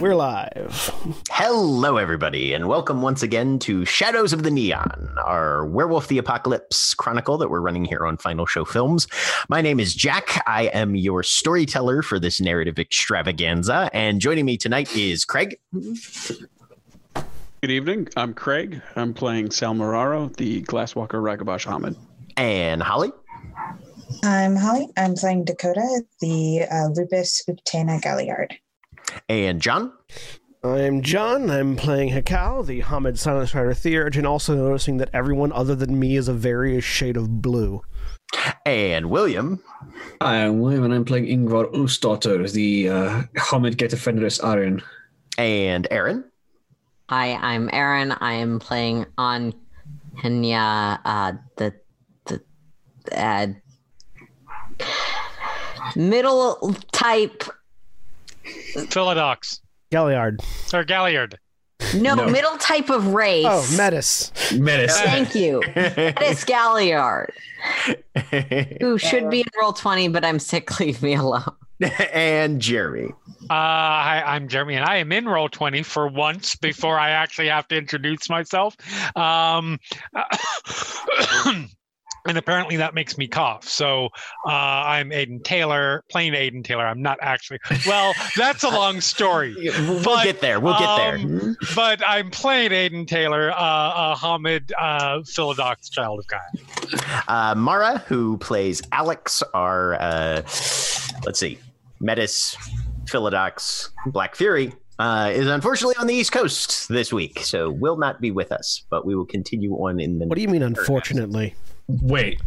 We're live. Hello, everybody, and welcome once again to Shadows of the Neon, our Werewolf the Apocalypse chronicle that we're running here on Final Show Films. My name is Jack. I am your storyteller for this narrative extravaganza, and joining me tonight is Craig. Good evening. I'm Craig. I'm playing Sal Muraro, the Glasswalker Ragabash Homid. And Holly. I'm Holly. I'm playing Dakota, the uh, Lupus Uktena Galliard. And John? I'm John. I'm playing Hekau, the Homid Silent Strider Theurge, and also noticing that everyone other than me is a various shade of blue. And William. Hi, I'm William, and I'm playing Yngvar Úlfsdóttir, the uh, Homid Getafenris Ahroun. And Aaron. Hi, I'm Aaron. I am playing on Henya, uh, the the uh, middle type Philodox. Galliard. Or Galliard. No, no, middle type of race. Oh, Metis. Metis. Thank you. Metis Galliard. Who should be in roll 20, but I'm sick. Leave me alone. and Jeremy. Uh, hi, I'm Jeremy, and I am in roll 20 for once before I actually have to introduce myself. Um, and apparently that makes me cough. So uh, I'm Aiden Taylor, playing Aiden Taylor. I'm not actually. Well, that's a long story. we'll but, get there. We'll get there. Um, but I'm playing Aiden Taylor, uh, uh, Homid uh, Philodox, child of God. Uh, Mara, who plays Alex, our uh, let's see, Metis, Philodox, Black Fury. Uh, is unfortunately on the East Coast this week, so will not be with us. But we will continue on in the. What do you mean, unfortunately? Wait,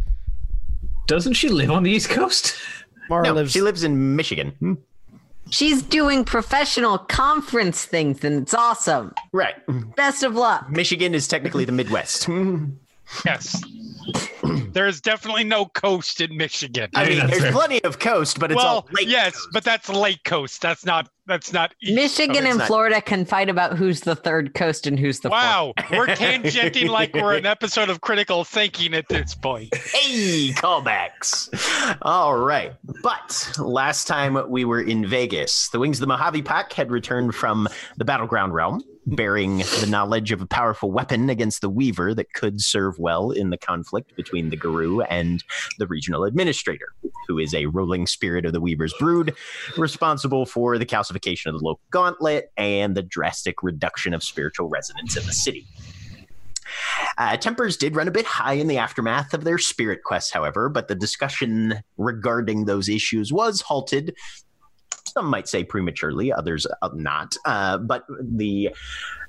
doesn't she live on the East Coast? Mara no, lives. She lives in Michigan. Hmm? She's doing professional conference things, and it's awesome. Right. Best of luck. Michigan is technically the Midwest. Yes. There's definitely no coast in Michigan. I mean, there's plenty of coast, but it's well, all lake yes, coast. but that's lake coast. That's not that's not East Michigan and not. Florida can fight about who's the third coast and who's the wow. Fourth. We're tangenting like we're an episode of Critical Thinking at this point. Hey, callbacks. All right, but last time we were in Vegas, the Wings of the Mojave Pack had returned from the battleground realm bearing the knowledge of a powerful weapon against the Weaver that could serve well in the conflict between the Garou and the regional administrator, who is a ruling spirit of the Weaver's brood, responsible for the calcification of the local gauntlet and the drastic reduction of spiritual resonance in the city. Uh, tempers did run a bit high in the aftermath of their spirit quest, however, but the discussion regarding those issues was halted some might say prematurely, others uh, not. Uh, but the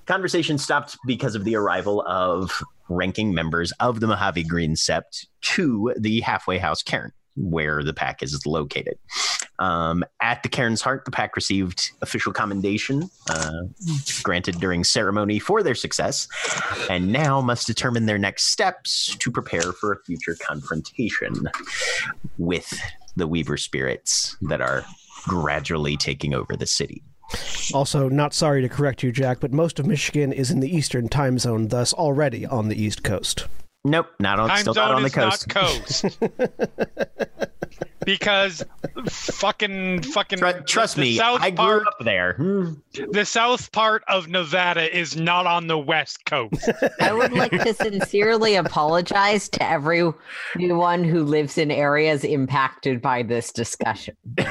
conversation stopped because of the arrival of ranking members of the Mojave Green Sept to the halfway house cairn where the pack is located. Um, at the Cairn's Heart, the pack received official commendation uh, granted during ceremony for their success, and now must determine their next steps to prepare for a future confrontation with the Weaver spirits that are gradually taking over the city. Also, not sorry to correct you, Jack, but most of Michigan is in the Eastern time zone, thus already on the East Coast. Nope, not on. Time still zone not on the is coast. Not coast. because fucking fucking Tru- trust the me, south I grew part up there. The south part of Nevada is not on the west coast. I would like to sincerely apologize to everyone who lives in areas impacted by this discussion. I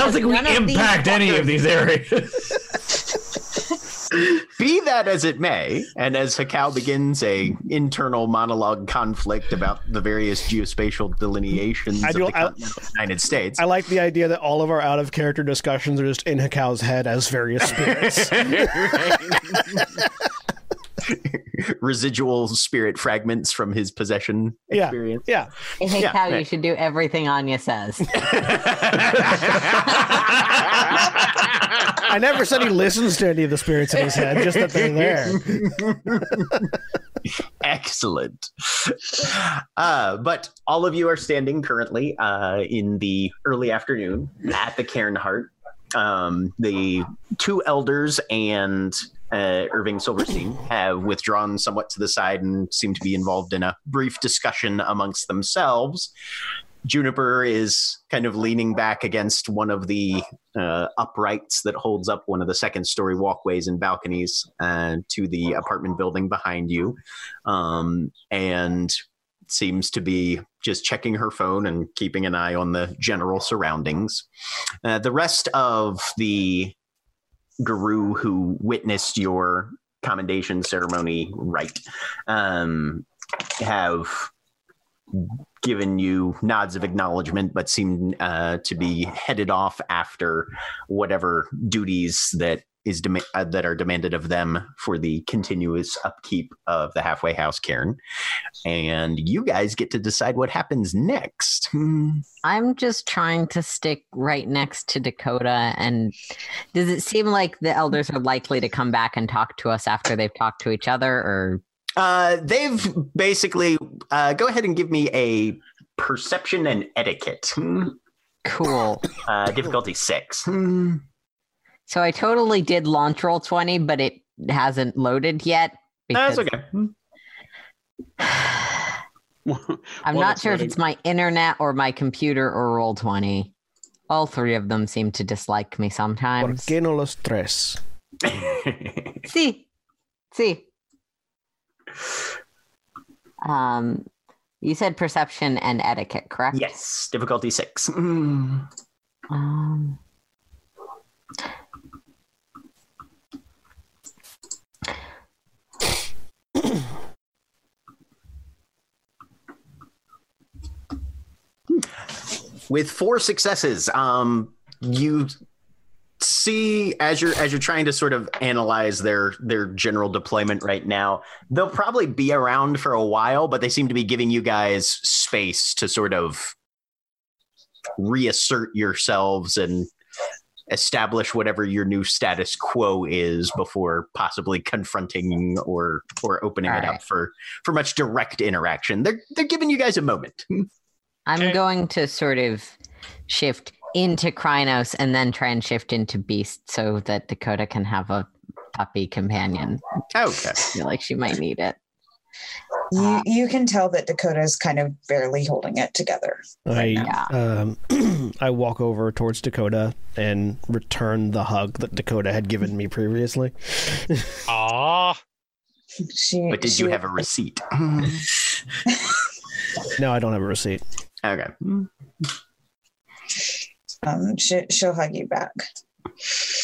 don't think we None of impact any of these areas. Be that as it may, and as Hekau begins a internal monologue conflict about the various geospatial delineations I of do- the I- United States, I like the idea that all of our out of character discussions are just in Hekau's head as various spirits. residual spirit fragments from his possession Yeah. experience. yeah. I hate Yeah, how right. you should do everything Anya says. I never said he listens to any of the spirits in his head, just that they're there. Excellent. Uh, but all of you are standing currently uh, in the early afternoon at the Cairnheart. Um, the two elders and uh, Irving Silverstein have withdrawn somewhat to the side and seem to be involved in a brief discussion amongst themselves. Juniper is kind of leaning back against one of the uh, uprights that holds up one of the second story walkways and balconies uh, to the apartment building behind you um, and seems to be just checking her phone and keeping an eye on the general surroundings. Uh, the rest of the Garou who witnessed your commendation ceremony right um, have given you nods of acknowledgement, but seem uh, to be headed off after whatever duties that is dem- uh, that are demanded of them for the continuous upkeep of the halfway house cairn and you guys get to decide what happens next. I'm just trying to stick right next to Dakota. And does it seem like the elders are likely to come back and talk to us after they've talked to each other? Or uh, they've basically uh, go ahead and give me a perception and etiquette cool. uh, difficulty six. So I totally did launch roll 20, but it hasn't loaded yet. that's because- okay. I'm not it's sure if it's my internet or my computer or roll 20. All three of them seem to dislike me sometimes. ¿Por sometimes. qué no los tres? See, see. Um, you said perception and etiquette, correct? yes difficulty six Hmm. Um, with four successes um you see as you're as you're trying to sort of analyze their their general deployment right now they'll probably be around for a while but they seem to be giving you guys space to sort of reassert yourselves and establish whatever your new status quo is before possibly confronting or or opening it up for for much direct interaction they're they're giving you guys a moment I'm Okay. going to sort of shift into Crinos and then try and shift into Beast so that Dakota can have a puppy companion. okay I feel like she might need it. You you can tell that Dakota is kind of barely holding it together. I Yeah. um, I walk over towards Dakota and return the hug that Dakota had given me previously. Ah, but did she- you have a receipt No, I don't have a receipt. okay Um, she, she'll hug you back.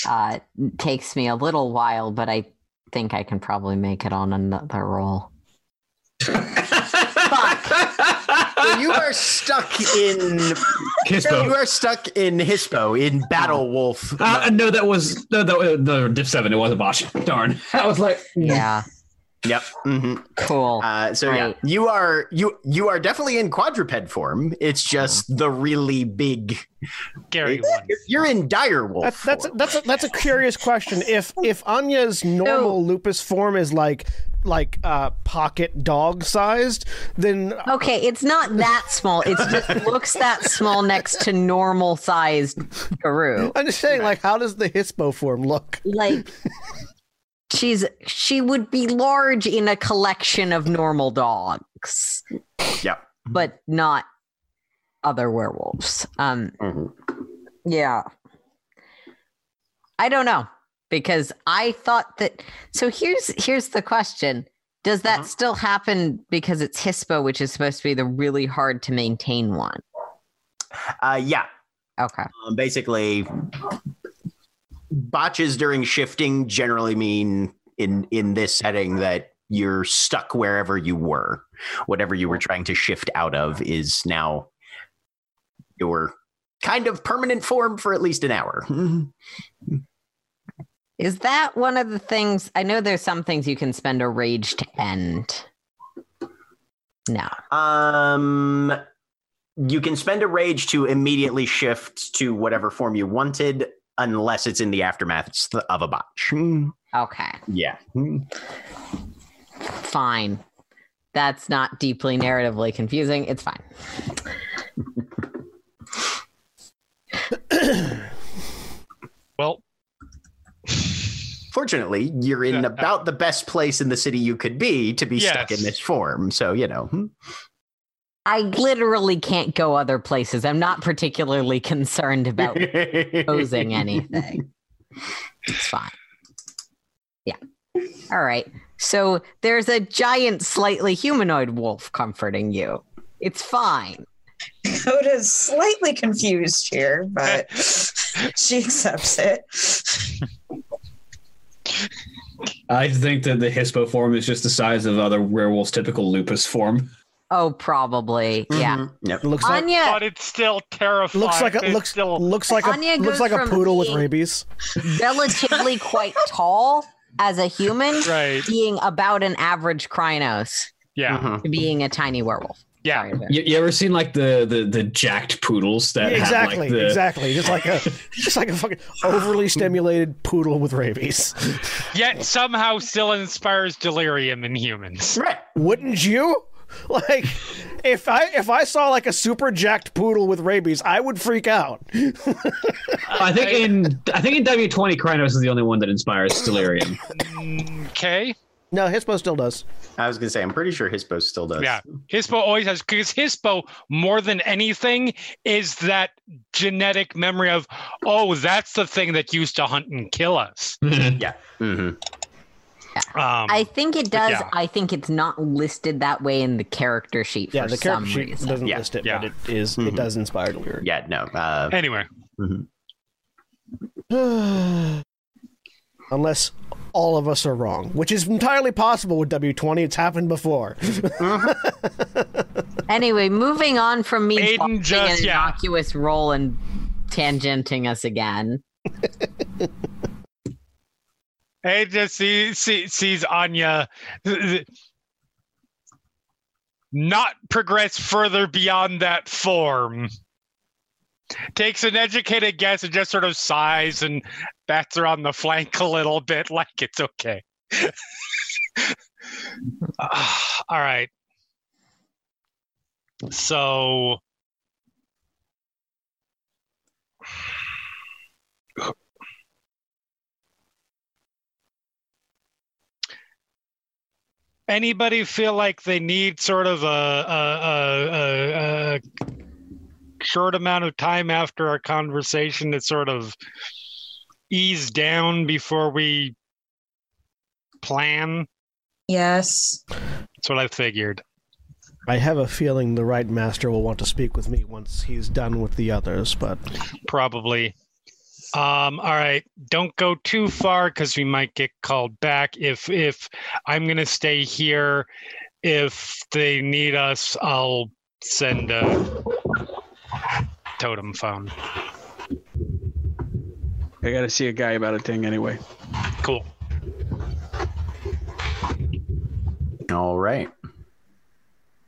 Uh, it takes me a little while, but I think I can probably make it on another roll. So you are stuck in Hispo. you are stuck in Hispo in Battle Wolf. Uh, no, that was no, that was the diff seven. It was a botch. Darn. I was like, Yeah, yep. mhm. cool. Uh, so yeah, you are you you are definitely in quadruped form. It's just the really big. Gary You're, one. you're in dire wolf. That's that's a, that's a, that's a curious question. If if Anya's normal lupus form is like like uh, pocket dog sized, then Okay, it's not that small. It just looks that small next to normal sized Garou. I'm just saying, like, how does the Hispo form look? Like she's she would be large in a collection of normal dogs, yeah. but not other werewolves. Um, Mhm. yeah. I don't know because I thought that. So here's here's the question: Does that Mhm. still happen because it's Hispo, which is supposed to be the really hard to maintain one? Uh, yeah, Okay. Um, basically, botches during shifting generally mean in in this setting that you're stuck wherever you were. Whatever you were trying to shift out of is now your kind of permanent form for at least an hour. Is that one of the things? I know there's some things you can spend a rage to end. No. Um, you can spend a rage to immediately shift to whatever form you wanted, unless it's in the aftermath of a botch. Okay. Yeah. Fine. That's not deeply narratively confusing. It's fine. Well, Fortunately, you're in about the best place in the city you could be to be stuck in this form. So, you know. hmm. I literally can't go other places. I'm not particularly concerned about posing anything. It's fine. Yeah. All right. So there's a giant, slightly humanoid wolf comforting you. It's fine. Coda's slightly confused here, but she accepts it. I think that the Hispo form is just the size of other werewolves' typical lupus form. Oh, probably. Yeah. Mhm. Yep. It looks like but it's still terrifying. looks like a It's looks still looks like a Anya looks goes like a from poodle with being- rabies. relatively quite tall as a human, right. being about an average Crinos Yeah. Being a tiny werewolf. Yeah. You, you ever seen like the the, the jacked poodles that Yeah, exactly, like the exactly. Just like a just like a fucking overly stimulated poodle with rabies. Yet somehow still inspires delirium in humans. Right. Wouldn't you? Like if I if I saw like a super jacked poodle with rabies, I would freak out. I think in I think in W twenty Crinos is the only one that inspires delirium. Mm, okay. No, Hispo still does. I was going to say, I'm pretty sure Hispo still does. Yeah. Hispo always has because Hispo more than anything is that genetic memory of oh that's the thing that used to hunt and kill us. Yeah. hmm Um, I think it does. yeah. I think it's not listed that way in the character sheet for Yeah, the some character sheet reason. doesn't Yeah, list it, yeah. but it is Mhm. it does inspire delirium. Yeah, no. Uh, anyway, Unless all of us are wrong, which is entirely possible with W20. It's happened before. Uh-huh. Anyway, moving on from me Aiden playing just- an yeah. innocuous role and tangenting us again. hey, just see, see, sees Anya not progress further beyond that form. Takes an educated guess and just sort of sighs and bats her on the flank a little bit, like it's okay. Ah, all right. So. Anybody feel like they need sort of a, a, a, a, a short amount of time after our conversation to sort of ease down before we plan? Yes. That's what I figured. I have a feeling the right master will want to speak with me once he's done with the others, but Probably. Um, all right. Don't go too far because we might get called back. If if I'm gonna stay here, if they need us, I'll send a totem phone. I got to see a guy about a thing anyway. Cool. All right.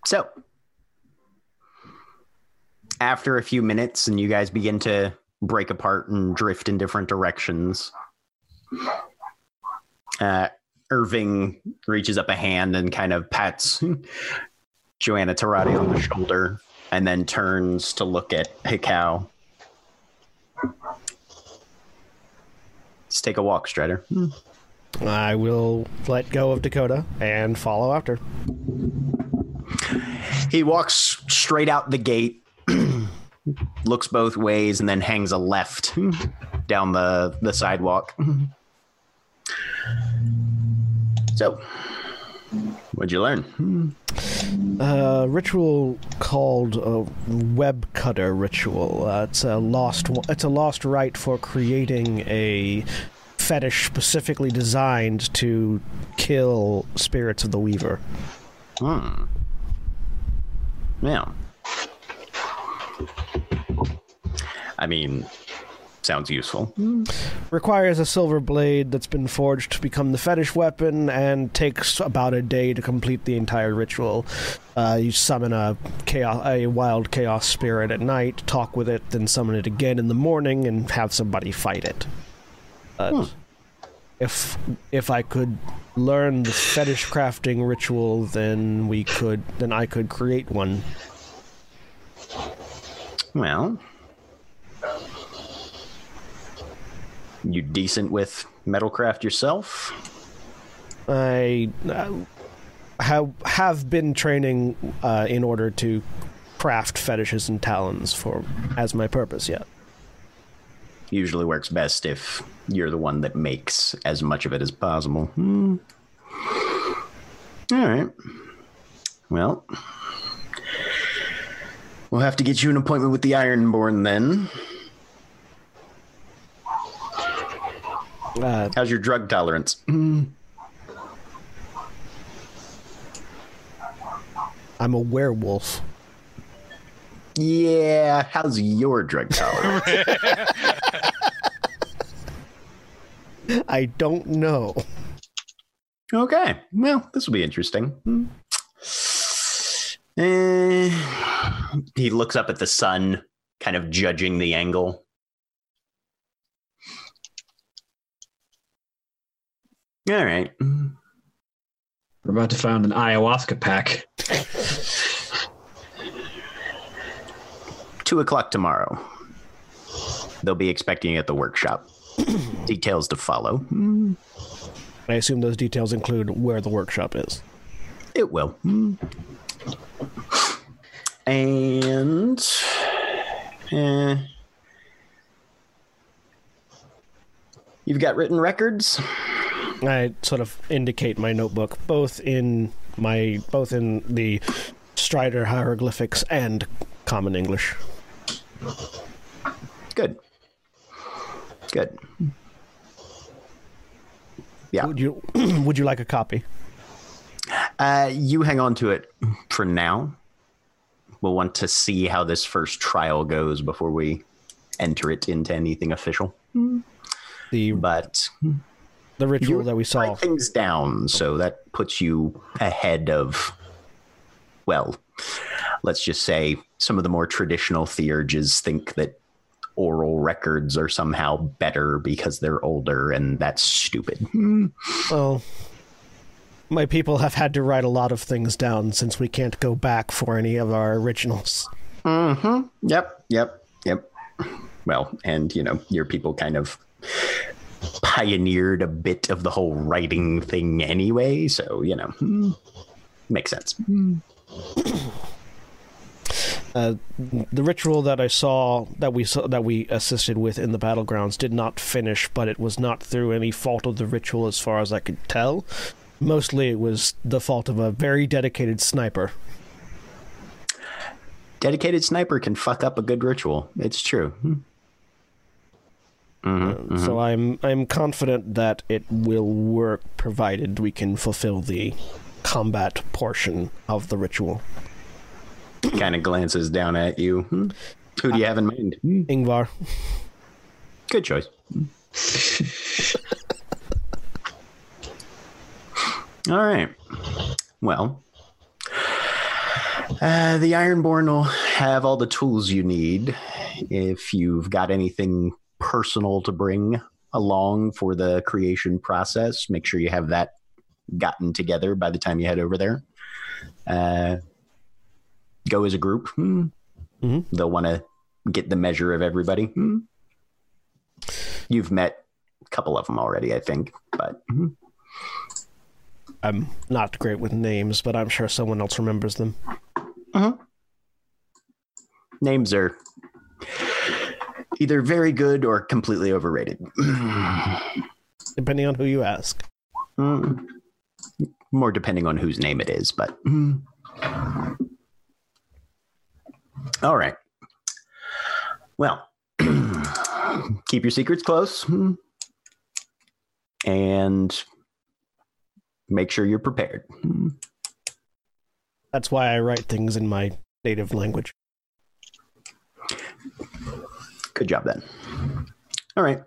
So, after a few minutes, and you guys begin to break apart and drift in different directions, uh, Irving reaches up a hand and kind of pats Joanna Tarati on the shoulder, and then turns to look at Hekau. Let's take a walk, Strider. I will let go of Dakota and follow after. He walks straight out the gate, looks both ways and then hangs a left down the the sidewalk. So, what'd you learn? A ritual called a web cutter ritual. Uh, it's a lost. It's a lost rite for creating a fetish specifically designed to kill spirits of the Weaver. Hmm. Yeah. I mean, sounds useful. Requires a silver blade that's been forged to become the fetish weapon, and takes about a day to complete the entire ritual. Uh, you summon a chaos, a wild chaos spirit at night, talk with it, then summon it again in the morning, and have somebody fight it. But if if I could learn the fetish crafting ritual, then we could, then I could create one. Well, you decent with metalcraft yourself? I uh, have have been training uh, in order to craft fetishes and talons for as my purpose. Yeah, Usually works best if you're the one that makes as much of it as possible. Hmm. All right. Well, we'll have to get you an appointment with the Ironborn then. Uh, How's your drug tolerance? I'm a werewolf. Yeah, how's your drug tolerance? I don't know. okay, well, this will be interesting. Hmm. Eh, he looks up at the sun, kind of judging the angle. All right. We're about to find an ayahuasca pack. Two o'clock tomorrow. They'll be expecting you at the workshop. Details to follow. I assume those details include where the workshop is. It will. And eh, you've got written records. I sort of indicate my notebook both in my both in the Strider hieroglyphics and Common English. Good. Good. Yeah. Would you would you like a copy? Uh, you hang on to it for now. We'll want to see how this first trial goes before we enter it into anything official. The But the ritual you that we saw. things down, so that puts you ahead of, well, let's just say some of the more traditional theurges think that oral records are somehow better because they're older, and that's stupid. Well, my people have had to write a lot of things down since we can't go back for any of our originals. Mm-hmm. Yep. Yep. Yep. Well, and you know, your people kind of pioneered a bit of the whole writing thing anyway, so you know, hmm, makes sense. Uh, the ritual that I saw that we saw, that we assisted with in the battlegrounds did not finish, but it was not through any fault of the ritual, as far as I could tell. Mostly, it was the fault of a very dedicated sniper. Dedicated sniper can fuck up a good ritual. It's true. Hmm. Mhm, So I'm I'm confident that it will work, provided we can fulfill the combat portion of the ritual. kind of glances down at you. Hmm. Who do you have in mind? Hmm. Ingvar, Good choice. All right. Well, uh, the Ironborn will have all the tools you need. If you've got anything personal to bring along for the creation process, make sure you have that gotten together by the time you head over there. Uh, go as a group. Hmm. Mhm. They'll want to get the measure of everybody. Hmm. You've met a couple of them already, I think, but hmm. I'm not great with names, but I'm sure someone else remembers them. names are either very good or completely overrated. Depending on who you ask. Mm. More depending on whose name it is, but. mm. All right. Well, keep your secrets close mm, and make sure you're prepared. Mm. That's why I write things in my native language. Good job then. All right.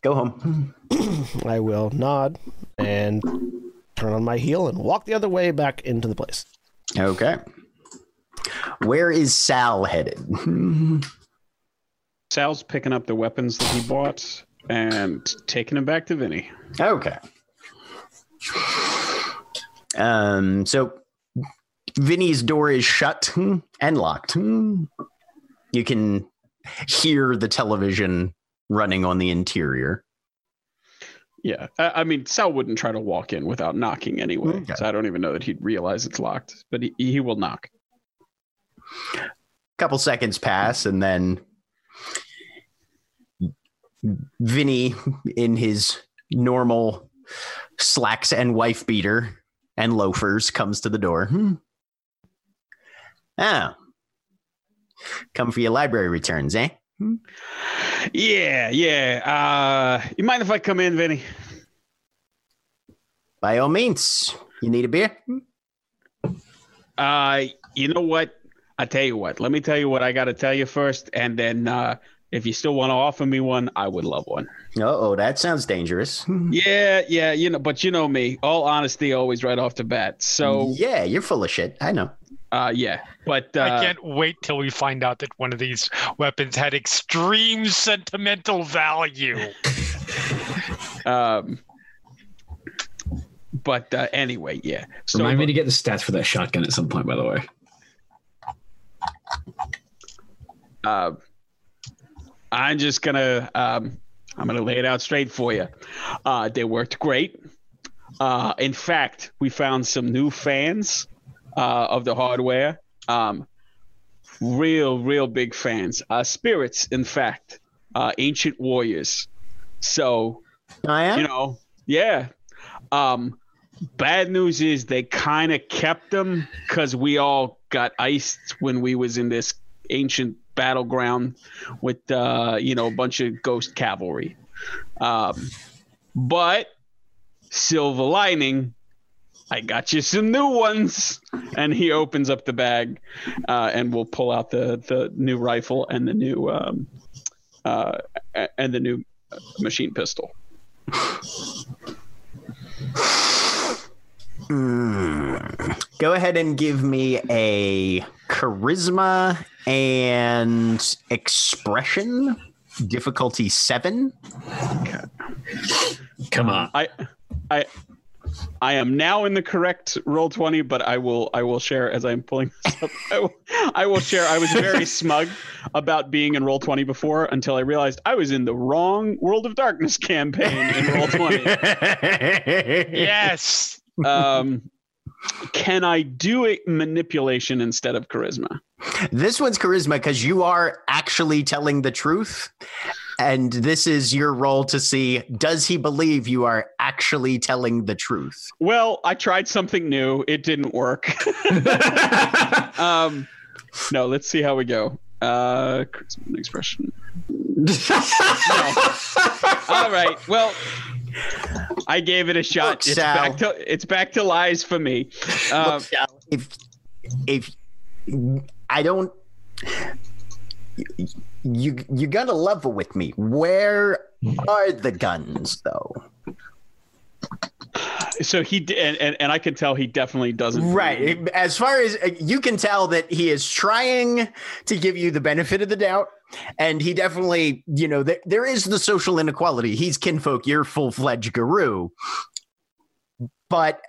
Go home. I will nod and turn on my heel and walk the other way back into the place. Okay. Where is Sal headed? Sal's picking up the weapons that he bought and taking them back to Vinny. Okay. Um, so Vinny's door is shut and locked. You can hear the television running on the interior. Yeah, I, I mean, Sal wouldn't try to walk in without knocking anyway. Okay. So I don't even know that he'd realize it's locked, but he, he will knock. A couple seconds pass and then Vinny in his normal slacks and wife beater and loafers comes to the door. Hmm. Oh. Come for your library returns, eh? Yeah, yeah. Uh, you mind if I come in, Vinny? By all means. You need a beer? Uh, you know what? I tell you what. Let me tell you what I got to tell you first, and then uh, if you still want to offer me one, I would love one. Uh oh, that sounds dangerous. Yeah, yeah. You know, but you know me. All honesty, always right off the bat. So, yeah, you're full of shit. I know. Uh, yeah. But uh, I can't wait till we find out that one of these weapons had extreme sentimental value. um, but uh, anyway, yeah. So, Remind me to get the stats for that shotgun at some point, by the way. uh, I'm just gonna um, I'm gonna lay it out straight for you. Uh, they worked great. Uh, in fact, we found some new fans uh, of the hardware. Um, real, real big fans. Uh, spirits, in fact, uh, ancient warriors. So you know, yeah. Um, bad news is they kind of kept them because we all got iced when we was in this ancient battleground with uh, you know a bunch of ghost cavalry. Um, but silver lining, I got you some new ones. And he opens up the bag, uh, and we'll pull out the the new rifle and the new um, uh, and the new machine pistol. Mm. Go ahead and give me a charisma and expression. Difficulty seven. Come on. I, I, I am now in the correct roll twenty, but I will I will share as I'm pulling this up. I will, I will share. I was very smug about being in roll twenty before until I realized I was in the wrong World of Darkness campaign in roll twenty. yes. Um, can I do a manipulation instead of charisma? This one's charisma because you are actually telling the truth. And this is your role to see does he believe you are actually telling the truth? Well, I tried something new. It didn't work. um, no, let's see how we go. Uh, expression. All right. Well, I gave it a shot. Look, it's Sal. back to it's back to lies for me. Uh, Look, Sal, if if I don't you you gotta level with me. Where are the guns though? so he d- and, and and I can tell he definitely doesn't. Right. As far as uh, you can tell that he is trying to give you the benefit of the doubt. And he definitely, you know, there, there is the social inequality. He's kinfolk, you're full fledged Garou. But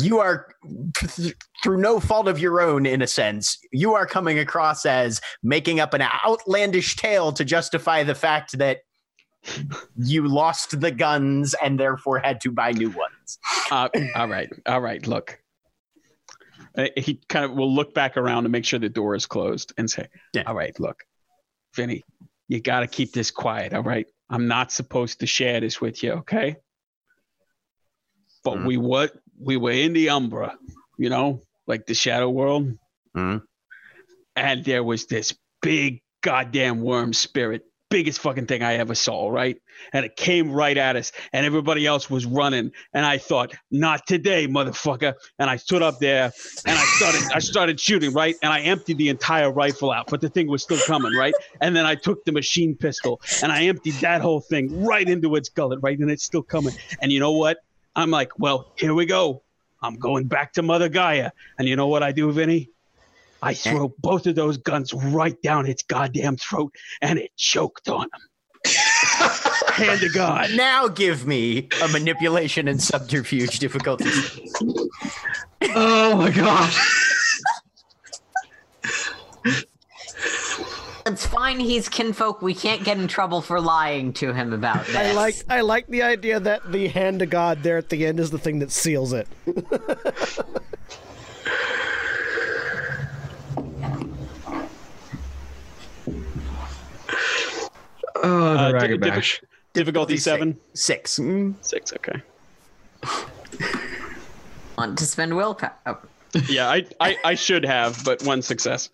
you are, through no fault of your own, in a sense, you are coming across as making up an outlandish tale to justify the fact that you lost the guns and therefore had to buy new ones. Uh, all right. All right. Look. Uh, he kind of will look back around to make sure the door is closed and say, Yeah. "All right, look. Vinny, you got to keep this quiet, all right? I'm not supposed to share this with you, okay? But Mhm. we what we were in the Umbra, you know, like the Shadow World, Mhm. and there was this big goddamn worm spirit, biggest fucking thing I ever saw, right? And it came right at us, and everybody else was running, and I thought, not today, motherfucker. And I stood up there, and I started, I started shooting, right? And I emptied the entire rifle out, but the thing was still coming, right? And then I took the machine pistol, and I emptied that whole thing right into its gullet, right? And it's still coming. And you know what? I'm like, well, here we go. I'm going back to Mother Gaia. And you know what I do, Vinny? I throw both of those guns right down its goddamn throat, and it choked on him. Hand to God. Now give me a manipulation and subterfuge difficulty. Oh my god. It's fine. He's kinfolk. We can't get in trouble for lying to him about this. I like I like the idea that the hand to God there at the end is the thing that seals it. Oh, the Uh, ragged diffi- bash. Difficulty seven? Six. Mm. Six, okay. want to spend willpower. Oh, Yeah, I, I, I should have, but one success.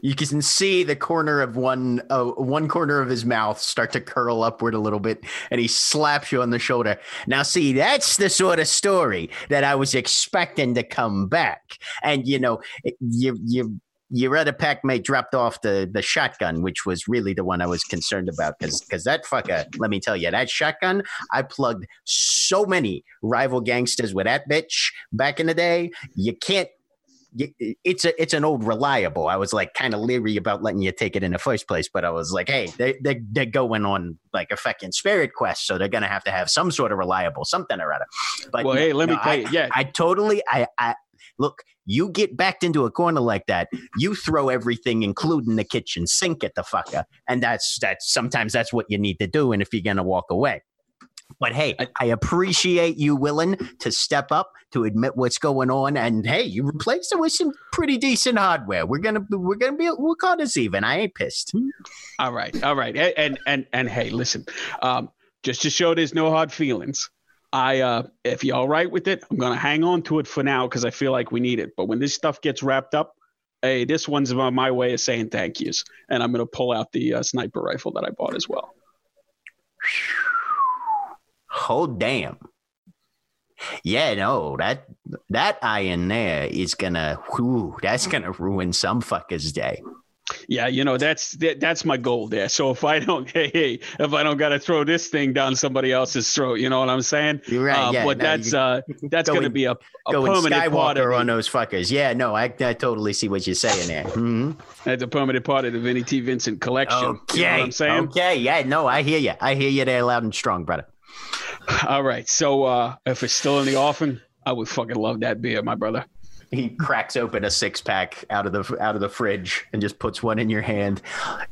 You can see the corner of one uh, one corner of his mouth start to curl upward a little bit, and he slaps you on the shoulder. Now, see, that's the sort of story that I was expecting to come back. And you know, you you your other packmate dropped off the the shotgun, which was really the one I was concerned about, because because that fucker, let me tell you, that shotgun, I plugged so many rival gangsters with that bitch back in the day. You can't it's a it's an old reliable. I was like kind of leery about letting you take it in the first place, but I was like, hey, they they they're going on like a fucking spirit quest, so they're gonna have to have some sort of reliable something or other. But Well, no, hey, let me no, tell I, you, yeah, I totally I I look. You get backed into a corner like that, you throw everything, including the kitchen sink, at the fucker, and that's that's sometimes that's what you need to do. And if you're gonna walk away, but hey, I- I appreciate you willing to step up to admit what's going on, and hey, you replaced it with some pretty decent hardware. We're gonna we're gonna be we'll call this even. I ain't pissed. All right, all right, and and and, and hey, listen, um, just to show there's no hard feelings. I, uh, if you're all right with it, I'm gonna hang on to it for now because I feel like we need it. But when this stuff gets wrapped up, hey, this one's my my way of saying thank yous, and I'm gonna pull out the uh, sniper rifle that I bought as well. Oh damn. Yeah, no, that that eye in there is gonna whew, that's gonna ruin some fucker's day. Yeah, you know that's that, that's my goal there. So if I don't, hey, hey if I don't gotta throw this thing down somebody else's throat, you know what I'm saying? You're right. Uh, yeah, but no, that's uh, that's go gonna be a, a going permanent part of Skywalker on those fuckers. Yeah, no, I, I totally see what you're saying there. Mhm. that's a permanent part of the Vinny T. Vincent collection. You know Okay, what I'm saying? okay, yeah, no, I hear you. I hear you there, loud and strong, brother. All right. So uh, if it's still in the offing, I would fucking love that beer, my brother. he cracks open a six pack out of the out of the fridge and just puts one in your hand.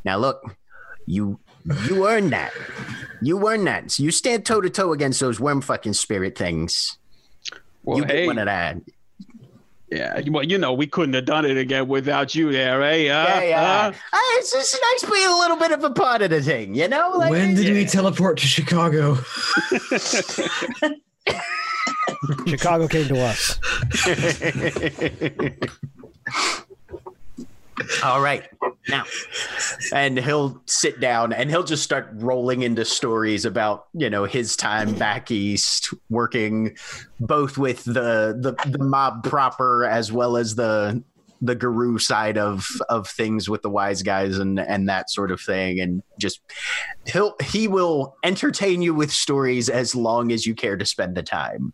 Now look, you you earned that. You earned that. So you stand toe to toe against those worm fucking spirit things. Well, you hey, get one of that. Yeah. Well, you know, we couldn't have done it again without you there, eh? Uh, Yeah, yeah. uh? Ah, it's just nice being a little bit of a part of the thing, you know? Like, when did we teleport to Chicago? Chicago came to us. All right. Now, and he'll sit down and he'll just start rolling into stories about, you know, his time back east working both with the the, the mob proper as well as the the Garou side of of things with the wise guys and and that sort of thing and just he'll he will entertain you with stories as long as you care to spend the time.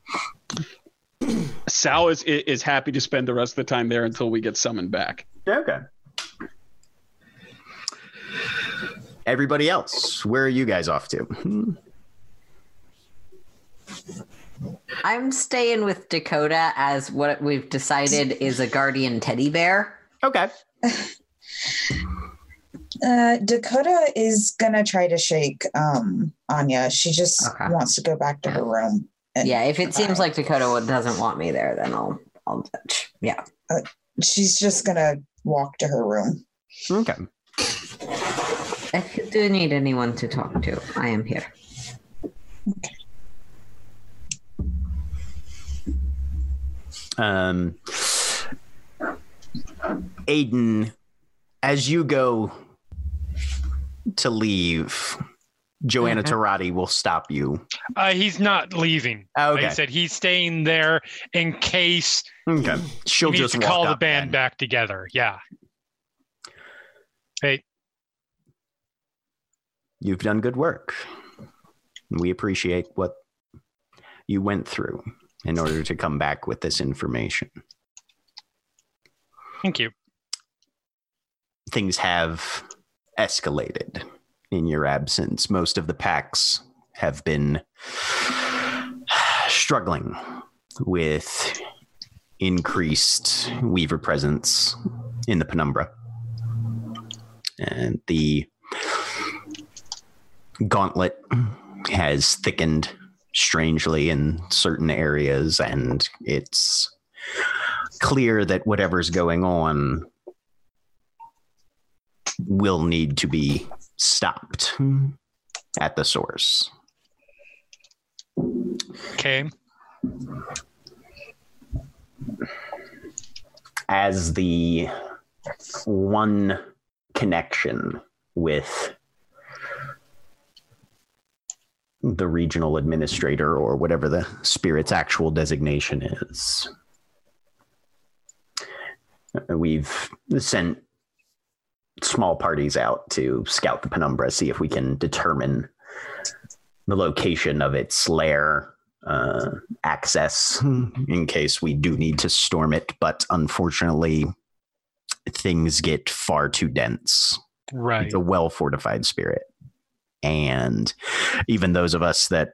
Sal is is happy to spend the rest of the time there until we get summoned back. Okay. Everybody else, where are you guys off to? I'm staying with Dakota as what we've decided is a guardian teddy bear. Okay. Uh, Dakota is gonna try to shake um, Anya. She just Okay. wants to go back to her room. and Yeah, if it seems cry. like Dakota doesn't want me there, then I'll I'll touch. Yeah. she's just gonna walk to her room. Okay. If you do need anyone to talk to, I am here. Um, Aiden, as you go to leave, Joanna Mhm. Tarati will stop you. Uh, he's not leaving. Oh, Like okay. I said, he's staying there in case okay. She'll he needs just to call the band then. back together. Yeah. Hey, You've done good work. We appreciate what you went through in order to come back with this information. thank you. Things have escalated in your absence. Most of the packs have been struggling with increased Weaver presence in the penumbra. And the gauntlet has thickened strangely in certain areas, and it's clear that whatever's going on will need to be stopped at the source. Okay. as the one connection with the regional administrator or whatever the spirit's actual designation is. We've sent small parties out to scout the penumbra, see if we can determine the location of its lair, uh, access in case we do need to storm it. But unfortunately, things get far too dense. Right. It's a well fortified spirit. And even those of us that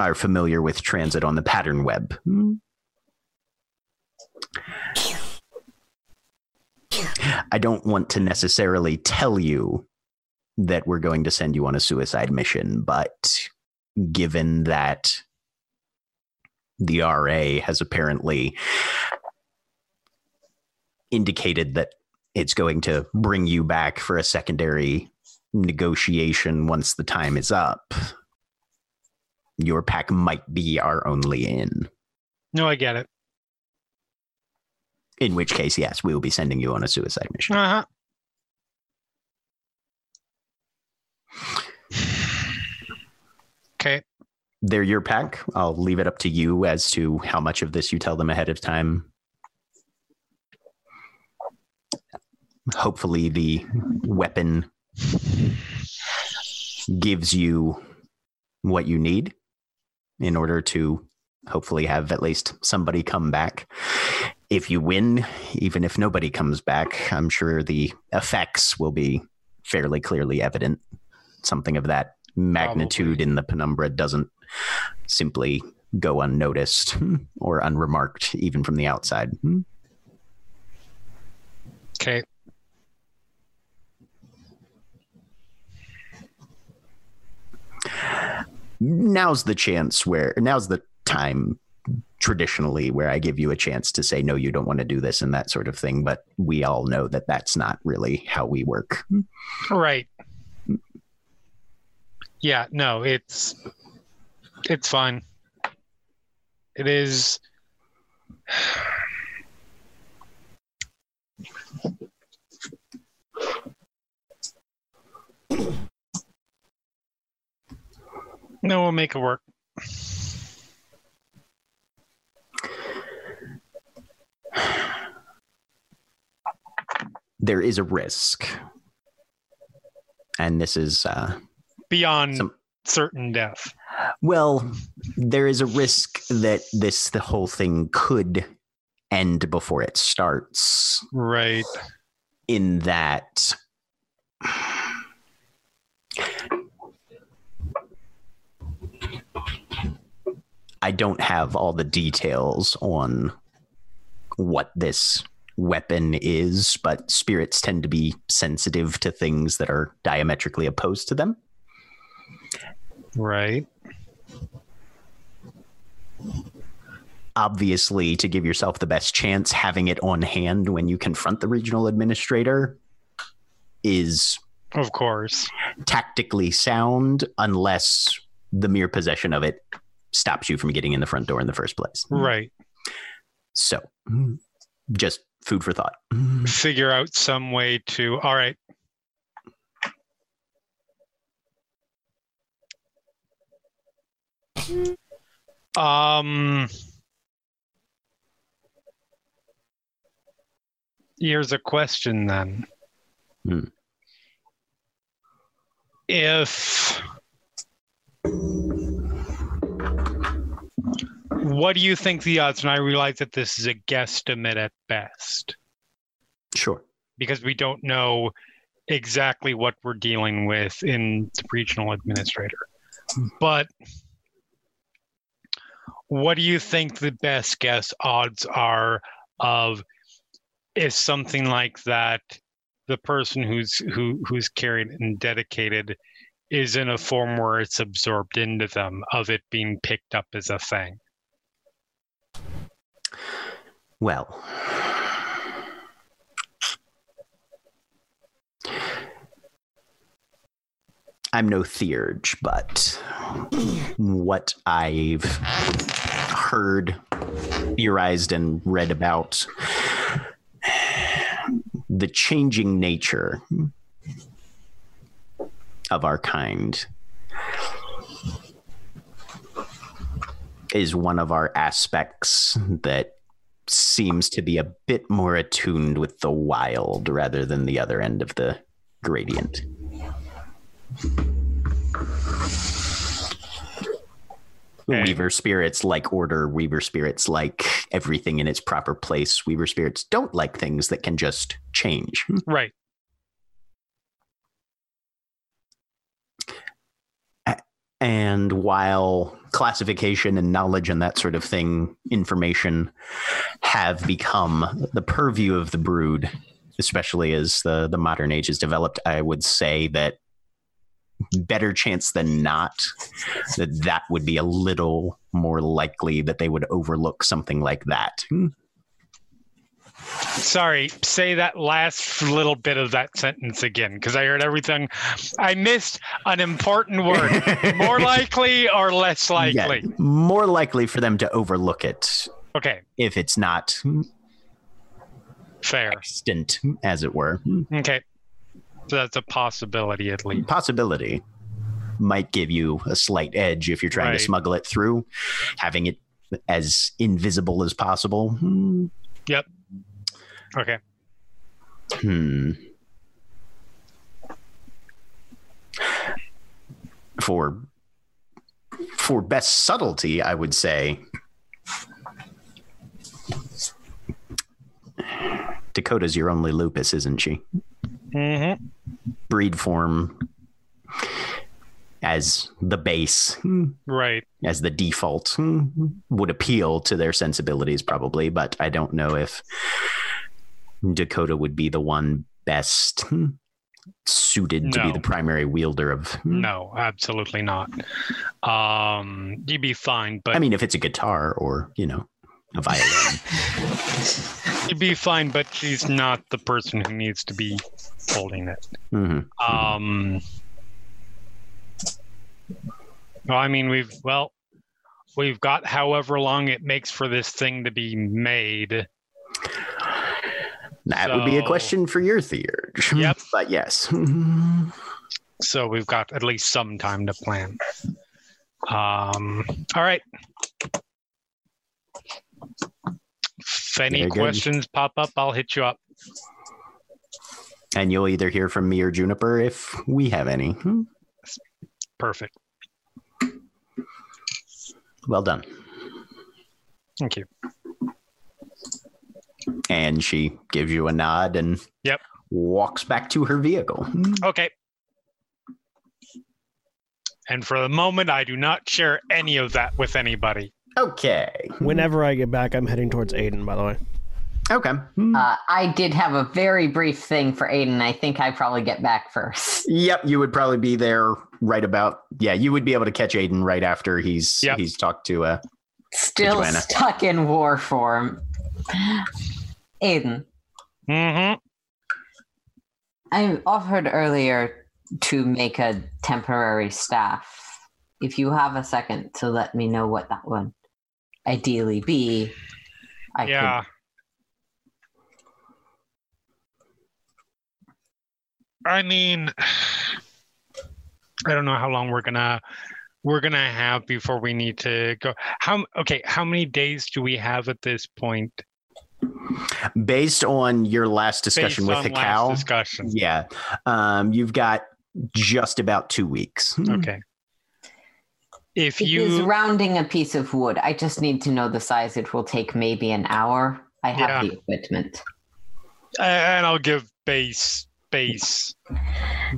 are familiar with transit on the pattern web. Hmm. I don't want to necessarily tell you that we're going to send you on a suicide mission, but given that the RA has apparently indicated that it's going to bring you back for a secondary negotiation once the time is up. Your pack might be our only in. No, I get it. In which case, yes, we will be sending you on a suicide mission. Uh huh. Okay. They're your pack. I'll leave it up to you as to how much of this you tell them ahead of time. Hopefully, the weapon gives you what you need in order to hopefully have at least somebody come back. If you win, even if nobody comes back, I'm sure the effects will be fairly clearly evident. Something of that magnitude in the penumbra doesn't simply go unnoticed or unremarked, even from the outside. Hmm? Okay. Now's the chance where, now's the time traditionally where I give you a chance to say, no, you don't want to do this and that sort of thing. But we all know that that's not really how we work. Right. Yeah, no, it's it's fine. It is No, we'll make it work. There is a risk. And this is, uh, Beyond Some- certain death. well, there is a risk that this, the whole thing could end before it starts. Right. in that I don't have all the details on what this weapon is, but spirits tend to be sensitive to things that are diametrically opposed to them. Right. obviously, to give yourself the best chance, having it on hand when you confront the regional administrator is Of course. tactically sound, unless the mere possession of it stops you from getting in the front door in the first place. Right. So, just food for thought. Figure out some way to. All right. Um. Here's a question then. Hmm. If what do you think the odds? And I realize that this is a guesstimate at best Sure. because we don't know exactly what we're dealing with in the regional administrator. But what do you think the best guess odds are of if something like that the person who's who who's carried and dedicated is in a form where it's absorbed into them of it being picked up as a thing Well, I'm no theurge, but what I've heard, theorized, and read about the changing nature of our kind is one of our aspects that seems to be a bit more attuned with the wild rather than the other end of the gradient. Okay. Weaver spirits like order. Weaver spirits like everything in its proper place. Weaver spirits don't like things that can just change. right And while classification and knowledge and that sort of thing, information have become the purview of the brood, especially as the, the modern age has developed, I would say that better chance than not that that would be a little more likely that they would overlook something like that. Sorry, say that last little bit of that sentence again because I heard everything. I missed an important word. More likely or less likely? Yeah, more likely for them to overlook it Okay, if it's not fair. extant, as it were. Okay. So that's a possibility at least. possibility might give you a slight edge if you're trying Right. to smuggle it through having it as invisible as possible hmm. Okay. hmm. for for best subtlety i would say dakota's your only lupus isn't she Mm-hmm. breed form as the base Right. as the default would appeal to their sensibilities probably but i don't know if dakota would be the one best suited to be the primary wielder of No, absolutely not. Um, you'd be fine, but i mean if it's a guitar or you know a violin you'd be fine, but she's not the person who needs to be holding it. Mhm. Um, well, I mean, we've well, we've got however long it makes for this thing to be made. That would be a question for your theurge Yep. but yes So we've got at least some time to plan. Um, all right. If any Very good. questions pop up, I'll hit you up. and you'll either hear from me or juniper if we have any Hmm. Perfect. well done Thank you. And she gives you a nod and Yep. walks back to her vehicle Okay. And for the moment, I do not share any of that with anybody. okay Whenever I get back, I'm heading towards Aiden, by the way. okay Uh, I did have a very brief thing for Aiden. I think I probably get back first. Yep, you would probably be there right about. Yeah, you would be able to catch Aiden right after he's Yep. he's talked to uh Still Joanna. stuck in war form. Aiden, Mm-hmm. I offered earlier to make a temporary staff. If you have a second to let me know what that would ideally be, I Yeah. I mean, I don't know how long we're gonna we're gonna have before we need to go. How okay? How many days do we have at this point? Based on your last discussion based with on the cow, discussion. yeah, um, you've got just about two weeks. Okay. If It is you rounding a piece of wood. I just need to know the size. It will take maybe an hour. I have Yeah. the equipment. and I'll give base base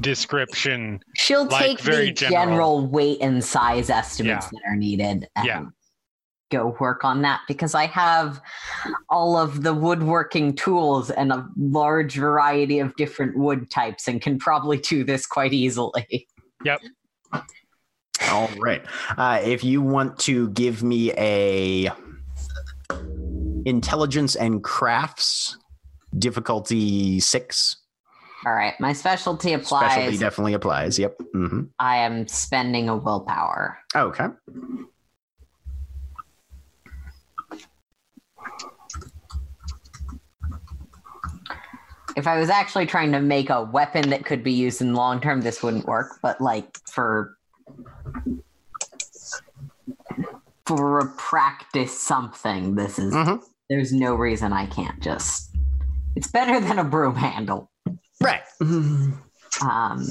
description. She'll Like, take very the general. general. weight and size estimates that are needed and Yeah. Go work on that because I have all of the woodworking tools and a large variety of different wood types and can probably do this quite easily. Yep. All right. Uh, if you want to give me a intelligence and crafts difficulty six, All right, my specialty applies. specialty definitely applies. Yep. hmm I am spending a willpower. Okay. If I was actually trying to make a weapon that could be used in long term, this wouldn't work. But like for for a practice something, this is Mhm. there's no reason I can't just. It's better than a broom handle. Right. Um,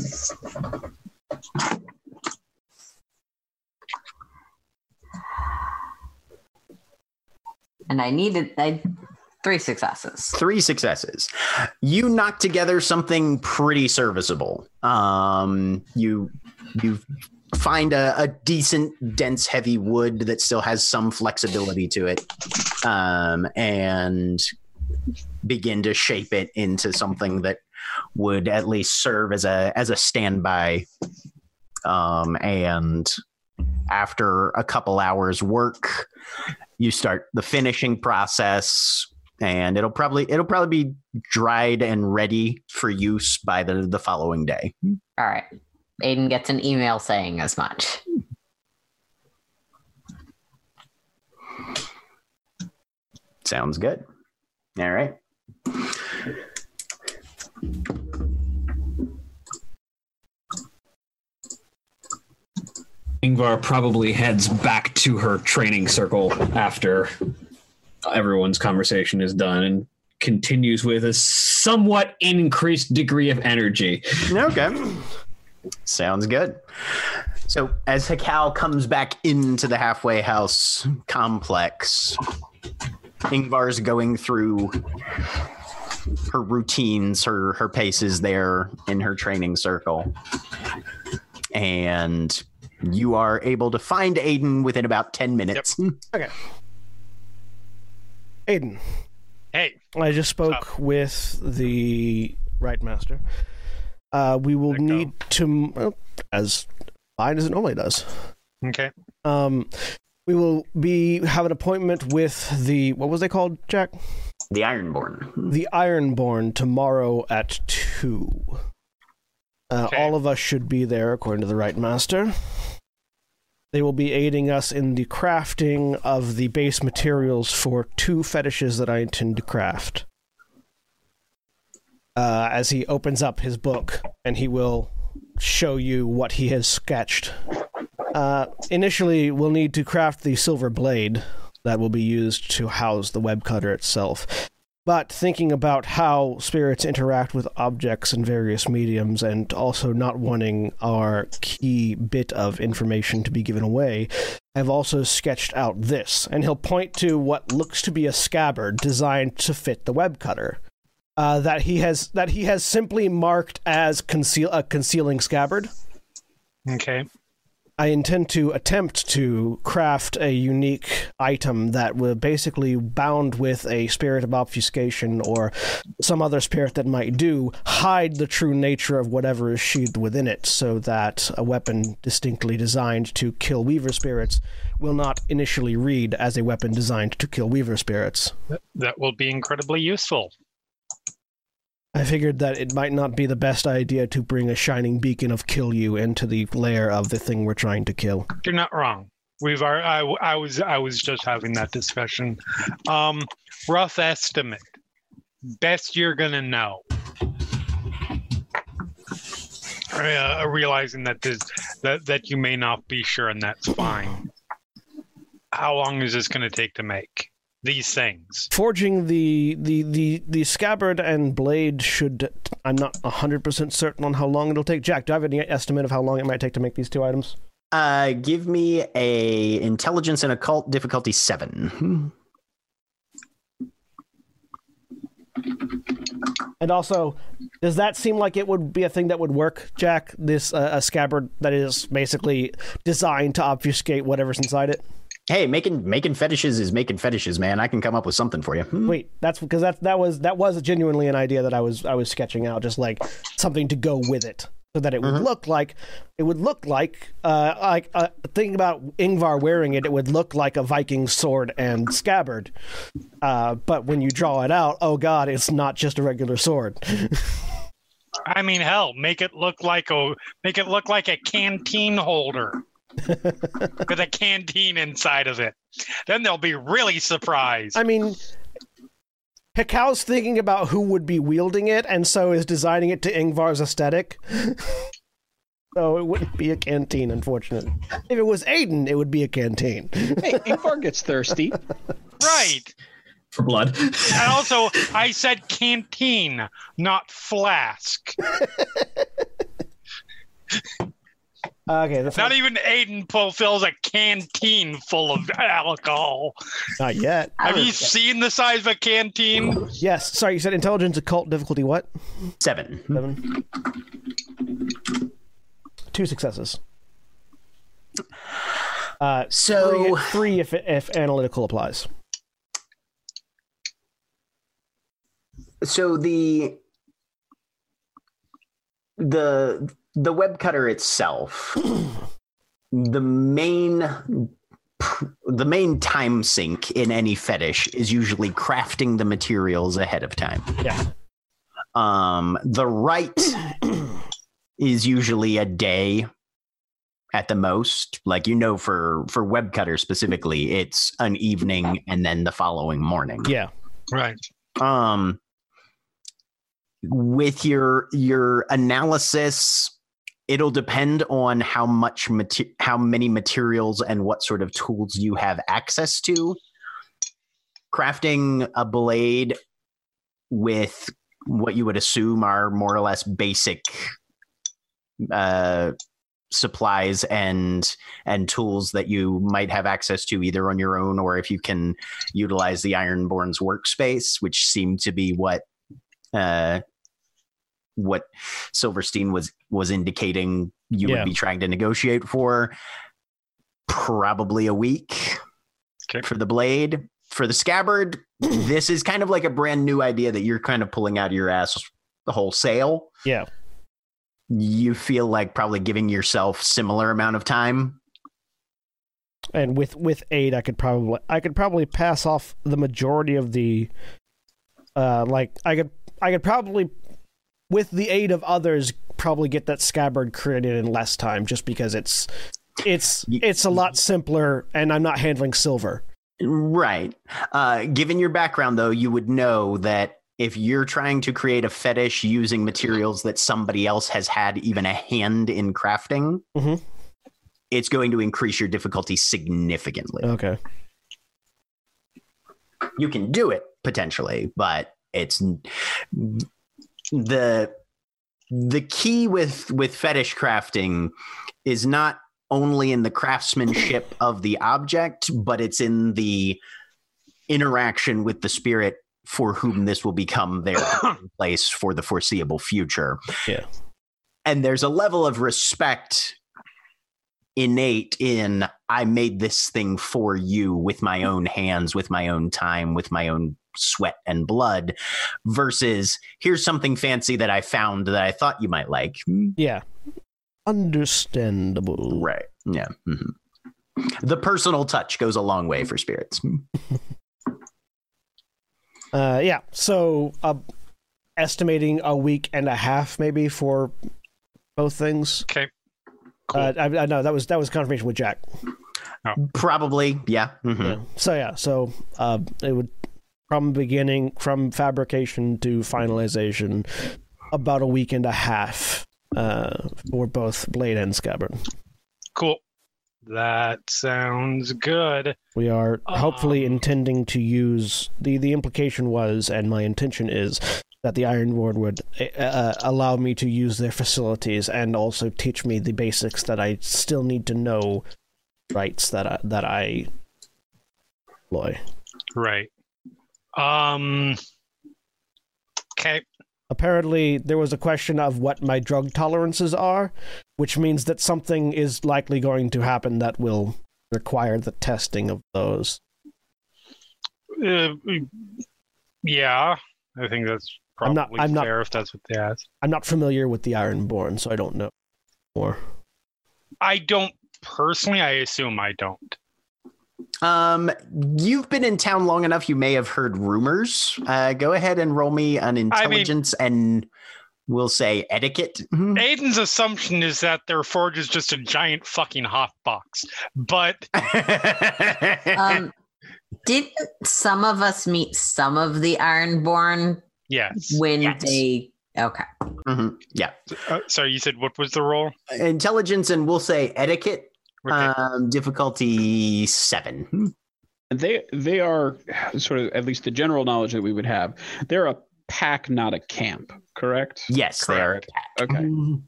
and I needed I, three successes. Three successes. You knock together something pretty serviceable. Um, you you find a, a decent, dense, heavy wood that still has some flexibility to it, um, and begin to shape it into something that would at least serve as a as a standby. Um, and after a couple hours work, you start the finishing process and it'll probably it'll probably be dried and ready for use by the the following day. All right. Aiden gets an email saying as much. Sounds good. All right. Yngvar probably heads back to her training circle after everyone's conversation is done and continues with a somewhat increased degree of energy. Okay. Sounds good. So as Hekau comes back into the halfway house complex, Yngvar's going through her routines, her her paces there in her training circle. And you are able to find Aiden within about 10 minutes. Aiden, Hey, I just spoke with the rite master. Uh, we will Let go. need to, well, as fine as it normally does. okay. Um, we will be have an appointment with the what was they called, Jack? The Ironborn. The Ironborn tomorrow at two. Uh, Okay. All of us should be there, according to the rite master. They will be aiding us in the crafting of the base materials for two fetishes that I intend to craft. Uh, as he opens up his book, and he will show you what he has sketched. Uh, initially, we'll need to craft the silver blade that will be used to house the web cutter itself. But thinking about how spirits interact with objects in various mediums and also not wanting our key bit of information to be given away, I've also sketched out this. And he'll point to what looks to be a scabbard designed to fit the web cutter. Uh, that he has that he has simply marked as conceal a concealing scabbard. Okay. I intend to attempt to craft a unique item that will basically bound with a spirit of obfuscation or some other spirit that might do hide the true nature of whatever is sheathed within it so that a weapon distinctly designed to kill weaver spirits will not initially read as a weapon designed to kill weaver spirits. That will be incredibly useful. I figured that it might not be the best idea to bring a shining beacon of kill you into the lair of the thing we're trying to kill. You're not wrong. We've already, I, I was I was just having that discussion. Um, rough estimate. Best you're gonna know. Uh, realizing that this that that you may not be sure, and that's fine. How long is this to take to make these things? Forging the the the the scabbard and blade should. I'm not hundred percent certain on how long it'll take. Jack, do I have any estimate of how long it might take to make these two items? Uh, give me a intelligence and occult difficulty seven. And also, does that seem like it would be a thing that would work, Jack? This uh, a scabbard that is basically designed to obfuscate whatever's inside it. Hey, making making fetishes is making fetishes, man. I can come up with something for you. Hmm. Wait, that's because that that was that was genuinely an idea that I was I was sketching out, just like something to go with it, so that it would look like it would look like uh like uh, thinking about Yngvar wearing it, it would look like a Viking sword and scabbard. Uh, but when you draw it out, oh god, it's not just a regular sword. I mean, hell, make it look like a make it look like a canteen holder with a canteen inside of it. Then they'll be really surprised. I mean, Hekau's thinking about who would be wielding it, and so is designing it to Yngvar's aesthetic. so it wouldn't be a canteen, unfortunately. If it was Aiden, it would be a canteen. Hey, Yngvar gets thirsty. right. for blood. And also, I said canteen, not flask. Okay, that's Not not, even Aiden fulfills a canteen full of alcohol. not yet. Have you seen the size of a canteen? Yes, sorry, you said intelligence occult difficulty what? Seven. Seven. Two successes. Uh, So three, three if if analytical applies. so the the the web cutter itself the main the main time sink in any fetish is usually crafting the materials ahead of time Yeah. um the right is usually a day at the most like you know for for web cutter specifically it's an evening and then the following morning Yeah. Right. um with your your analysis it'll depend on how much mater- how many materials and what sort of tools you have access to. Crafting a blade with what you would assume are more or less basic uh supplies and and tools that you might have access to either on your own or if you can utilize the Ironborn's workspace, which seemed to be what uh, what Silverstein was was indicating you Yeah. would be trying to negotiate for. Probably a week Okay. for the blade. For the scabbard, this is kind of like a brand new idea that you're kind of pulling out of your ass wholesale. Yeah. You feel like probably giving yourself similar amount of time. And with with eight, I could probably I could probably pass off the majority of the, uh, like I could I could probably, with the aid of others, probably get that scabbard created in less time, just because it's it's it's a lot simpler, and I'm not handling silver. Right. Uh, given your background, though, you would know that if you're trying to create a fetish using materials that somebody else has had even a hand in crafting, Mhm. it's going to increase your difficulty significantly. Okay. You can do it potentially, but it's the the key with with fetish crafting is not only in the craftsmanship of the object, but it's in the interaction with the spirit for whom this will become their place for the foreseeable future. Yeah. And there's a level of respect innate in I made this thing for you with my own hands, with my own time, with my own sweat and blood versus here's something fancy that I found that I thought you might like. Yeah. Understandable. Right. Yeah. Mhm. The personal touch goes a long way for spirits. Uh, yeah. So, uh, estimating a week and a half maybe for both things. Okay. Cool. Uh, I, I know that was that was confirmation with Jack. Probably, yeah. Mhm. Yeah. So yeah. So uh, it would from beginning from fabrication to finalization about a week and a half uh, for both blade and scabbard. cool. That sounds good. We are hopefully Um, intending to use the the implication was, and my intention is that the Ironborn would uh, allow me to use their facilities and also teach me the basics that I still need to know, rites that I, that I employ. Right. Um. Okay. Apparently, there was a question of what my drug tolerances are, which means that something is likely going to happen that will require the testing of those. Uh, yeah, I think that's probably I'm not- I'm not- fair if that's what they asked. I'm not familiar with the Ironborn, so I don't know more. I don't personally. I assume I don't. Um, you've been in town long enough. You may have heard rumors. Uh, go ahead and roll me an intelligence and we'll say etiquette. Mhm. Aiden's assumption is that their forge is just a giant fucking hot box, but Um, didn't some of us meet some of the Ironborn yes. when Yes. they? Okay. Mhm. Yeah, Uh, sorry, you said what was the roll? intelligence and we'll say etiquette. Okay. Um, difficulty seven. And they they are sort of at least the general knowledge that we would have. They're a pack, not a camp. Correct. Yes, they are. Okay. Mhm.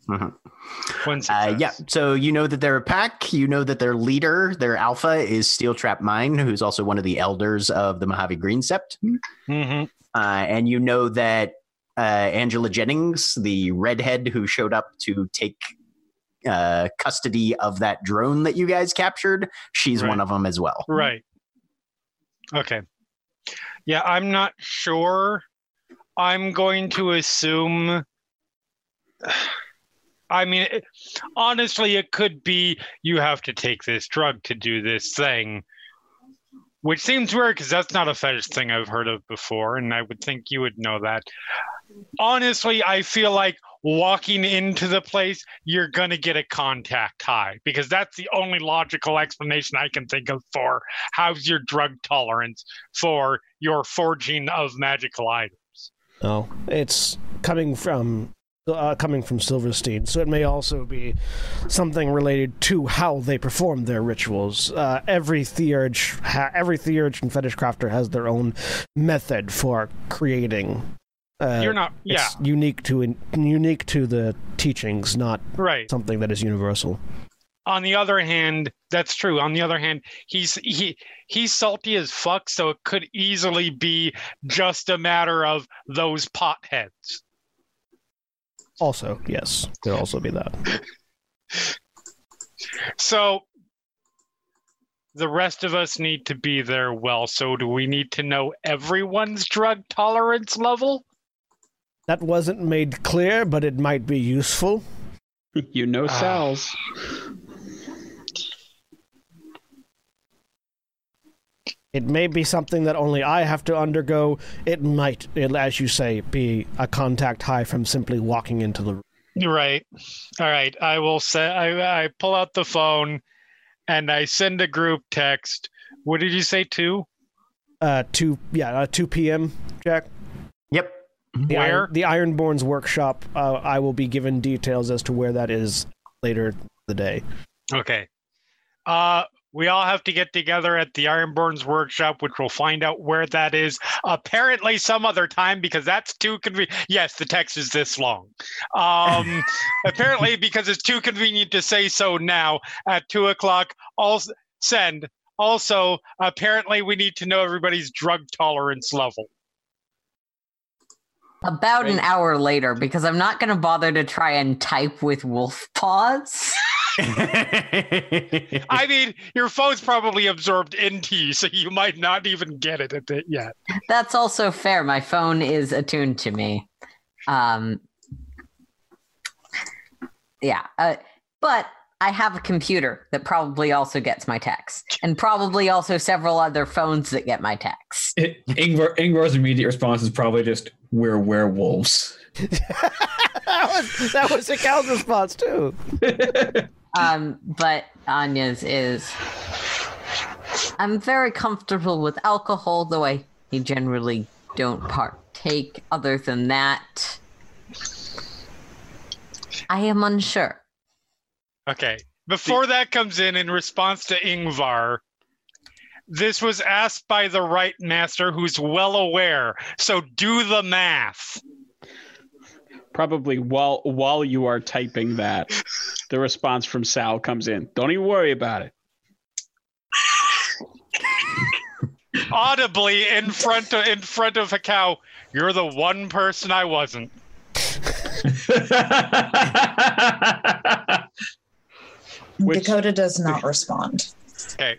Uh, success. yeah, so you know that they're a pack. You know that their leader, their alpha, is Steel Trap Mine, who's also one of the elders of the Mojave Green Sept. hmm Uh, and you know that uh, Angela Jennings, the redhead who showed up to take uh, custody of that drone that you guys captured, she's Right. one of them as well. Right. Okay. Yeah, I'm not sure. I'm going to assume. I mean, it, honestly, it could be you have to take this drug to do this thing, which seems weird because that's not a fetish thing I've heard of before, and I would think you would know that. Honestly, I feel like walking into the place, you're going to get a contact high because that's the only logical explanation I can think of for how's your drug tolerance for your forging of magical items. No, it's coming from uh, coming from Silverstein, so it may also be something related to how they perform their rituals. Uh, every theurge, ha- every theurge and fetish crafter has their own method for creating. Uh, You're not, yeah, It's unique to in, unique to the teachings, not right. something that is universal. On the other hand, that's true. On the other hand, he's he he's salty as fuck, so it could easily be just a matter of those potheads. Also, yes, could also be that. So the rest of us need to be there well. So do we need to know everyone's drug tolerance level? That wasn't made clear, but it might be useful. You know Ah. Sal's. It may be something that only I have to undergo. It might, as you say, be a contact high from simply walking into the room. Right. All right. I will say I, I pull out the phone and I send a group text. What did you say? Two? Uh, two, yeah, uh, two p.m. Jack. The Where? Iron, the Ironborn's workshop. Uh, I will be given details as to where that is later the day. Okay. Uh, we all have to get together at the Ironborn's workshop, which we'll find out where that is. Apparently, some other time because that's too convenient. Yes, the text is this long. Um, apparently, because it's too convenient to say so now at two o'clock. I'll send. Also, apparently, we need to know everybody's drug tolerance level. About an hour later, because I'm not going to bother to try and type with wolf paws. I mean, your phone's probably absorbed into you, so you might not even get it at it yet. That's also fair. My phone is attuned to me. Um, yeah, uh, but I have a computer that probably also gets my text, and probably also several other phones that get my text. Yngvar, Yngvar's immediate response is probably just, "We're werewolves." that was that was Cal's response too. Um, but Anya's is. I'm very comfortable with alcohol, though I generally don't partake. Other than that, I am unsure. Okay. Before that comes in, in response to Yngvar, this was asked by the rite master who's well aware. So do the math. Probably while while you are typing that, the response from Sal comes in. Don't even worry about it. Audibly in front of in front of Hekau, you're the one person I wasn't. Which- Dakota does not respond. Okay.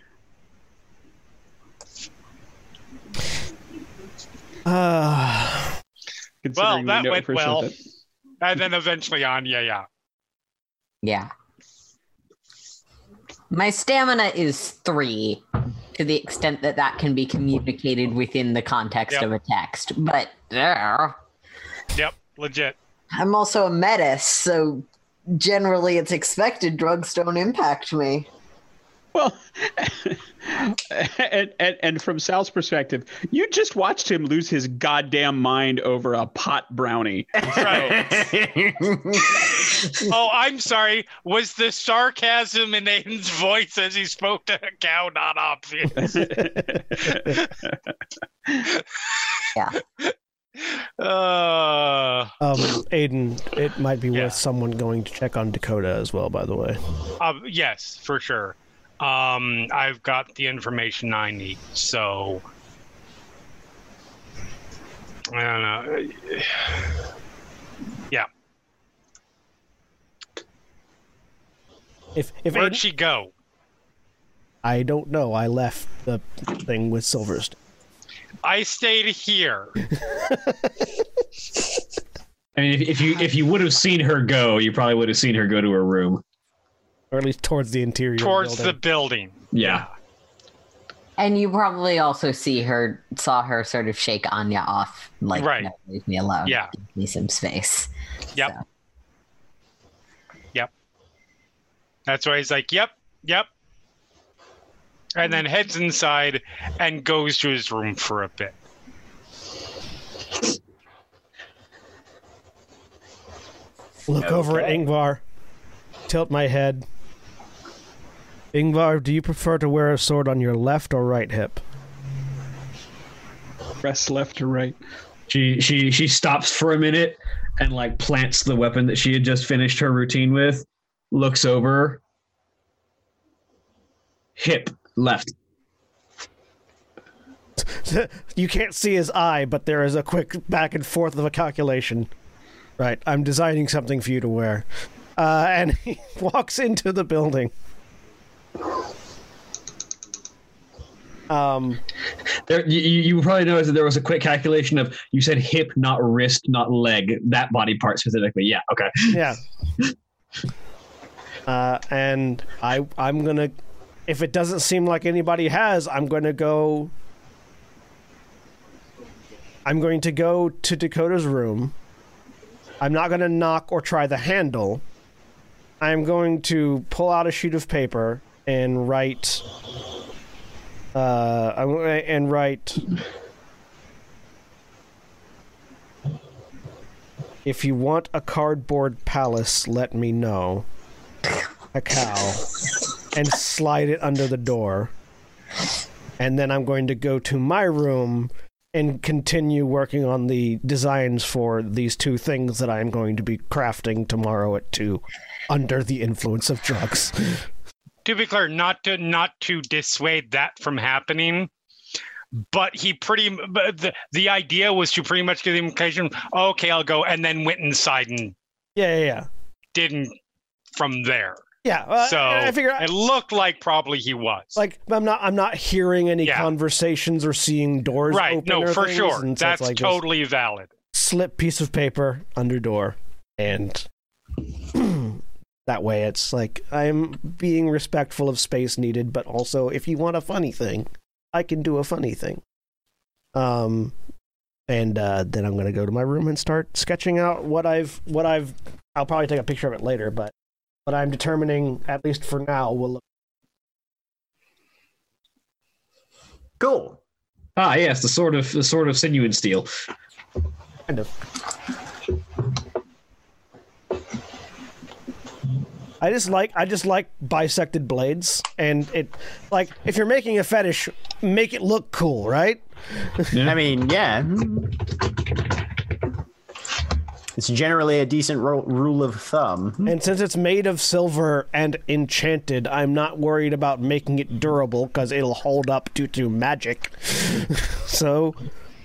Uh, Considering we that know went well. something. And then eventually on, yeah, yeah. Yeah. My stamina is three to the extent that that can be communicated within the context Yep. of a text. But there. Yep, legit. I'm also a metis, so generally it's expected drugs don't impact me. Well, and, and and from Sal's perspective, you just watched him lose his goddamn mind over a pot brownie. Right. oh, I'm sorry. Was the sarcasm in Aiden's voice as he spoke to a cow not obvious? Yeah. Uh, um, Aiden, it might be Yeah. worth someone going to check on Dakota as well. By the way, um, yes, for sure. Um, I've got the information I need, so I don't know. Yeah, if if where'd Aiden, she go? I don't know. I left the thing with Silverstone. I stayed here. I mean, if, if you if you would have seen her go, you probably would have seen her go to her room. or at least towards the interior. of the towards the building. building. Yeah. And you probably also see her, saw her sort of shake Anya off, like, Right. "No, leave me alone. Yeah. Give me some space. Yep. So, That's why he's like, "Yep, yep," and then heads inside and goes to his room for a bit. Look over at Yngvar. Tilt my head. Yngvar, do you prefer to wear a sword on your left or right hip? Press left or right. She she she stops for a minute and like plants the weapon that she had just finished her routine with. Looks over. Hip left. you can't see his eye, but there is a quick back and forth of a calculation. Right, I'm designing something for you to wear. Uh, and he walks into the building. Um, There, you, you probably noticed that there was a quick calculation of you said hip, not wrist, not leg. That body part specifically. Yeah. Okay. yeah. Uh, and I, I'm gonna, if it doesn't seem like anybody has, I'm gonna go. I'm going to go to Dakota's room. I'm not gonna knock or try the handle. I'm going to pull out a sheet of paper and write. Uh, I'm and write. If you want a cardboard palace, let me know. Hekau. And slide it under the door. And then I'm going to go to my room and continue working on the designs for these two things that I'm going to be crafting tomorrow at 2 under the influence of drugs. To be clear, not to not to dissuade that from happening, but he pretty but the the idea was to pretty much give the implication, okay, I'll go, and then went inside and Yeah, yeah, yeah. didn't from there. Yeah, uh, so I figure it looked like probably he was. like I'm not I'm not hearing any Yeah. conversations or seeing doors right? open No, or for sure. That's like totally valid. slip piece of paper under door and that way it's like I'm being respectful of space needed but also if you want a funny thing I can do a funny thing um and uh, then I'm gonna go to my room and start sketching out what I've what I've I'll probably take a picture of it later but what I'm determining at least for now will look Cool. Ah, yes, the sword of the sword of sinew and steel. kind of I just like I just like bisected blades, and it like if you're making a fetish, make it look cool, right? I mean, yeah. It's generally a decent ro- rule of thumb. And since it's made of silver and enchanted, I'm not worried about making it durable because it'll hold up due to magic. so,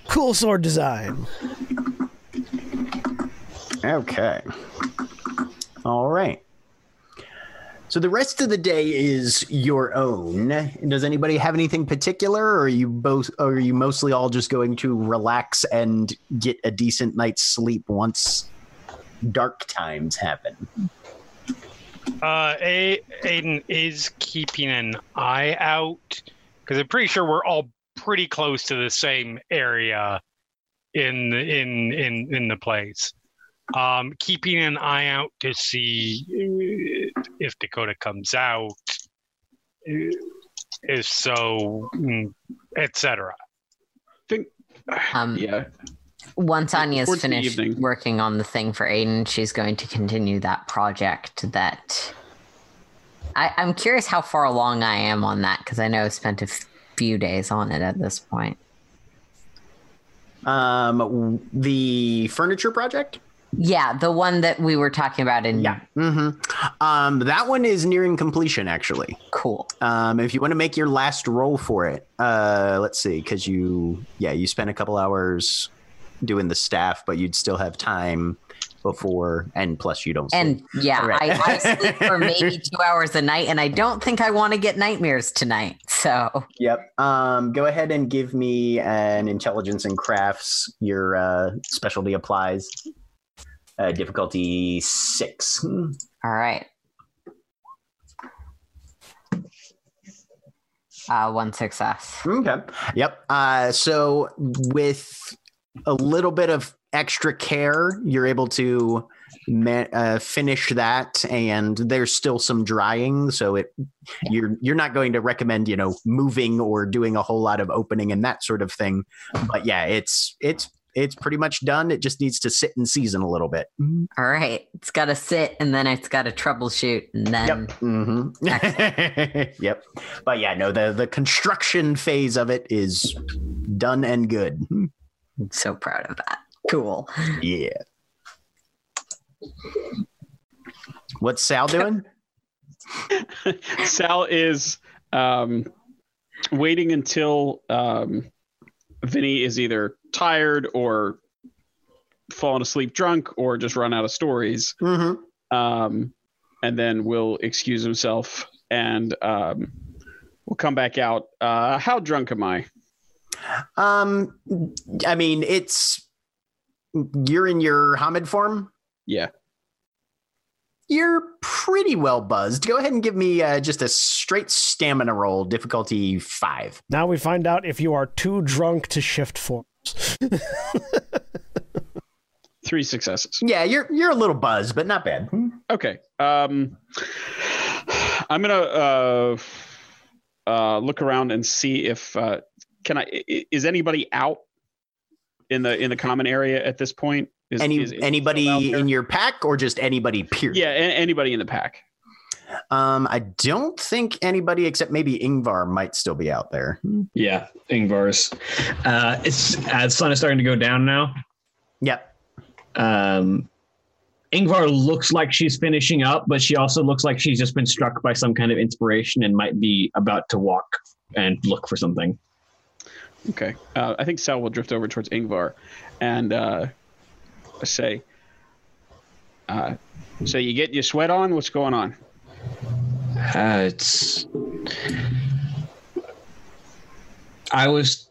cool sword design. Okay. All right. So the rest of the day is your own. Does anybody have anything particular, or are you both, or are you mostly all just going to relax and get a decent night's sleep once dark times happen? Uh, a- Aiden is keeping an eye out because I'm pretty sure we're all pretty close to the same area in the, in in in the place. Um, keeping an eye out to see if Dakota comes out, uh, if so, mm, etc. Um, Yeah. Once Anya's Towards finished working on the thing for Aiden, she's going to continue that project that. I, I'm curious how far along I am on that because I know I've spent a few days on it at this point. Um, the furniture project. Yeah, the one that we were talking about in. hmm Um, that one is nearing completion, actually. Cool. Um, if you want to make your last roll for it, uh, let's see, because you, yeah, you spent a couple hours doing the staff, but you'd still have time before, and plus you don't. Sleep. And yeah, Right. I, I sleep for maybe two hours a night, and I don't think I want to get nightmares tonight. So yep. Um, go ahead and give me an intelligence and crafts. Your uh, specialty applies. Uh, difficulty six. all right. Uh, one success. Okay. Yep. Uh, so with a little bit of extra care, you're able to ma- uh, finish that, and there's still some drying. So it you're you're not going to recommend you know moving or doing a whole lot of opening and that sort of thing. But yeah, it's it's it's pretty much done. It just needs to sit and season a little bit. All right. It's got to sit, and then it's got to troubleshoot, and then Yep. Mm-hmm. yep. But yeah, no, the the construction phase of it is done and good. I'm so proud of that. Cool. Yeah. What's Sal doing? Sal is um, waiting until um, Vinny is either tired or fallen asleep drunk or just run out of stories. mm-hmm. Um, and then will excuse himself and um, we'll come back out. Uh, how drunk am I? Um, I mean, it's you're in your Homid form. Yeah. You're pretty well buzzed. Go ahead and give me uh, just a straight stamina roll, difficulty five. Now we find out if you are too drunk to shift forms. Three successes. Yeah, you're you're a little buzzed, but not bad. Okay. Um, I'm gonna uh, uh, look around and see if uh, can I. Is anybody out in the in the common area at this point? Is, Any is- is anybody in your pack, or just anybody? Period. Yeah, a- anybody in the pack. Um, I don't think anybody except maybe Yngvar might still be out there. Yeah, Yngvar's. Uh, it's as sun is starting to go down now. Yep. Um, Yngvar looks like she's finishing up, but she also looks like she's just been struck by some kind of inspiration and might be about to walk and look for something. Okay. Uh, I think Sal will drift over towards Yngvar and uh, say, uh, "So you get your sweat on? What's going on?" Uh, it's. I was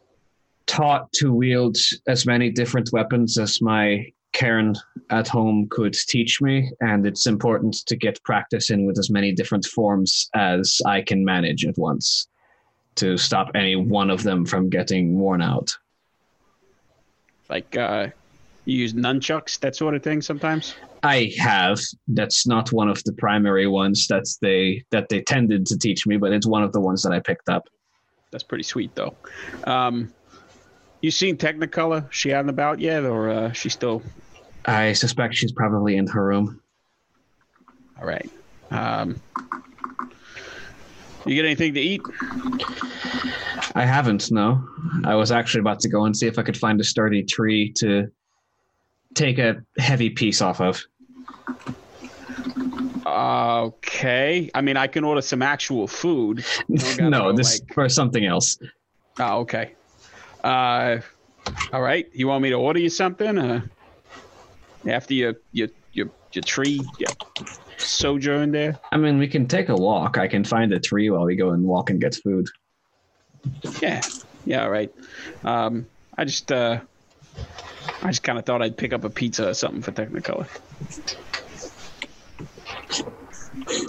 taught to wield as many different weapons as my cairn at home could teach me, and it's important to get practice in with as many different forms as I can manage at once to stop any one of them from getting worn out. Like uh, you use nunchucks, that sort of thing. Sometimes. I have. That's not one of the primary ones that's they that they tended to teach me, but it's one of the ones that I picked up. That's pretty sweet, though. Um, you seen Technicolor? She out and about yet, or uh, she still? I suspect she's probably in her room. All right. Um, you get anything to eat? I haven't, no. I was actually about to go and see if I could find a sturdy tree to take a heavy piece off of. Okay. I mean, I can order some actual food. You don't gotta no, this like- for something else. Oh, okay. Uh, all right. You want me to order you something? Uh, after you you you your tree you sojourn there. I mean, we can take a walk. I can find a tree while we go and walk and get food. Yeah. Yeah. All right. Um, I just uh, I just kind of thought I'd pick up a pizza or something for Technicolor.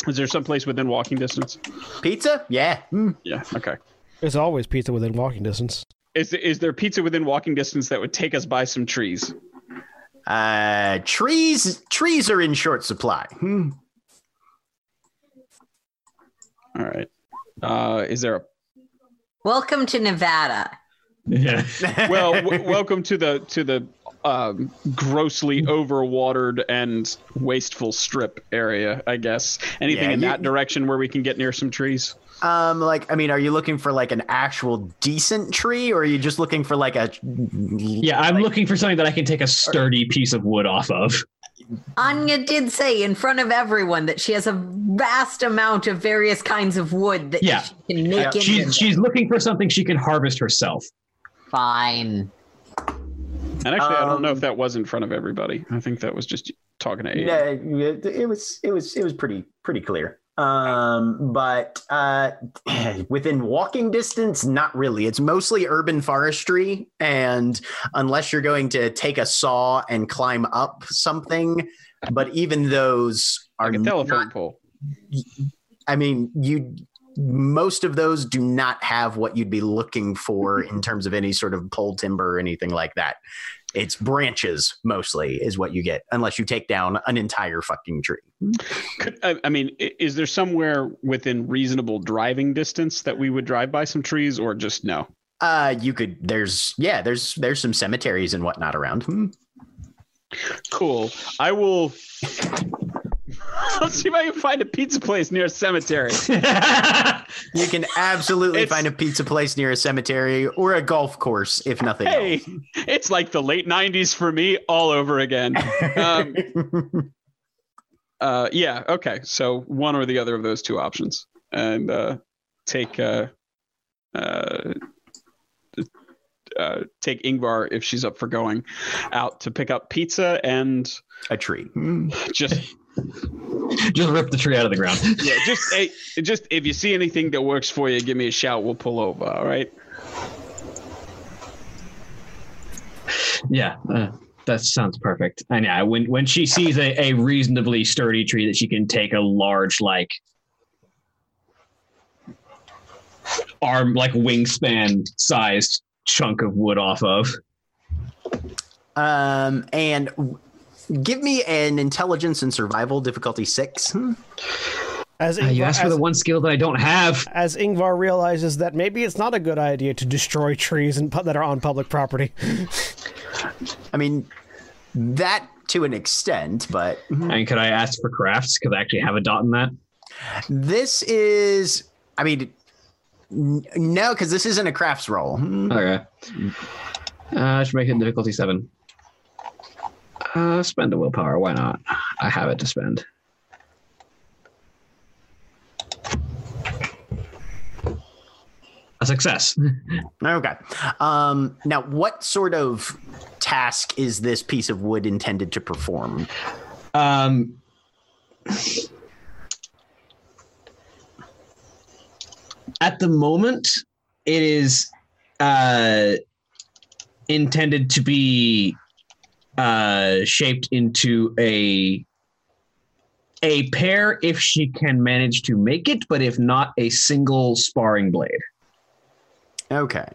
Is there someplace within walking distance? Pizza? Yeah. Mm. Yeah. Okay. There's always pizza within walking distance. Is is there pizza within walking distance that would take us by some trees? Uh, trees. Trees are in short supply. Hmm. All right. Uh, is there a Welcome to Nevada. Yeah. well? W- welcome to the to the um, grossly overwatered and wasteful strip area. I guess anything Yeah, in you- that direction where we can get near some trees. Um, like, I mean, are you looking for like an actual decent tree, or are you just looking for like a? Yeah, I'm looking for something that I can take a sturdy piece of wood off of. Anya did say in front of everyone that she has a vast amount of various kinds of wood that Yeah. she can make into She's she's looking for something she can harvest herself. Fine. And actually, I don't know Um, if that was in front of everybody. I think that was just talking to Aiden. Yeah, it, it was it was it was pretty pretty clear. Um, but uh, within walking distance, not really. It's mostly urban forestry, and unless you're going to take a saw and climb up something, but even those are like telephone not- pole. I mean, you most of those do not have what you'd be looking for in terms of any sort of pole timber or anything like that. It's branches mostly is what you get, unless you take down an entire fucking tree. Could, I, I mean, is there somewhere within reasonable driving distance that we would drive by some trees, or just no? Uh, you could. There's yeah. There's there's some cemeteries and whatnot around. Hmm. Cool. I will. Let's see if I can find a pizza place near a cemetery. You can absolutely It's- find a pizza place near a cemetery or a golf course, if nothing Hey, it's like the late '90s for me all over again. Um, uh, yeah. Okay. So one or the other of those two options, and uh, take uh, uh, uh, take Yngvar if she's up for going out to pick up pizza and a tree. Just Just rip the tree out of the ground. yeah, just hey, just if you see anything that works for you, give me a shout. We'll pull over. All right. Yeah, uh, that sounds perfect. And yeah, when when she sees a, a reasonably sturdy tree that she can take a large like arm like wingspan sized chunk of wood off of. Um, and w- give me an intelligence and survival difficulty six. Hmm. As Uh, you Yngvar, asked for as, the one skill that I don't have. as Yngvar realizes that maybe it's not a good idea to destroy trees and pu- that are on public property. I mean, that to an extent, but And could I ask for crafts? Because I actually have a dot in that. this is. I mean, n- no, because this isn't a crafts roll. Hmm. Okay. Uh, I should make it difficulty seven. Uh, spend a willpower. Why not? I have it to spend. A success. Okay. Um, now, what sort of task is this piece of wood intended to perform? Um, at the moment, it is uh, intended to be uh, shaped into a a pair if she can manage to make it, but if not, a single sparring blade. Okay.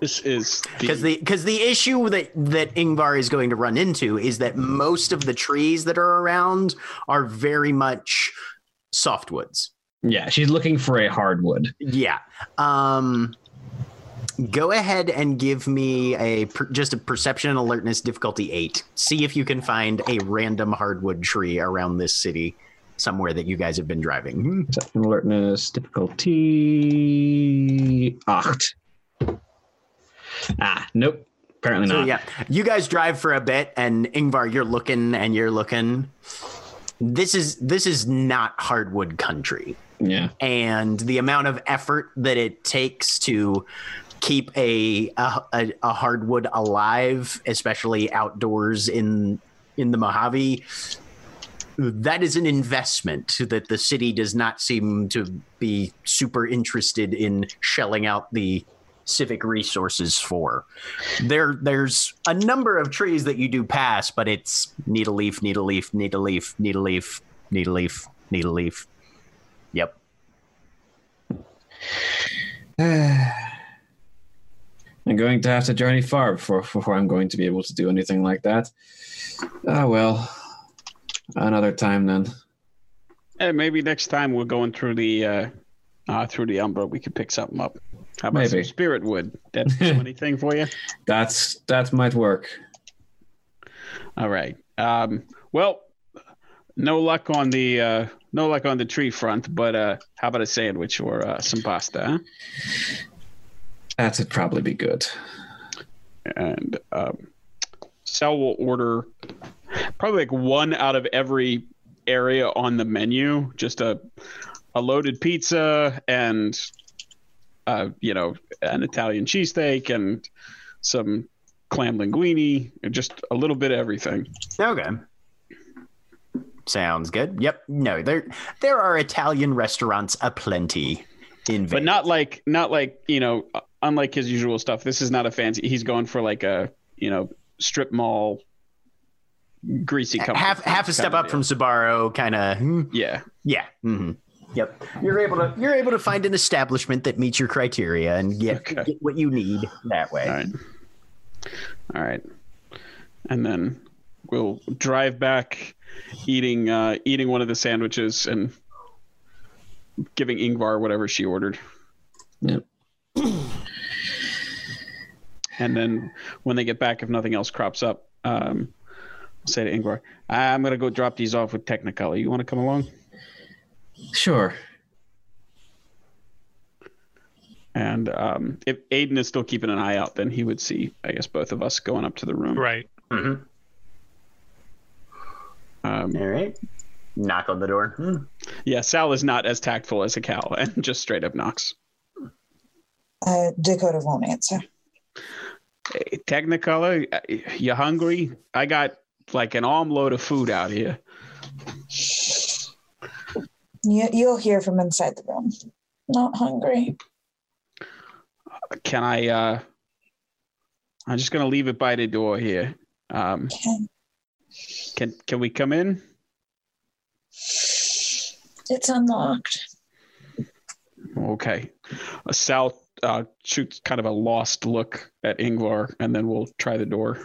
This is Because the because the issue that that Yngvar is going to run into is that most of the trees that are around are very much softwoods. Yeah, she's looking for a hardwood. Yeah. Um go ahead and give me a per, just a perception alertness difficulty 8. See if you can find a random hardwood tree around this city somewhere that you guys have been driving. Perception alertness difficulty acht. Ah, nope. Apparently So not. yeah, you guys drive for a bit, and Yngvar, you're looking and you're looking. This is this is not hardwood country, Yeah. and the amount of effort that it takes to keep a a, a, a hardwood alive, especially outdoors in in the Mojave, that is an investment that the city does not seem to be super interested in shelling out the civic resources for. There there's a number of trees that you do pass, but it's needle leaf, needle leaf, needle leaf, needle leaf, needle leaf, needle leaf. Yep. I'm going to have to journey far before before I'm going to be able to do anything like that. Ah well. Another time then. Eh, maybe next time we're going through the uh, uh, through the Umbra, we could pick something up. How about some spirit wood? That do anything for you? That's that might work. All right. Um, well, no luck on the uh, no luck on the tree front, but uh, how about a sandwich or uh, some pasta? Huh? That'd probably be good. And um, Sal will order probably like one out of every area on the menu, just a a loaded pizza and uh, you know an Italian cheesesteak and some clam linguine, and just a little bit of everything. Okay. Sounds good. Yep. No, there there are Italian restaurants aplenty in Vegas. but not like not like you know unlike his usual stuff this is not a fancy he's going for like a you know strip mall greasy comfort half half a step kinda up from deal. Sbarro kind of yeah yeah. hmm Yep. You're able to you're able to find an establishment that meets your criteria and get, Okay. get what you need that way. all right all right and then we'll drive back eating uh eating one of the sandwiches and giving Yngvar whatever she ordered Yep. And then when they get back if nothing else crops up um I'll say to Yngvar i'm gonna go drop these off with technicolor you want to come along Sure. And um, if Aiden is still keeping an eye out, then he would see, I guess, both of us going up to the room. Right. hmm Um, All right. Knock on the door. Hmm. yeah, Sal is not as tactful as a cow and just straight up knocks. Uh, Dakota won't answer. Hey, Technicolor, uh, you hungry? I got like an armload of food out here. You, you'll hear from inside the room. Not hungry. Can I? uh I'm just gonna leave it by the door here. Um, Okay. can can we come in? It's unlocked. Okay. Uh, Sal uh, shoots kind of a lost look at Yngvar, and then we'll try the door.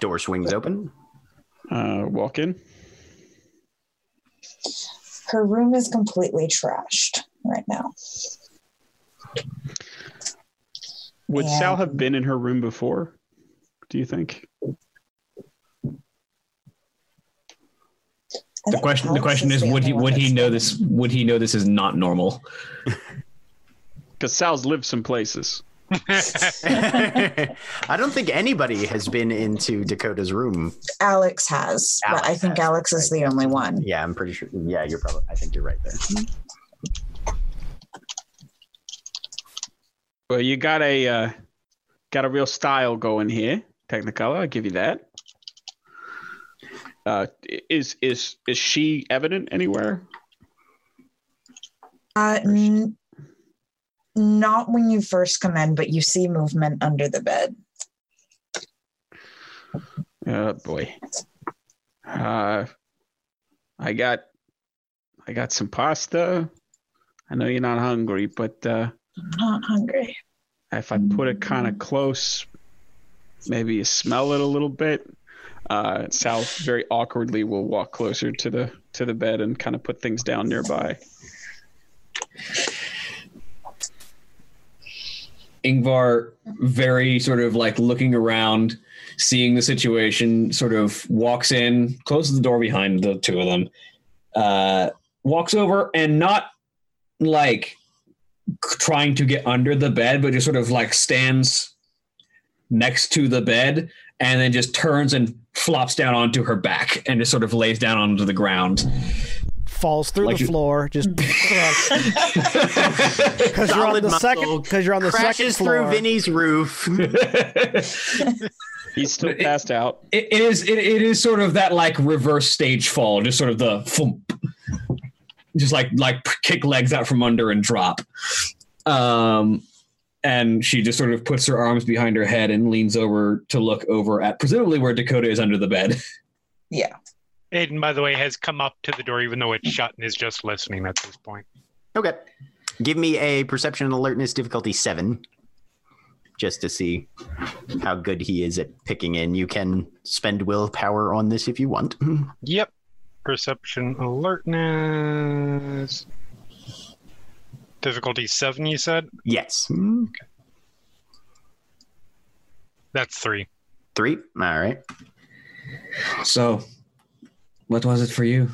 Door swings open. Uh, walk in. Her room is completely trashed right now. Would Yeah. Sal have been in her room before? Do you think? The question the question is the would he would he know this would he know this is not normal? Because Sal's lived some places. I don't think anybody has been into Dakota's room. Alex has, but I think has, Alex is right. the only one. Yeah, I'm pretty sure. Yeah, you're probably. I think you're right there. Well, you got a uh, got a real style going here, Technicolor. I'll give you that. Uh, is is is she evident anywhere? Uh, n- not when you first come in, but you see movement under the bed. Oh boy. Uh, I got, I got some pasta. I know you're not hungry, but uh, I'm not hungry. if I put it kind of close, maybe you smell it a little bit. Uh, Sal very awkwardly will walk closer to the to the bed and kind of put things down nearby. Yngvar, very sort of like looking around, seeing the situation, sort of walks in, closes the door behind the two of them, uh, walks over and not like trying to get under the bed, but just sort of like stands next to the bed and then just turns and flops down onto her back and just sort of lays down onto the ground. Falls through Like the you- floor, just because you're on Solid the second because you're on the second Crashes floor. through Vinny's roof. He's still It- passed out. it, it is it, it is sort of that like reverse stage fall, just sort of the thump. just like like kick legs out from under and drop. Um, and she just sort of puts her arms behind her head and leans over to look over at presumably where Dakota is under the bed. Yeah. Aiden, by the way, has come up to the door, even though it's shut, and is just listening at this point. Okay. Give me a perception and alertness difficulty seven, just to see how good he is at picking in. You can spend willpower on this if you want. Yep. Perception alertness. Difficulty seven, you said? Yes. Okay. That's three. Three. All right. So, what was it for you?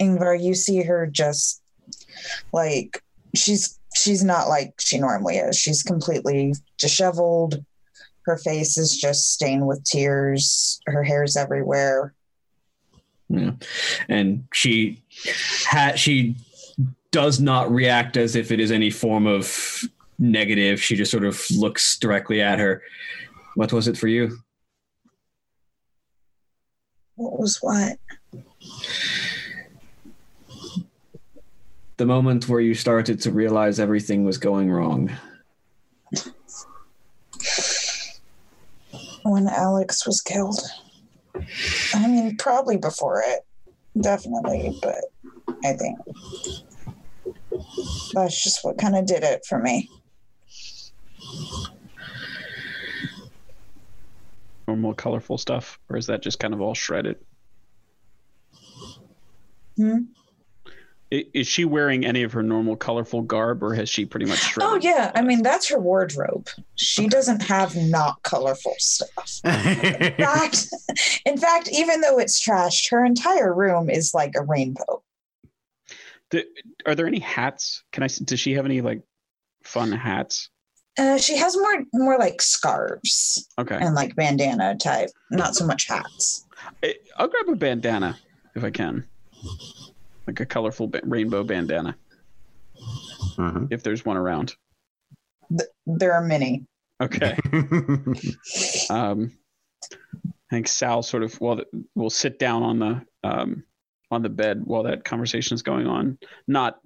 Yngvar, you see her just like she's she's not like she normally is. She's completely disheveled. Her face is just stained with tears. Her hair's everywhere. Yeah. And she ha- she does not react as if it is any form of negative. She just sort of looks directly at her. What was it for you? What was what? The moment where you started to realize everything was going wrong. When Alex was killed. I mean, probably before it. Definitely, but I think that's just what kind of did it for me. Normal, colorful stuff, or is that just kind of all shredded? Hmm? I- Is she wearing any of her normal, colorful garb, or has she pretty much shredded? Oh yeah, I mean that's her wardrobe. She doesn't have not colorful stuff. In fact, in fact, even though it's trashed, her entire room is like a rainbow. Do- are there any hats? Can i Does she have any like fun hats? Uh, she has more more like scarves Okay, and like bandana type, not so much hats. I'll grab a bandana if I can, like a colorful ba- rainbow bandana Mhm. if there's one around. Th- there are many. Okay. um, I think Sal sort of well will sit down on the um, on the bed while that conversation is going on. Not,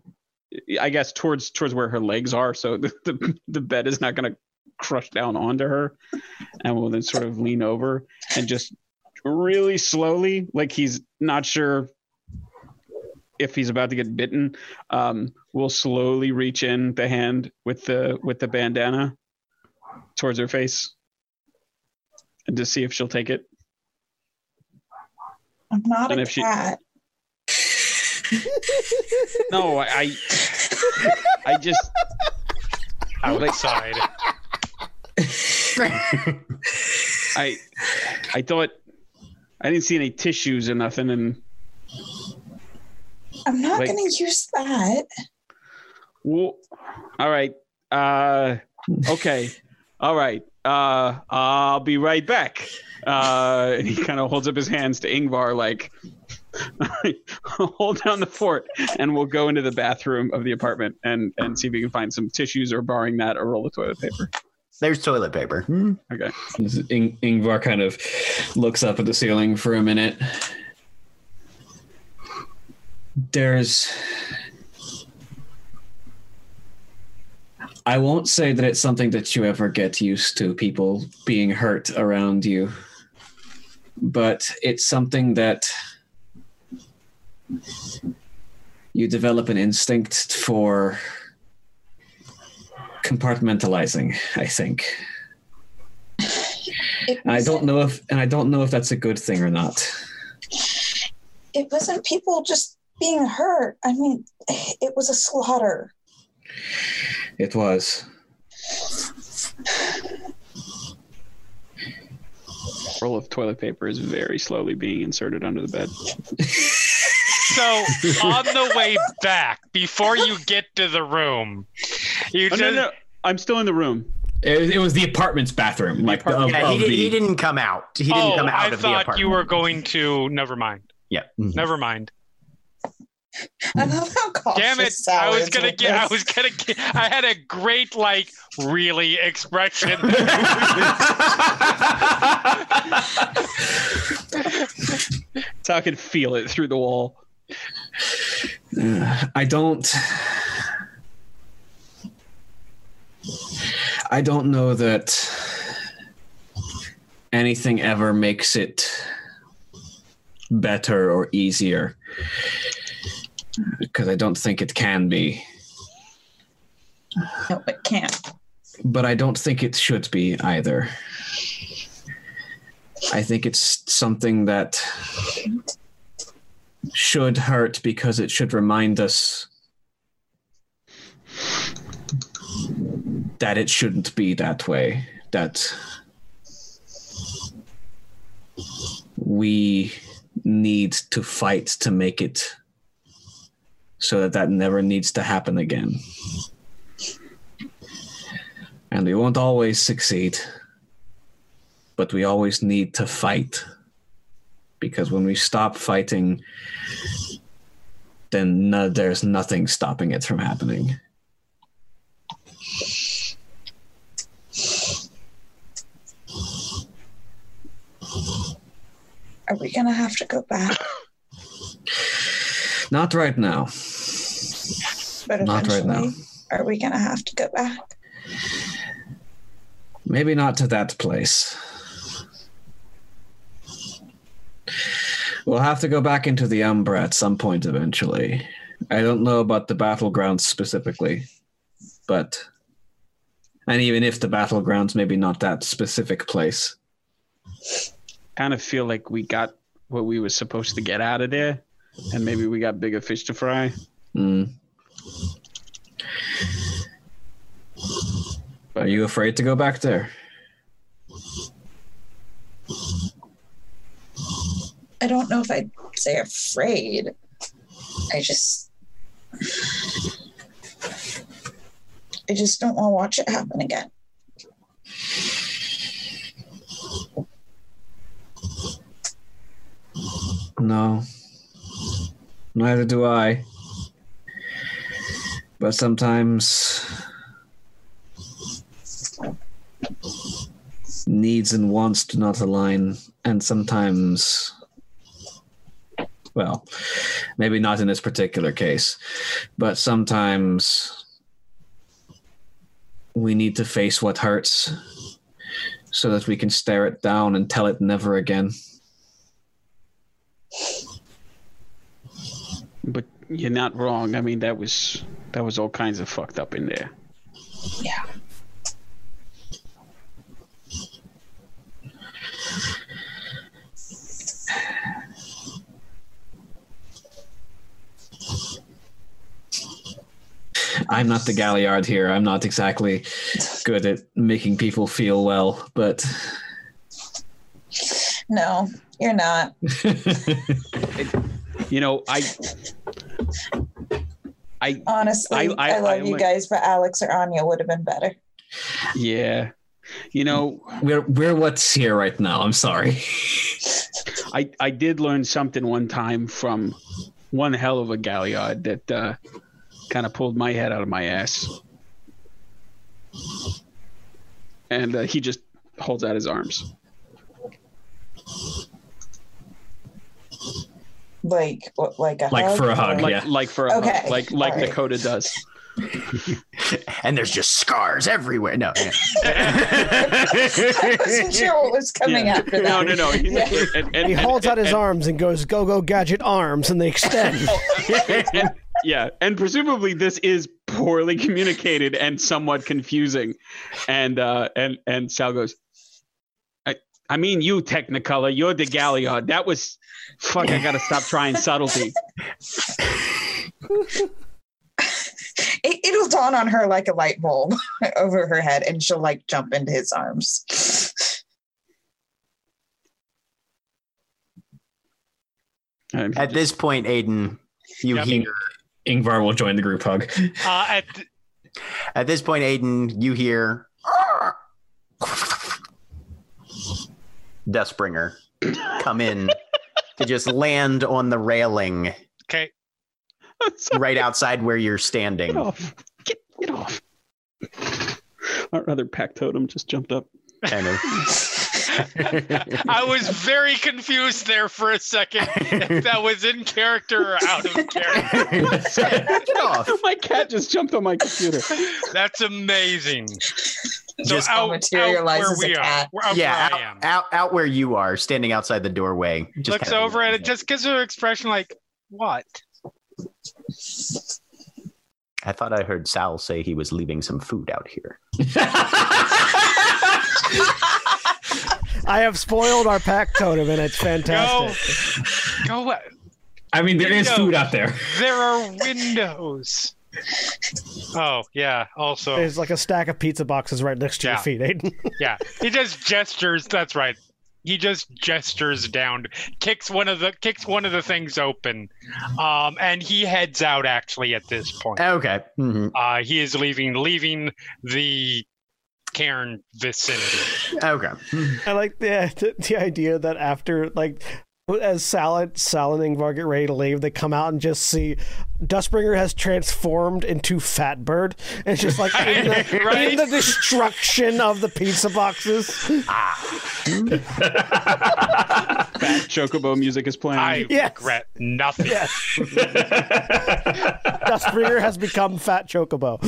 I guess, towards towards where her legs are, so the the, the bed is not going to crush down onto her, and will then sort of lean over and just really slowly, like he's not sure if he's about to get bitten, um, will slowly reach in the hand with the with the bandana towards her face and to see if she'll take it. I'm not And a if she- cat. No, I, I, just I just Outside. I, I thought I didn't see any tissues or nothing, and I'm not like- going to use that. well, all right, uh, okay, all right, uh, I'll be right back. Uh, and he kind of holds up his hands to Yngvar, like, hold down the fort, and we'll go into the bathroom of the apartment and and see if we can find some tissues, or barring that, a roll of toilet paper. There's toilet paper. Okay. In- Yngvar kind of looks up at the ceiling for a minute. There's. I won't say that it's something that you ever get used to, people being hurt around you, but it's something that you develop an instinct for compartmentalizing, I think. I don't know if, and I don't know if that's a good thing or not. It wasn't people just being hurt. I mean, it was a slaughter. It was. Roll of toilet paper is very slowly being inserted under the bed. So on the way back, before you get to the room, you Oh, just no, no, I'm still in the room. It, it was the apartment's bathroom, like the, of, Yeah, he, of did, the- he didn't come out. He didn't oh, come out I of the thought apartment. you were going to. Never mind. Yeah. Mm-hmm. Never mind. I love how cautious Damn it! Sal I was gonna with get. I was gonna get. I had a great like really expression. So I could feel it through the wall. I don't. I don't know that anything ever makes it better or easier because I don't think it can be. No, it can't. but I don't think it should be either. I think it's something that should hurt because it should remind us that it shouldn't be that way. That we need to fight to make it so that that never needs to happen again and we won't always succeed, but we always need to fight. Because when we stop fighting, then no, there's nothing stopping it from happening. Are we gonna have to go back? Not right now. But Not right now. are we gonna have to go back? Maybe not to that place. We'll have to go back into the Umbra at some point eventually. I don't know about the battlegrounds specifically, but and even if the battlegrounds maybe not that specific place. Kind of feel like we got what we were supposed to get out of there, and maybe we got bigger fish to fry. Mm. Are you afraid to go back there? I don't know if I'd say afraid. I just I just don't want to watch it happen again. No. Neither do I. But sometimes needs and wants do not align, and sometimes, well, maybe not in this particular case, but sometimes we need to face what hurts so that we can stare it down and tell it never again. But you're not wrong. I mean, that was that was all kinds of fucked up in there. Yeah. I'm not the Galliard here. I'm not exactly good at making people feel well, but No, you're not. You know, I, I, Honestly, I- I, I- love I you guys, but Alex or Anya would have been better. yeah, you know, we're we're what's here right now. I'm sorry. I, I did learn something one time from one hell of a galliard that uh, kind of pulled my head out of my ass. and uh, he just holds out his arms. Like? Like a Like hug for a hug, or- Like Yeah. like for a Okay. like like All right. Dakota does. and there's just scars everywhere. No. I wasn't sure what was coming Yeah. after that. No, no, no. He's Yeah. and, and, He and- holds out his and- arms and goes, "Go, go, gadget arms," and they extend. and, yeah, and presumably this is poorly communicated and somewhat confusing. And uh, and and Sal goes, I I mean you Technicolor, you're the Galliard. That was fuck. I gotta stop trying subtlety. It, it'll dawn on her like a light bulb over her head, and she'll like jump into his arms. At this point, Aiden, you Yep. hear. Yngvar will join the group hug. Uh, at th- At this point, Aiden, you hear. Dustbringer come in to just land on the railing okay. right outside where you're Get standing. off. Get get off. Our other pack totem just jumped up. Kind of. I was very confused there for a second if that was in character or out of character. Get off. My cat just jumped on my computer. That's amazing. So Just out, out materialize where as a we cat. We're out yeah, where I am. out, out, out where you are, standing outside the doorway. Just Looks kinda- over at it, just gives her an expression like, what? I thought I heard Sal say he was leaving some food out here. I have spoiled our pack totem, and it's fantastic. Go. Uh, I mean, there is food out there. There are windows. Oh, yeah. Also, There's like a stack of pizza boxes right next to Yeah. your feet, Aiden. yeah. He just gestures. That's right. He just gestures down, kicks one of the kicks one of the things open, um, and he heads out. Actually, at this point, Okay. Mhm. uh, he is leaving leaving the cairn vicinity. Okay. I like the, the the idea that after like as Salad Sal and Yngvar get ready to leave, they come out and just see Dustbringer has transformed into Fatbird. And it's just like in the, Right? in the destruction of the pizza boxes. Fat Chocobo music is playing. I Yes. regret nothing. Yes. Dustbringer has become Fat Chocobo.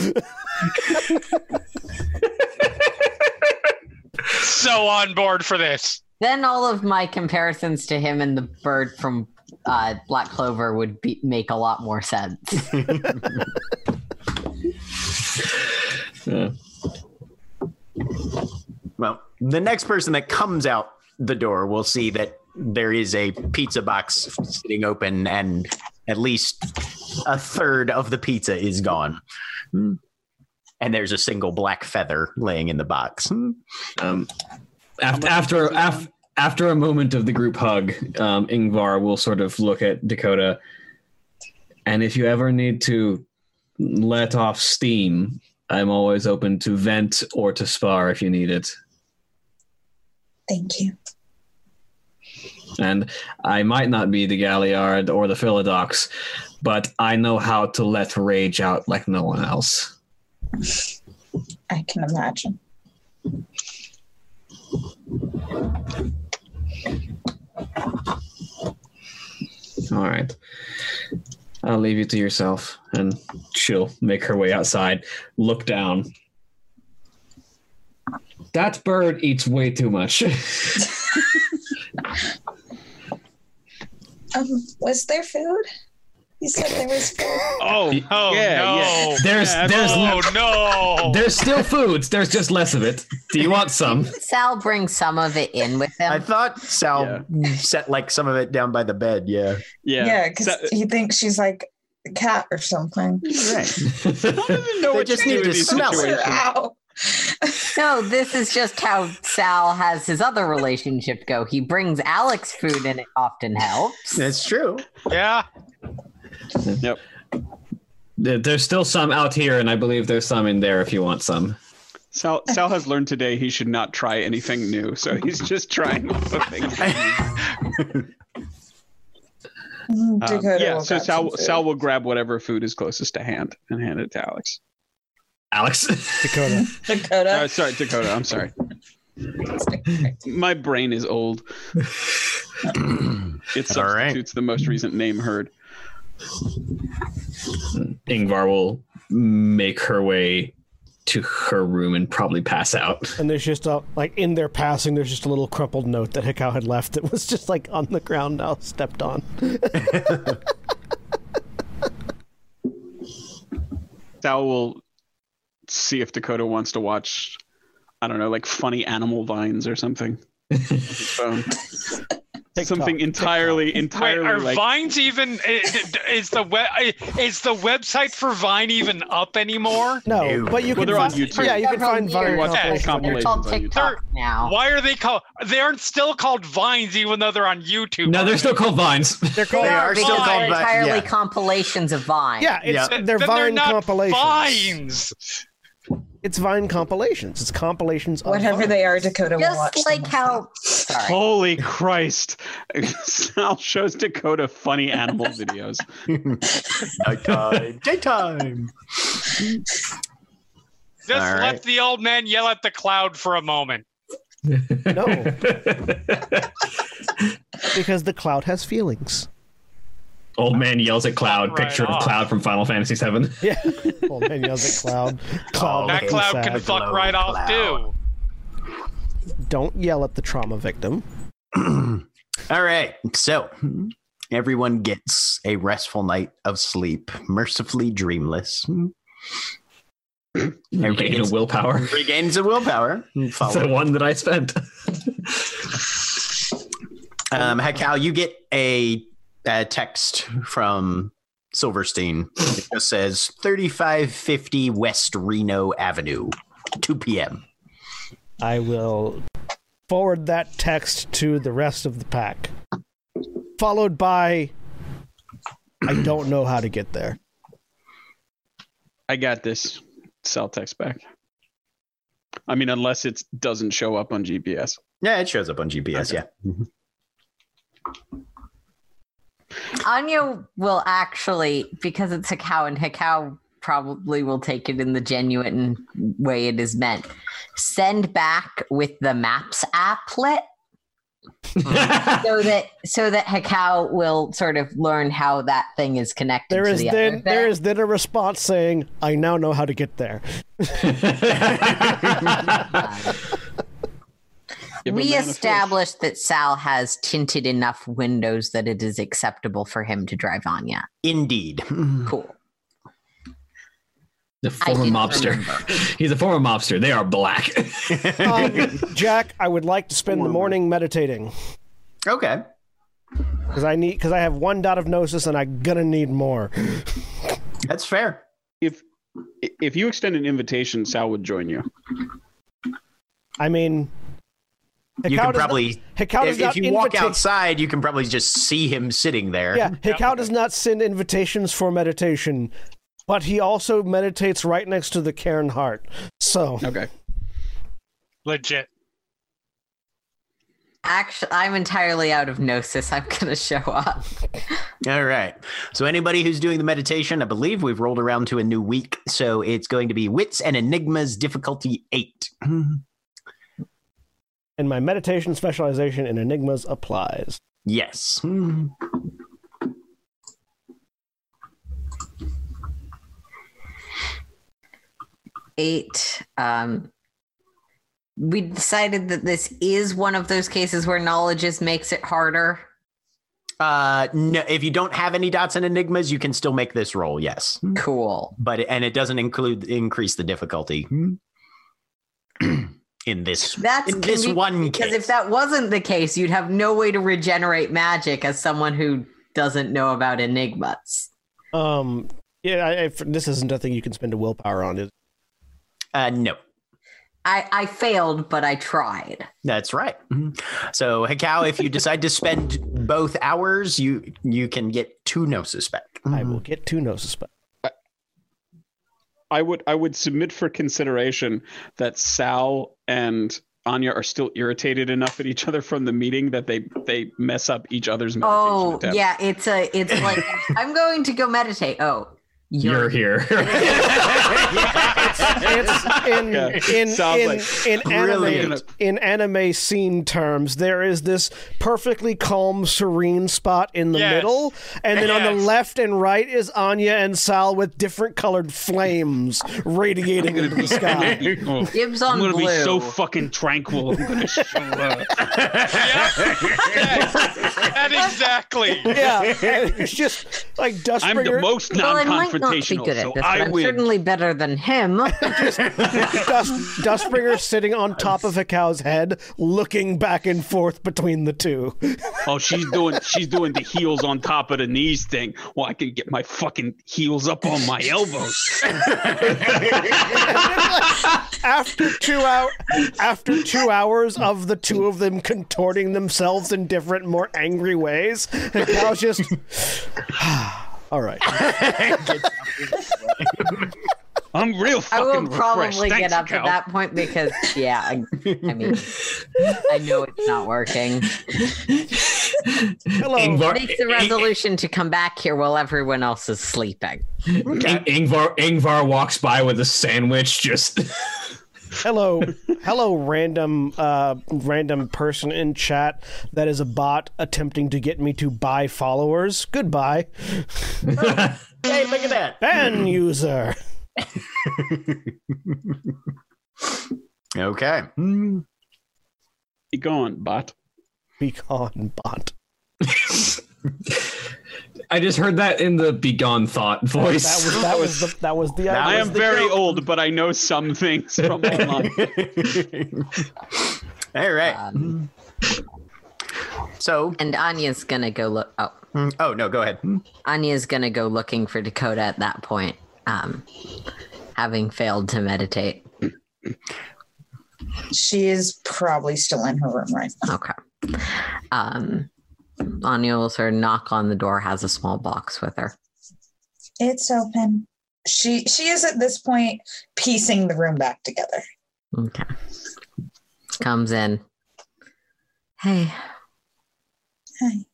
So on board for this. Then all of my comparisons to him and the bird from uh, Black Clover would be, make a lot more sense. Yeah. Well, the next person that comes out the door will see that there is a pizza box sitting open and at least a third of the pizza is gone. Hmm. And there's a single black feather laying in the box. Hmm. Um, after after af, after a moment of the group hug, um, Yngvar will sort of look at Dakota, and if you ever need to let off steam, I'm always open to vent or to spar if you need it. Thank you. And I might not be the Galliard or the Philodox, but I know how to let rage out like no one else. I can imagine. All right. I'll leave you to yourself. And she'll make her way outside, look down. That bird eats way too much. Um, was there food? You said there was food. Oh, Oh yeah, no! yeah. there's there's Oh no! there's still foods. There's just less of it. Do you want some? Sal brings some of it in with him. I thought Sal set like some of it down by the bed. Yeah. Yeah. Yeah, because So- he thinks she's like a cat or something. Right. know They what just to do need in to smell it. situations. Ow. No, this is just how Sal has his other relationship go. He brings Alex food and it often helps. That's true. yeah, Yep. There- There's still some out here, and I believe there's some in there if you want some. Sal, Sal has learned today he should not try anything new, so he's just trying all the things. Um, yeah, so Sal. Sal will grab whatever food is closest to hand and hand it to Alex. Alex. Dakota. Dakota. Uh, sorry, Dakota. I'm sorry. My brain is old. It All right. substitutes the most recent name heard. Yngvar will make her way to her room and probably pass out. And there's just a like in their passing, there's just a little crumpled note that Hekau had left that was just like on the ground now, stepped on. Sal will see if Dakota wants to watch, I don't know, like funny animal vines or something. on his phone. something entirely, Wait, entirely are like. Vines even is the web is the website for Vine even up anymore? No, No. but you Well, can they're on YouTube. Yeah, you can find Vine years compilations. on compilations They're YouTube. called on TikTok now. Why are they called? They aren't still called Vines even though they're on YouTube. No, they're still called vines. They're called. They They are are still called they're entirely yeah. compilations of Vine. Yeah, it's Yeah. They're they're Vine not compilations. Vines. It's Vine compilations. It's compilations. Of Whatever Vine. they are, Dakota will watch Just them. like how. Sorry. Holy Christ! Sal shows Dakota funny animal videos. Nighttime. Daytime. Just All let right. the old man yell at the cloud for a moment. No, because the cloud has feelings. Old man yells at Cloud. Right picture of. Cloud from Final Fantasy VII. Yeah. Old man yells at cloud. Cloud. Oh, That cloud sad. can fuck Glow right off cloud. too. Don't yell at the trauma victim. All right. So everyone gets a restful night of sleep, mercifully dreamless. Gain gets- a willpower. Regains a willpower. Follow. the one that I spent. Um, Hekau, you get a, a text from Silverstein. It just says 3550 West Reno Avenue, 2 p.m. I will forward that text to the rest of the pack. Followed by I don't know how to get there. I got this. Cell text back. I mean, unless it doesn't show up on GPS. Yeah, it shows up on GPS. Okay. Yeah. Mm-hmm. Anya will actually, because it's Hekau, and Hekau probably will take it in the genuine way it is meant, send back with the Maps applet so that so that Hekau will sort of learn how that thing is connected There to is the then other there then a response saying, I now know how to get there. Give we man established that Sal has tinted enough windows that it is acceptable for him to drive Anya. Indeed. Cool. the former mobster. remember. He's a former mobster. They are black. Um, Jack, I would like to spend the morning meditating Okay. because I need because I have one dot of gnosis and I'm gonna need more. That's fair. If if you extend an invitation, Sal would join you. I mean, You can probably, not, if, if you walk outside, you can probably just see him sitting there. Yeah, Hekau does not send invitations for meditation, but he also meditates right next to the Cairn heart. So Okay. Legit. Actually, I'm entirely out of gnosis. I'm gonna show up. All right. So anybody who's doing the meditation, I believe we've rolled around to a new week. So it's going to be wits and enigmas, difficulty eight. and my meditation specialization in enigmas applies. Yes. Eight. Um, we decided that this is one of those cases where knowledge just makes it harder. Uh, no, if you don't have any dots and enigmas, you can still make this roll. Yes, Cool. but and it doesn't include increase the difficulty in this That's in this convenient one Because case. if that wasn't the case, you'd have no way to regenerate magic as someone who doesn't know about enigmas. Um, yeah, I, I, this isn't a thing you can spend a willpower on. Is uh, no, I, I failed, but I tried. that's right. So Hekau, if you decide to spend both hours, you you can get two gnosis back. I will get two gnosis back. I would I would submit for consideration that Sal and Anya are still irritated enough at each other from the meeting that they they mess up each other's meditation Oh attempts. yeah, it's a it's like I'm going to go meditate. Oh, You're here. it's in in in, like in anime in anime scene terms there is this perfectly calm serene spot in the Yes. middle and then on the left and right is Anya and Sal with different colored flames radiating into the sky Oh, Dibs I'm gonna blue. be so fucking tranquil. I'm gonna show up. yes, that exactly. yeah and it's just like dust. I'm the Dustbringer most well, I not be non-confrontational, good at so this, I I'm win. certainly better than him. Dust, Dustbringer sitting on top of Hekau's head looking back and forth between the two Oh, she's doing she's doing the heels on top of the knees thing. Well, I can get my fucking heels up on my elbows. after two hour after two hours of the two of them contorting themselves in different, more angry ways, the cow's just all right. I'm real I will probably Thanks, get up Cal. to that point because, yeah, I, I mean, I know it's not working. Hello. Yngvar, Make the resolution to come back here while everyone else is sleeping. Ing- Yngvar, Yngvar walks by with a sandwich, just Hello, hello, random, uh, random person in chat that is a bot attempting to get me to buy followers. Goodbye, Hey, look at that. ban user. Okay. Be gone, bot. Be gone, bot. I just heard that in the begone thought voice. That voice. was that was the that was the That I idea. am the very joke. old, but I know some things from online. All right. Um, So, and Anya's gonna go look. Oh, oh no, go ahead. Anya's gonna go looking for Dakota at that point, um, having failed to meditate. She is probably still in her room right now. Okay. Um, Anya will sort of knock on the door, has a small box with her. It's open. She she is at this point piecing the room back together. Okay. Comes in. Hey. Hey.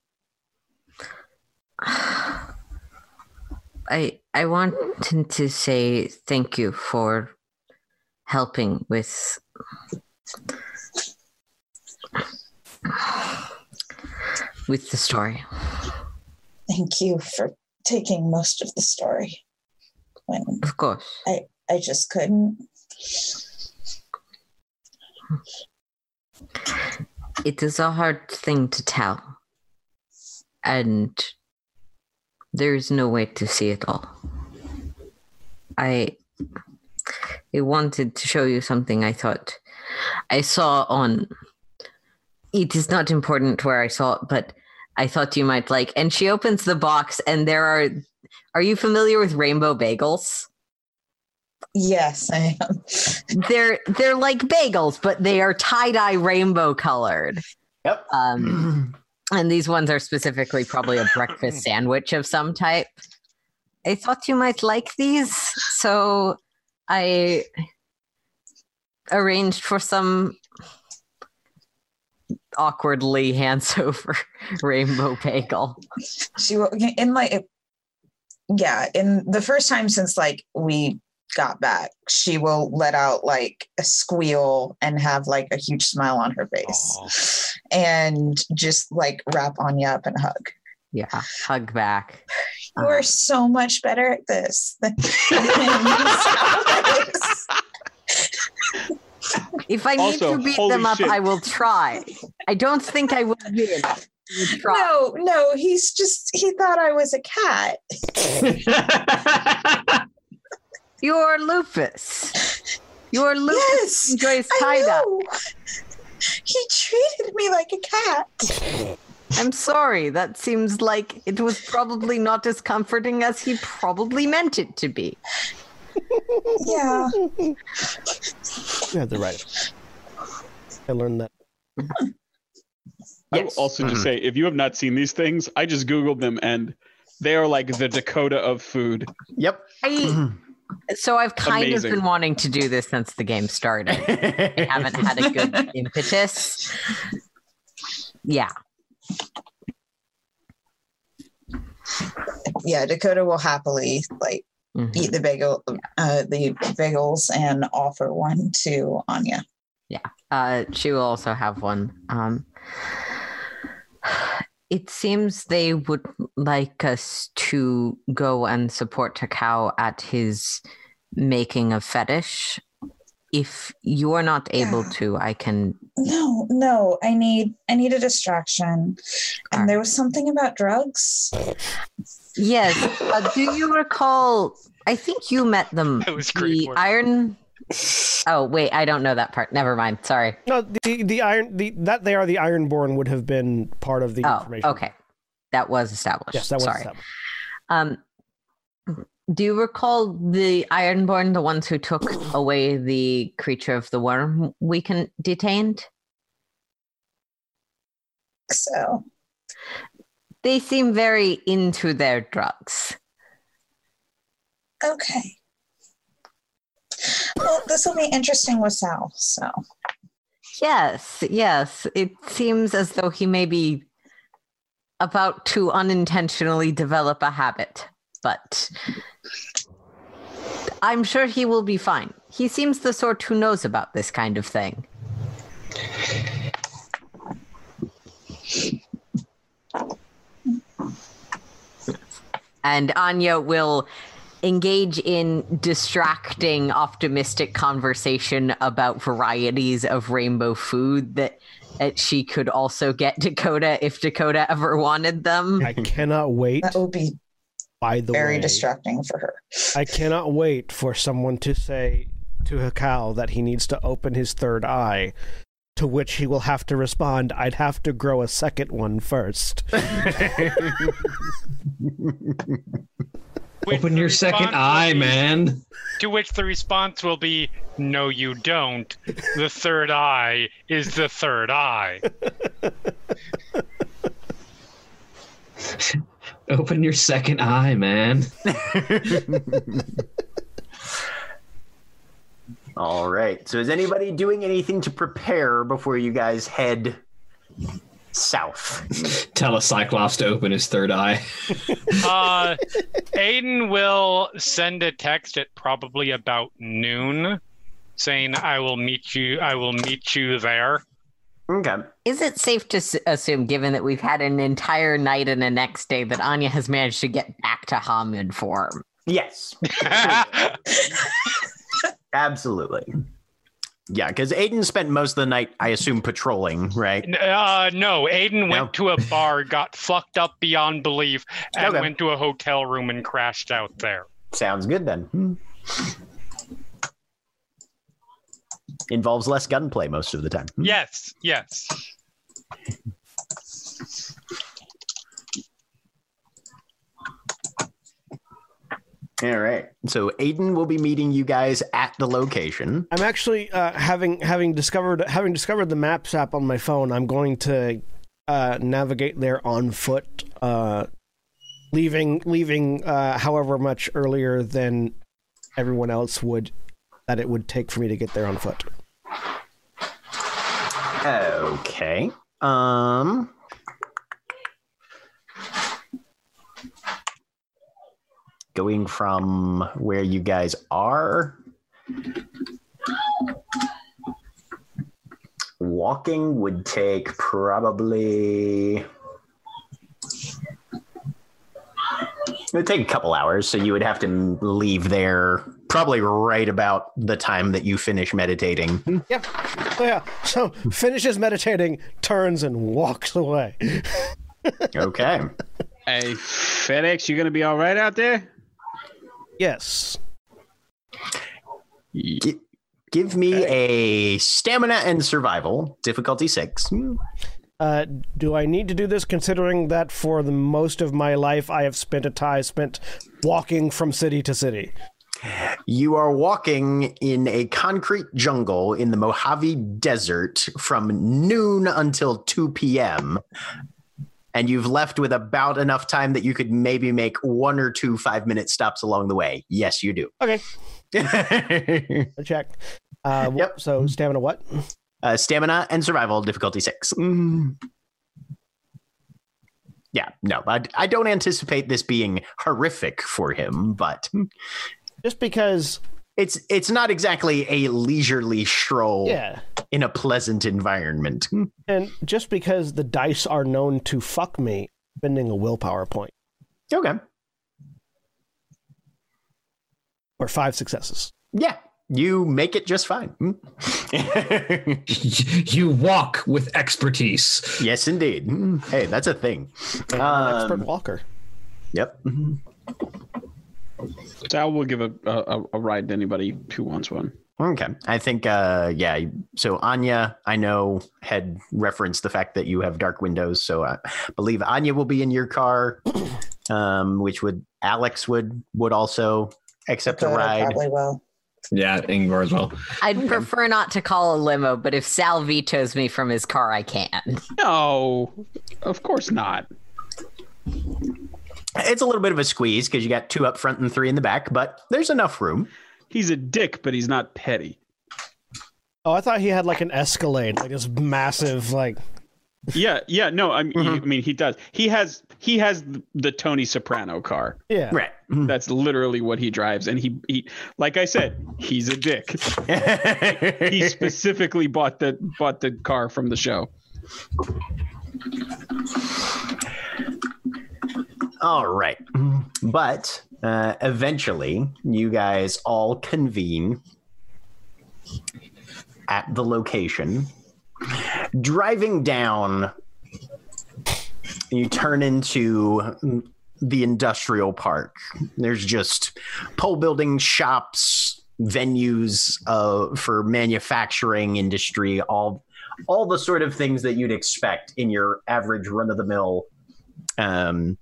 I I wanted to say thank you for helping with with the story. Thank you for taking most of the story. When Of course. I I just couldn't. It is a hard thing to tell. And there's no way to see it all. I I wanted to show you something I thought I saw on it is not important where I saw it, but I thought you might like. And she opens the box and there are are you familiar with rainbow bagels? Yes, I am. They're they're like bagels, but they are tie-dye rainbow colored. Yep. Um, and these ones are specifically probably a breakfast sandwich of some type. I thought you might like these, so I arranged for some awkwardly hands over rainbow bagel. She will in like yeah, in the first time since like we got back, she will let out like a squeal and have like a huge smile on her face. And just like wrap Anya up and hug. Yeah, hug back. You are uh-huh. so much better at this. than- If I need Also, to beat them up, shit. I will try. I don't think I will win. I would try. no, no, he's just he thought I was a cat. You're lupus. You're lupus Yes, enjoys I tie dye. know. He treated me like a cat. I'm sorry. That seems like it was probably not as comforting as he probably meant it to be. Yeah. You had the right. I learned that. I will Yes. also just Mhm. say, if you have not seen these things, I just googled them and they are like the Dakota of food. Yep. I, so I've kind Amazing. of been wanting to do this since the game started. I haven't had a good impetus. Yeah. Yeah, Dakota will happily like Mhm. eat the bagel, uh, the bagels, and offer one to Anya. Yeah, uh, she will also have one. Um, it seems they would like us to go and support Hekau at his making a fetish. If you are not able Yeah. to, I can. No, no, I need I need a distraction. And Alright. there was something about drugs. Yes. Uh, do you recall? I think you met them. That was great The work. iron. Oh wait, I don't know that part. Never mind. Sorry. No, the the iron the that they are the Ironborn would have been part of the Oh, information. okay. That was established. Yes, that was Sorry. established. Um, do you recall the Ironborn, the ones who took away the creature of the worm we can detained? So They seem very into their drugs. okay. Well, this will be interesting with Sal. So Yes, yes. It seems as though he may be about to unintentionally develop a habit, but I'm sure he will be fine. He seems the sort who knows about this kind of thing. And Anya will engage in distracting, optimistic conversation about varieties of rainbow food that, that she could also get Dakota if Dakota ever wanted them. I cannot wait. that will be By the very way, distracting for her. I cannot wait for someone to say to Hekau that he needs to open his third eye. To which he will have to respond, I'd have to grow a second one first. Which Open your second eye, be- man. To which the response will be, "No, you don't. The third eye is the third eye." Open your second eye, man. All right. So is anybody doing anything to prepare before you guys head south? Tell a Cyclops to open his third eye. Uh, Aiden will send a text at probably about noon, saying, "I will meet you. I will meet you there." Okay. Is it safe to s- assume, given that we've had an entire night and a next day, that Anya has managed to get back to Homid form? Yes. Absolutely. Yeah, because Aiden spent most of the night, I assume, patrolling, right? uh, no, Aiden went No. to a bar, got fucked up beyond belief, and Okay. went to a hotel room and crashed out there. Sounds good then. Involves less gunplay most of the time. Yes, yes. All right. So Aiden will be meeting you guys at the location. I'm actually uh, having having discovered having discovered the Maps app on my phone. I'm going to uh, navigate there on foot, uh, leaving leaving uh, however much earlier than everyone else would that it would take for me to get there on foot. Okay. Um. Going from where you guys are, walking would take probably. It would take a couple hours, so you would have to leave there probably right about the time that you finish meditating. Yeah. Oh yeah. So finishes meditating, turns and walks away. Okay. Hey, FedEx, you gonna be all right out there? Yes. Gi- give me a stamina and survival, difficulty six. Uh, do I need to do this considering that for the most of my life I have spent a tie spent walking from city to city? You are walking in a concrete jungle in the Mojave Desert from noon until 2 p.m. And you've left with about enough time that you could maybe make one or two five minute stops along the way. Yes, you do. Okay. Check. Uh, Yep. So stamina what? uh, stamina and survival, difficulty six. Yeah, no, I, I don't anticipate this being horrific for him, but Just because, it's it's not exactly a leisurely stroll yeah, in a pleasant environment. and just because the dice are known to fuck me, spending a willpower point Okay. or five successes. Yeah, you make it just fine. Hmm? you walk with expertise. yes, indeed. Hmm. Hey, that's a thing. I'm expert Um, walker. Yep. Mm-hmm. Sal will give a, a a ride to anybody who wants one. Okay. I think, uh, yeah. So Anya, I know, had referenced the fact that you have dark windows. So I believe Anya will be in your car, um, which would Alex would would also accept a ride. probably will. Yeah, Yngvar as well. I'd prefer not to call a limo, but if Sal vetoes me from his car, I can. No, of course not. It's a little bit of a squeeze because you got two up front and three in the back, but there's enough room. He's a dick, but he's not petty. Oh, I thought he had like an Escalade, like this massive, like Yeah, yeah. No, I mean, mm-hmm. I mean, he does. He has he has the Tony Soprano car. yeah. Right. Mm-hmm. That's literally what he drives, and he he like I said, he's a dick. He specifically bought the bought the car from the show. All right. But uh, eventually, you guys all convene at the location. Driving down, you turn into the industrial park. There's just pole building shops, venues uh, for manufacturing industry, all all the sort of things that you'd expect in your average run of the mill um,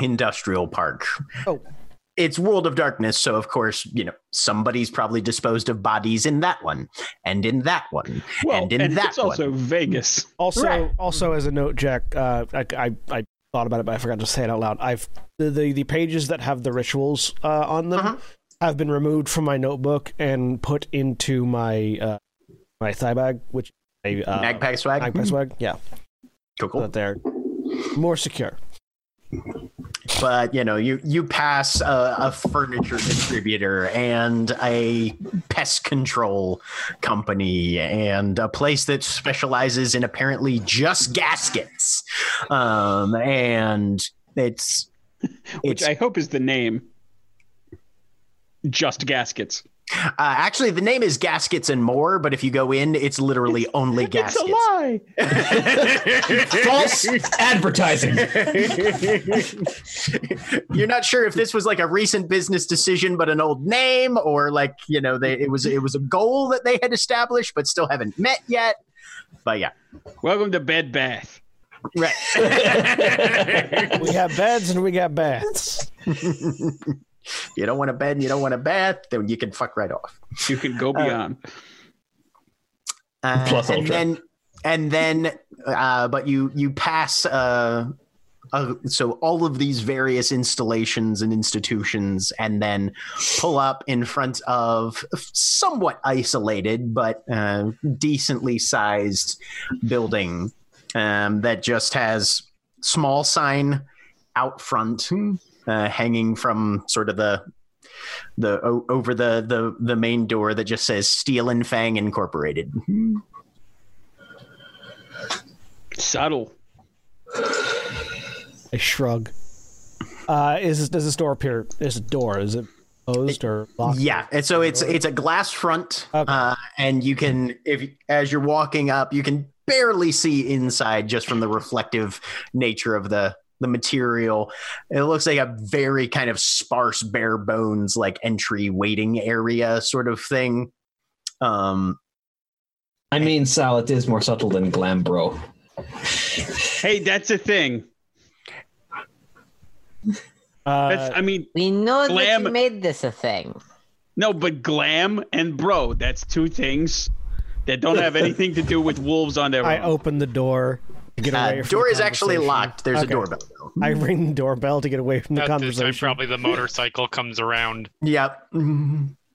industrial park. Oh. It's World of Darkness, so of course, you know, somebody's probably disposed of bodies in that one, and in that one, Well, and in that it's also Vegas. Also, Right. also as a note, Jack, uh, I, I I thought about it, but I forgot to say it out loud. I've the the, the pages that have the rituals uh, on them Uh-huh. have been removed from my notebook and put into my uh, my thigh bag, which is a uh, Magpie swag. Magpie swag. Yeah, Cool, so cool. that they're more secure. But you know, you you pass a, a furniture distributor and a pest control company and a place that specializes in apparently just gaskets, um, and it's which it's I hope is the name. Just gaskets. Uh, actually, the name is Gaskets and More, but if you go in, it's literally only gaskets. It's a lie. False advertising. You're not sure if this was like a recent business decision, but an old name, or like you know, they, it was it was a goal that they had established, but still haven't met yet. But yeah, Welcome to Bed Bath. right. We have beds and we got baths. you don't want a bed, and you don't want a bath, then you can fuck right off. You can go beyond. Uh, Plus and ultra. then and then uh, but you you pass uh, uh, so all of these various installations and institutions and then pull up in front of somewhat isolated but uh, decently sized building um, that just has small sign out front uh, hanging from sort of the the o- over the the the main door that just says Steel and Fang Incorporated. Subtle. I shrug. Uh, is does this door appear? Is a door? Is it closed or locked? Yeah, and so it's it's a glass front, Okay. uh, and you can if as you're walking up, you can barely see inside just from the reflective nature of the the material. It looks like a very kind of sparse, bare bones like entry waiting area sort of thing. Um, I mean, Sal, it is more subtle than glam, bro. Hey, that's a thing. Uh, That's I mean, We know Glam- that you made this a thing. no, but glam and bro, that's two things that don't have anything to do with wolves on their I own. open the door to get away. uh, from door the is actually locked. There's Okay. a doorbell. though. I ring the doorbell to get away from the At this time, conversation. probably the motorcycle comes around. Yep.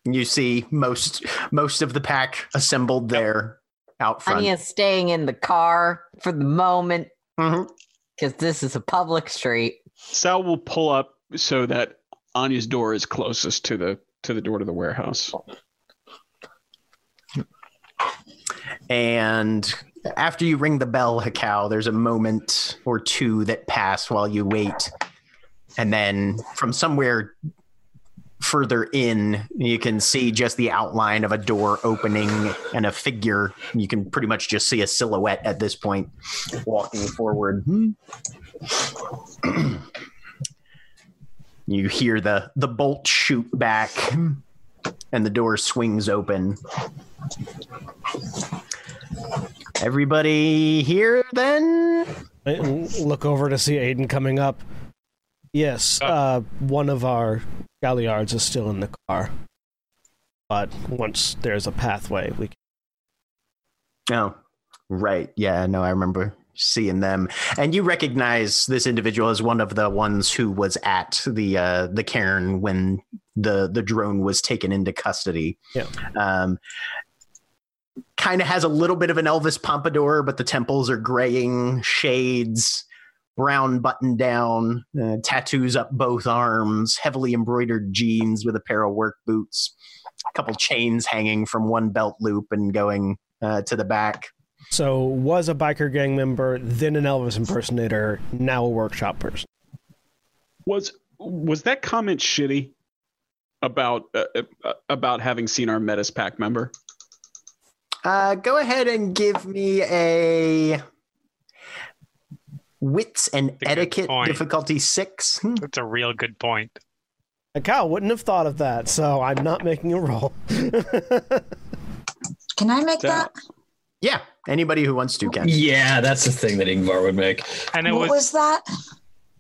You see most most of the pack assembled there out front. Anya's staying in the car for the moment. Mhm. because this is a public street. Sal will pull up so that Anya's door is closest to the to the door to the warehouse. And after you ring the bell, Hekau, there's a moment or two that pass while you wait. And then from somewhere further in, you can see just the outline of a door opening and a figure. You can pretty much just see a silhouette at this point walking forward. you hear the the bolt shoot back and the door swings open. Everybody here then? I look over to see Aiden coming up. Yes, uh, one of our galliards is still in the car. But once there's a pathway, we can. Oh, right. Yeah, no, I remember seeing them. And you recognize this individual as one of the ones who was at the uh, the cairn when the the drone was taken into custody. Yeah. Um, kind of has a little bit of an Elvis pompadour, but the temples are graying shades, brown button down, uh, tattoos up both arms, heavily embroidered jeans with a pair of work boots, a couple chains hanging from one belt loop and going uh, to the back. So, was a biker gang member, then an Elvis impersonator, now a workshop person. Was was that comment shitty about uh, uh, about having seen our Metis Pack member? Uh, go ahead and give me a wits and a etiquette difficulty six. Hmm. That's a real good point. Hekau wouldn't have thought of that, so I'm not making a roll. Can I make That- that? Yeah, anybody who wants to can. Yeah, that's the thing that Yngvar would make. And it What was, was that?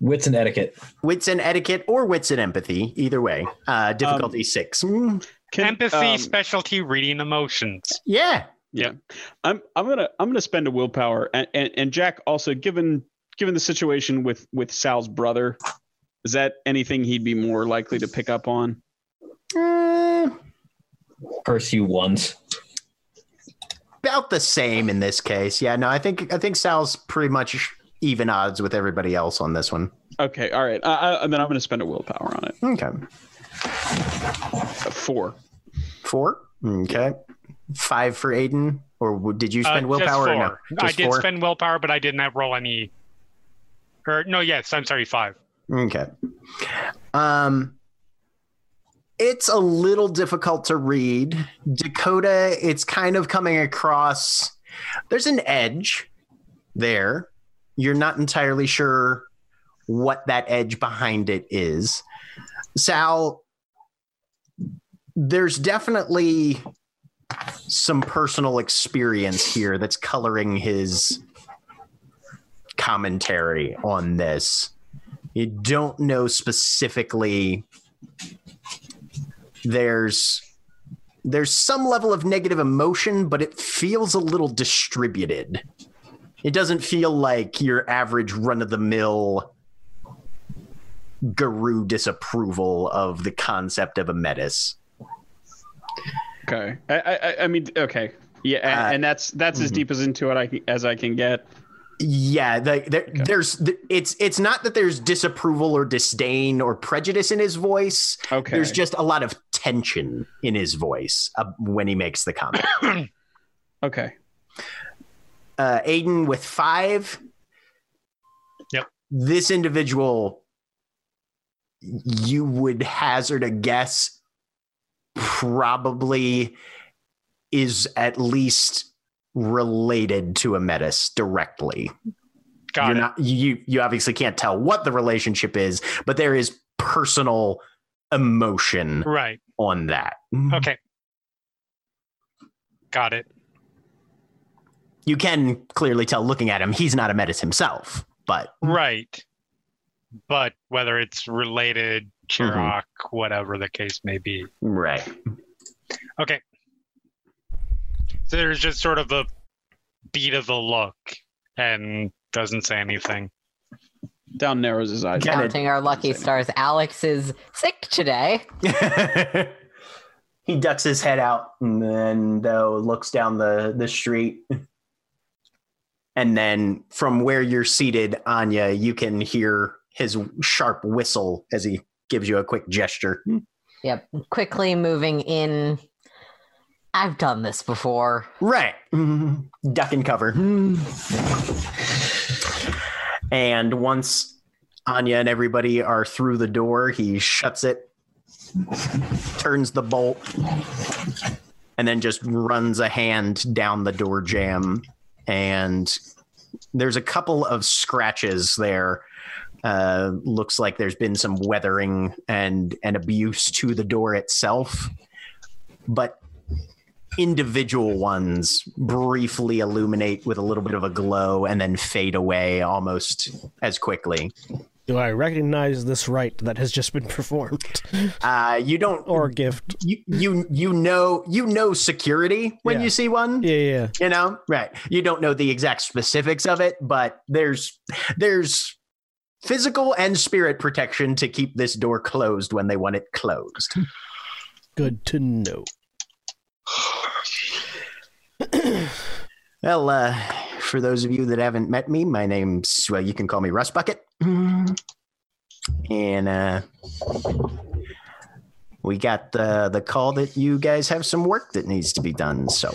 Wits and etiquette. Wits and etiquette or wits and empathy, either way. Uh, difficulty six. Hmm. Can- empathy, um, specialty, reading emotions. Yeah. Yeah. I'm I'm gonna I'm gonna spend a willpower and, and and Jack also given given the situation with with Sal's brother, is that anything he'd be more likely to pick up on? Uh, Curse you once. about the same in this case. Yeah, no, I think I think Sal's pretty much even odds with everybody else on this one. Okay, all right. Uh, I, and then I'm gonna spend a willpower on it. Okay. A four. Four. Okay. Five for Aiden, or did you Uh, spend just willpower? or no? four. I did four? spend willpower, but I did not roll any. Or no, yes, I'm sorry, five. Okay. Um it's a little difficult to read. Dakota, it's kind of coming across there's an edge there. You're not entirely sure what that edge behind it is. Sal, there's definitely some personal experience here that's coloring his commentary on this. You don't know specifically there's there's some level of negative emotion but it feels a little distributed. It doesn't feel like your average run-of-the-mill Garou disapproval of the concept of a metis Okay. I I, I mean okay. Yeah, and, Uh, and that's that's as mhm. deep as into it I, can- as I can get. Yeah, the, there, there's th- it's it's not that there's disapproval or disdain or prejudice in his voice. Okay. There's just a lot of tension in his voice uh, when he makes the comment. okay. uh, Aiden with five. Yep. This individual, you would hazard a guess, probably is at least related to a metis directly. Got You're it. not you you obviously can't tell what the relationship is, but there is personal emotion right. on that. Mm-hmm. Okay. Got it. You can clearly tell looking at him, he's not a metis himself, but Right. But whether it's related, Mm-hmm. Chirac, whatever the case may be. right. Okay. So there's just sort of a beat of the look and doesn't say anything. Down narrows his eyes. Counting our lucky stars, Alex is sick today. he ducks his head out and then though looks down the the street And then from where you're seated, Anya, you can hear his sharp whistle as he gives you a quick gesture. Yep. Quickly moving in. I've done this before. Right. Mhm. Duck and cover. And once Anya and everybody are through the door, he shuts it, turns the bolt, and then just runs a hand down the door jamb. And there's a couple of scratches there. Uh, looks like there's been some weathering and, and abuse to the door itself. But individual ones briefly illuminate with a little bit of a glow and then fade away almost as quickly. Do I recognize this rite that has just been performed, Uh, you don't, or gift? you you you know you know security when Yeah. you see one. Yeah, yeah. You know, right? You don't know the exact specifics of it, but there's there's physical and spirit protection to keep this door closed when they want it closed. Good to know. Well, uh, for those of you that haven't met me, my name's well, you can call me Rust Bucket, and uh, we got the the call that you guys have some work that needs to be done. So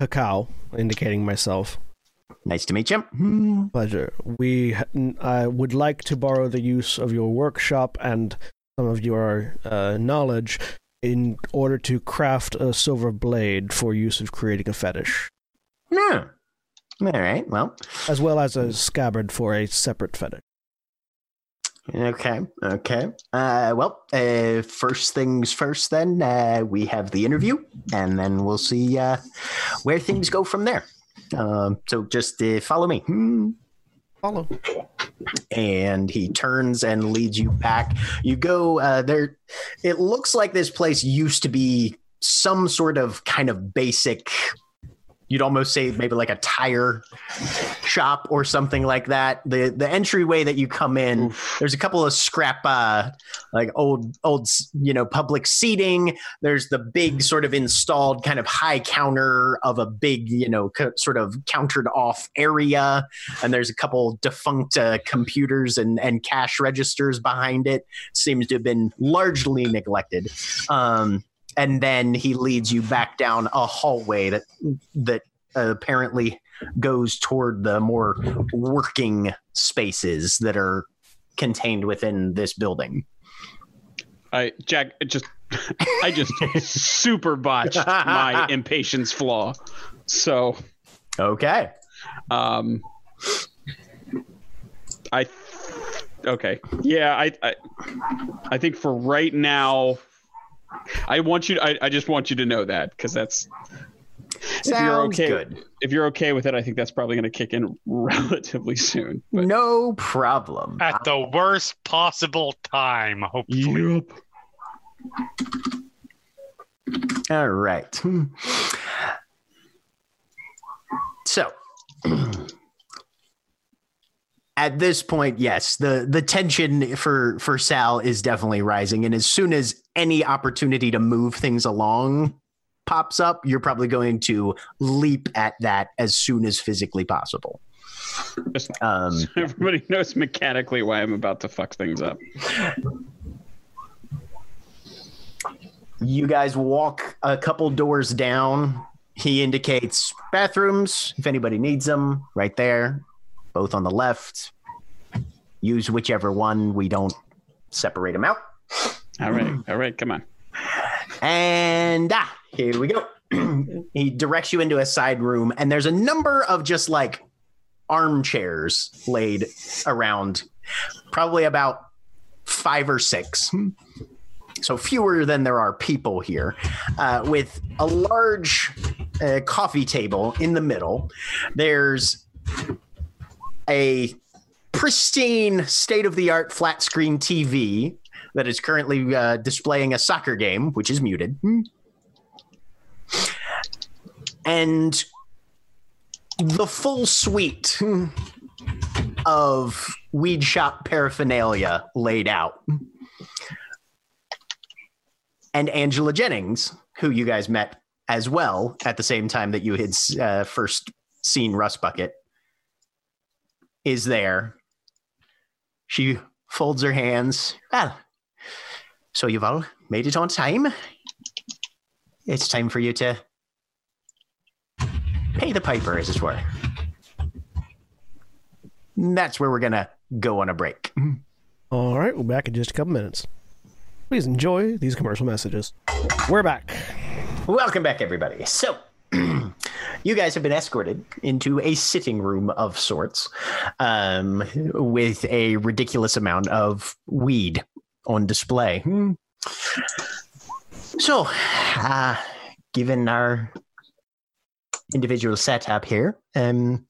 Hekau, indicating myself. Nice to meet you. Pleasure. We I would like to borrow the use of your workshop and some of your uh, knowledge in order to craft a silver blade for use of creating a fetish, Yeah. All right. Well, as well as a scabbard for a separate fetish. Okay. Okay. Uh, well, uh, first things first. Then uh, we have the interview, and then we'll see uh, where things go from there. Um, so just uh, follow me. Hmm. Follow. And he turns and leads you back. You go uh, there. It looks like this place used to be some sort of kind of basic. You'd almost say maybe like a tire shop or something like that. The the entryway that you come in, there's a couple of scrap uh like old old you know public seating. There's the big sort of installed kind of high counter of a big you know co- sort of countered off area. And there's a couple defunct uh, computers and and cash registers behind it. Seems to have been largely neglected. Um and then he leads you back down a hallway that that apparently goes toward the more working spaces that are contained within this building. I Jack just I just super botched my impatience flaw. So Okay. um I okay. Yeah, I I, I think for right now I want you I, I just want you to know that because that's if you're Sounds okay good. if you're okay with it, I think that's probably going to kick in relatively soon. But No problem. At the worst possible time, hopefully. Yep. All right. So at this point, yes, the the tension for for Sal is definitely rising, and as soon as any opportunity to move things along pops up, you're probably going to leap at that as soon as physically possible. Just- Um, everybody knows mechanically why I'm about to fuck things up. You guys walk a couple doors down. He indicates bathrooms if anybody needs them, right there, both on the left. Use whichever one. We don't separate them out. All right, all right, come on. And ah, here we go. he directs you into a side room, and there's a number of just like armchairs laid around, probably about five or six. So fewer than there are people here, uh, with a large uh, coffee table in the middle. There's a pristine, state of the art flat screen TV that is currently uh, displaying a soccer game, which is muted. And the full suite of weed shop paraphernalia laid out. And Angela Jennings, who you guys met as well at the same time that you had uh, first seen Rust Bucket, is there. She folds her hands. Well, so you've all made it on time. It's time for you to pay the piper, as it were. That's where we're gonna go on a break. Mm-hmm. All right, we're back in just a couple minutes. Please enjoy these commercial messages. We're back. Welcome back, everybody. So, you guys have been escorted into a sitting room of sorts um, with a ridiculous amount of weed on display. Hmm. So, uh, given our individual setup here, um,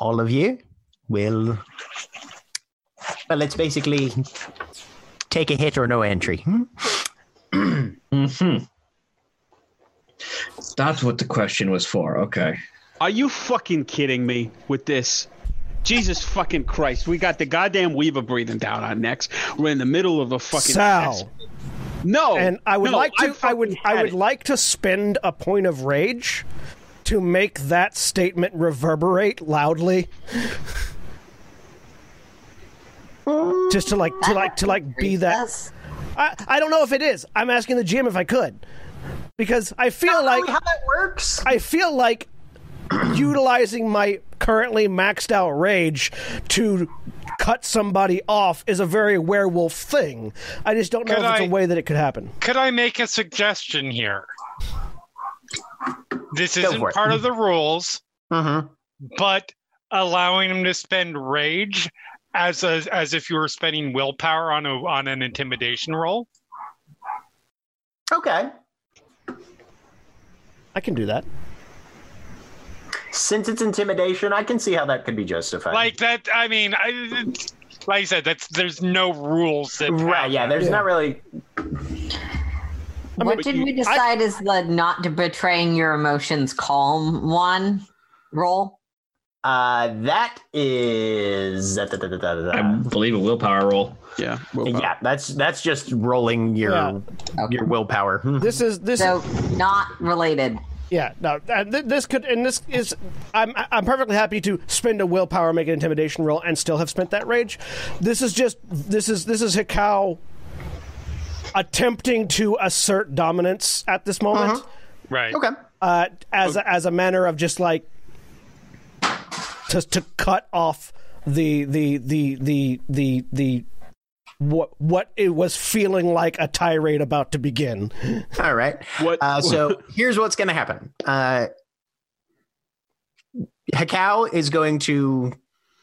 all of you will. Well, it's basically take a hit or no entry. Hmm? hmm That's what the question was for. Okay. Are you fucking kidding me with this? Jesus fucking Christ. We got the goddamn Weaver breathing down our necks. We're in the middle of a fucking. Sal. No. And I would no, like to. I would. I would it. like to spend a point of rage to make that statement reverberate loudly. Just to like to like to like be that. I, I don't know if it is. I'm asking the GM if I could, because I feel like how that works. I feel like utilizing my currently maxed out rage to cut somebody off is a very werewolf thing. I just don't know Could if it's I- a way that it could happen. Could I make a suggestion here? This isn't for it. part of the rules, Mm-hmm. but allowing him to spend rage as a, as if you were spending willpower on a on an intimidation roll. Okay. I can do that. Since it's intimidation, I can see how that could be justified. Like that. I mean, I, like I said, that's there's no rules that right? Yeah. There's Yeah. not really. What did we decide is the not to betraying your emotions calm one roll? Uh, that is. da, da, da, da, da, da. I believe a willpower roll. Yeah. willpower. yeah, that's that's just rolling your Yeah. your willpower. This is this. So not related. Yeah, no. Uh, th- this could, and this is. I'm I'm perfectly happy to spend a willpower, make an intimidation roll, and still have spent that rage. This is just. This is this is Hekau attempting to assert dominance at this moment. right. Okay. uh, as a, as a manner of just like to to cut off the the the the the the what what it was feeling like a tirade about to begin. All right. What? Uh, so here's what's going to happen. Uh, Hekau is going to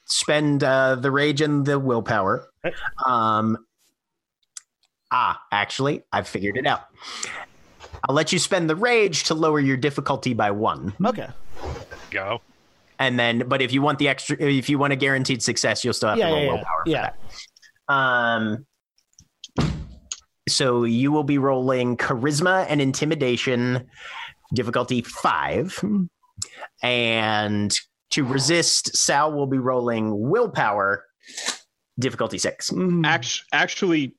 spend uh, the rage and the willpower. Um, ah, actually, I've figured it out. I'll let you spend the rage to lower your difficulty by one, Okay. Go. And then, but if you want the extra, if you want a guaranteed success, you'll still have Yeah, to roll yeah, yeah. willpower. For Yeah. that. Um. So you will be rolling charisma and intimidation, difficulty five, and to resist, Sal will be rolling willpower, difficulty six. Act- actually,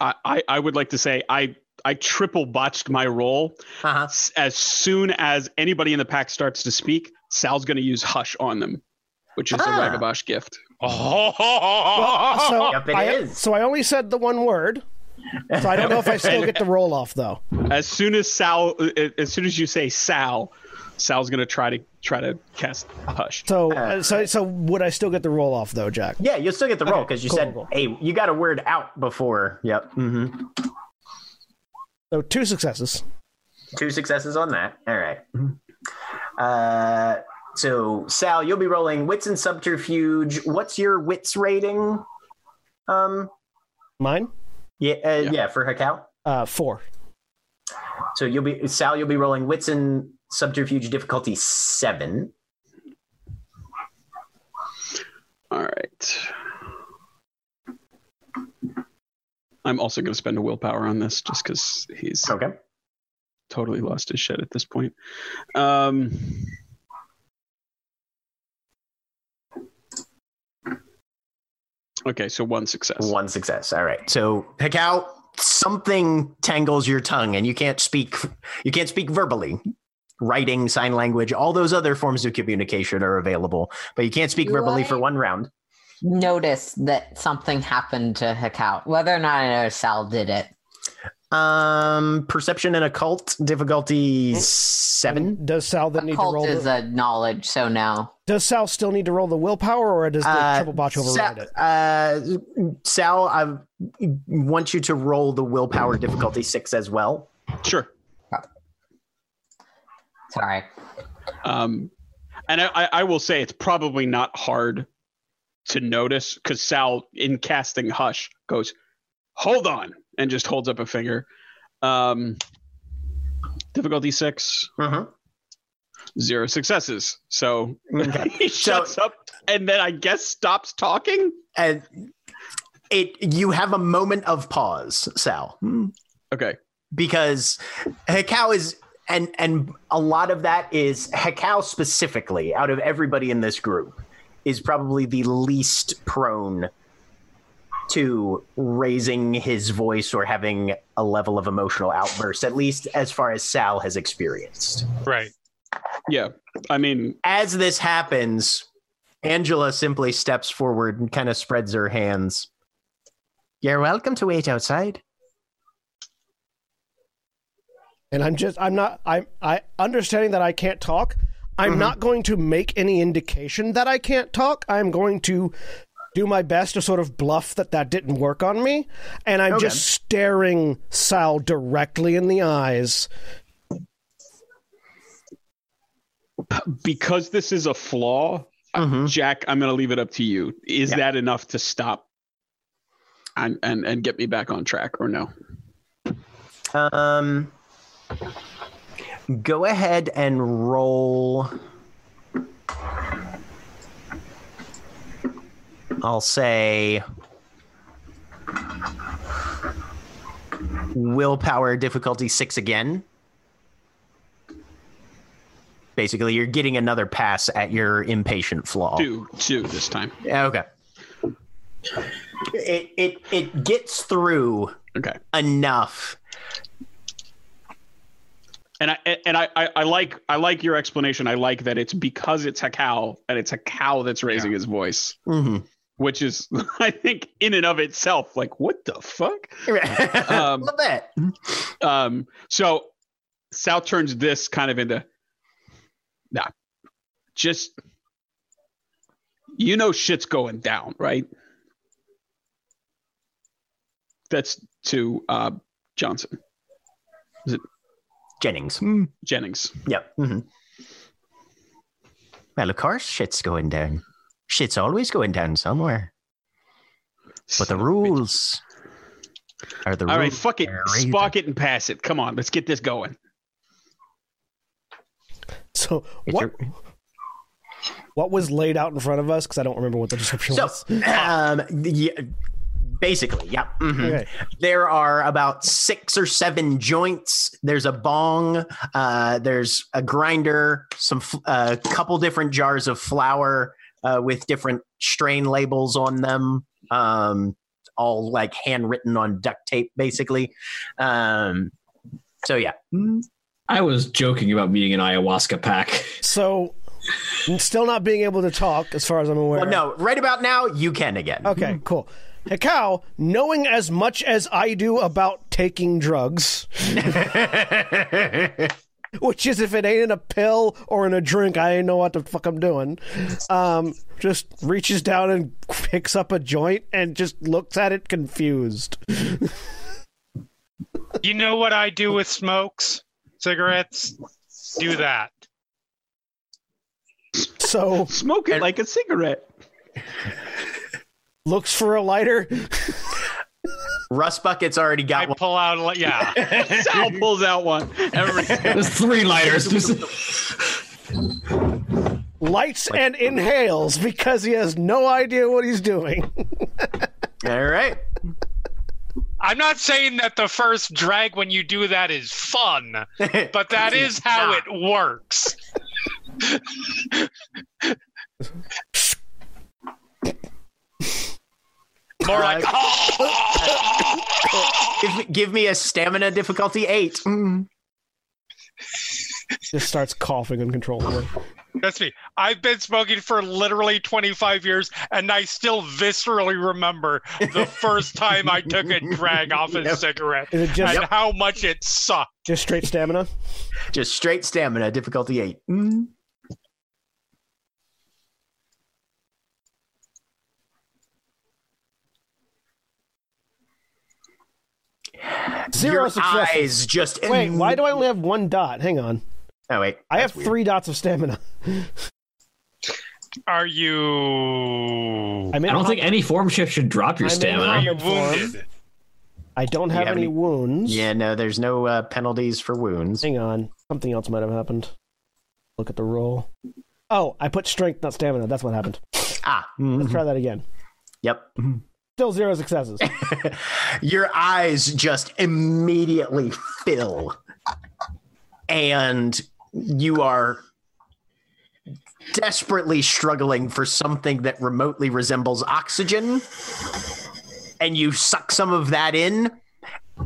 I, I, I would like to say I, I triple botched my roll. Uh-huh. As soon as anybody in the pack starts to speak, Sal's going to use hush on them, which is Ah. a Ragabash gift. Oh, Well, so Yep, it I, is. so I only said the one word. So I don't know if I still get the roll off though. As soon as Sal, uh, as soon as you say Sal, Sal's going to try to try to cast hush. So uh, so so would I still get the roll off though, Jack? Yeah, you'll still get the roll because you cool, said, cool. "Hey, you got a word out before." Yep. Mm-hmm. So two successes. Two successes on that. All right. Uh, so Sal, you'll be rolling wits and subterfuge. What's your wits rating? Um, Mine? yeah, uh, Yeah. yeah, for Hekau. Uh four. So you'll be Sal. You'll be rolling wits and subterfuge difficulty seven. All right. I'm also going to spend a willpower on this just because he's Okay. Totally lost his shit at this point. Um, okay, so one success. One success. All right. So Hekau, something tangles your tongue, and you can't speak. You can't speak verbally. writing, sign language, all those other forms of communication are available, but you can't speak Do verbally I- for one round. Notice that something happened to Hekau. Whether or not I know Sal did it. Um, perception and occult difficulty seven. Does Sal then need to roll? Occult roll? is The, a knowledge, so no. does Sal still need to roll the willpower, or does the Uh, triple botch override Sa- it? uh, Sal, I want you to roll the willpower difficulty six as well. Sure. Sorry. Um, and I, I- I will say it's probably not hard to notice because Sal, in casting Hush, goes, "Hold on," and just holds up a finger. Um, difficulty six, Mhm. zero successes. So Okay. he shuts up and then I guess stops talking. And it you have a moment of pause, Sal. Okay. because Hekau is and and a lot of that is Hekau specifically out of everybody in this group is probably the least prone to raising his voice or having a level of emotional outburst at least as far as Sal has experienced. Right. Yeah. I mean, As this happens, Angela simply steps forward and kind of spreads her hands. You're welcome to wait outside. And I'm just I'm not I'm I understanding that I can't talk. I'm Mhm. not going to make any indication that I can't talk. I'm going to do my best to sort of bluff that that didn't work on me, and I'm Okay. just staring Sal directly in the eyes. because this is a flaw, Mhm. Jack, I'm going to leave it up to you. Is Yeah. that enough to stop and, and and get me back on track or no? Um, go ahead and roll. I'll say willpower difficulty six again. Basically, you're getting another pass at your impatient flaw. Two, two this time. Okay. It it it gets through Okay. enough. And I and I, I I like I like your explanation. I like that it's because it's Hekau and it's Hekau that's raising his voice, Mhm. Which is I think in and of itself like what the fuck. Um, little bit. Um, so Sal turns this kind of into nah, just you know shit's going down, right? That's to uh, Johnson Is it Jennings. Jennings. Yep. hmm Well, of course, shit's going down. Shit's always going down somewhere. But the Son of a bitch. rules are the rules. All right, fuck it, are raised- spark it and pass it. Come on, let's get this going. So It's what a- what was laid out in front of us? Because I don't remember what the description So, was. um, the, basically, yeah. mhm. Okay. There are about six or seven joints. There's a bong. Uh, there's a grinder. Some a uh, couple different jars of flour uh, with different strain labels on them. Um, all like handwritten on duct tape, basically. Um, so yeah. I was joking about being an ayahuasca pack. So still not being able to talk, as far as I'm aware. Well, no, right about now you can again. Okay, cool. Hekau, knowing as much as I do about taking drugs, which is if it ain't in a pill or in a drink, I ain't know what the fuck I'm doing. Um, just reaches down and picks up a joint and just looks at it confused. You know what I do with smokes? Cigarettes? Do that. So Smoke it like a cigarette. looks for a lighter. Russ Bucket's already I got one. pull out, a li- yeah. Sal pulls out one. Every There's three lighters. lights and inhales because he has no idea what he's doing. All right. I'm not saying that the first drag when you do that is fun, but that is how it works. More like, give, me- give me a stamina difficulty eight. Mm. Just starts coughing uncontrollably. Trust me, I've been smoking for literally 25 years, and I still viscerally remember the first time I took a drag off a Yep. cigarette Is it just and how much it sucked. just straight stamina? Just straight stamina, difficulty eight. Mm. Zero Your successes. eyes just Wait, why do I only have one dot? Hang on. Oh wait, I have weird. three dots of stamina. Are you? I'm in I don't hot- think any form shift should drop your I'm in Are stamina. you Armored form. wounded? I don't have have any any- wounds. Yeah, no, there's no uh, penalties for wounds. Hang on. Something else might have happened. Look at the roll. Oh, I put strength, not stamina. That's what happened. Ah, Let's try that again. yep. Still zero successes. Your eyes just immediately fill, and you are desperately struggling for something that remotely resembles oxygen. And you suck some of that in.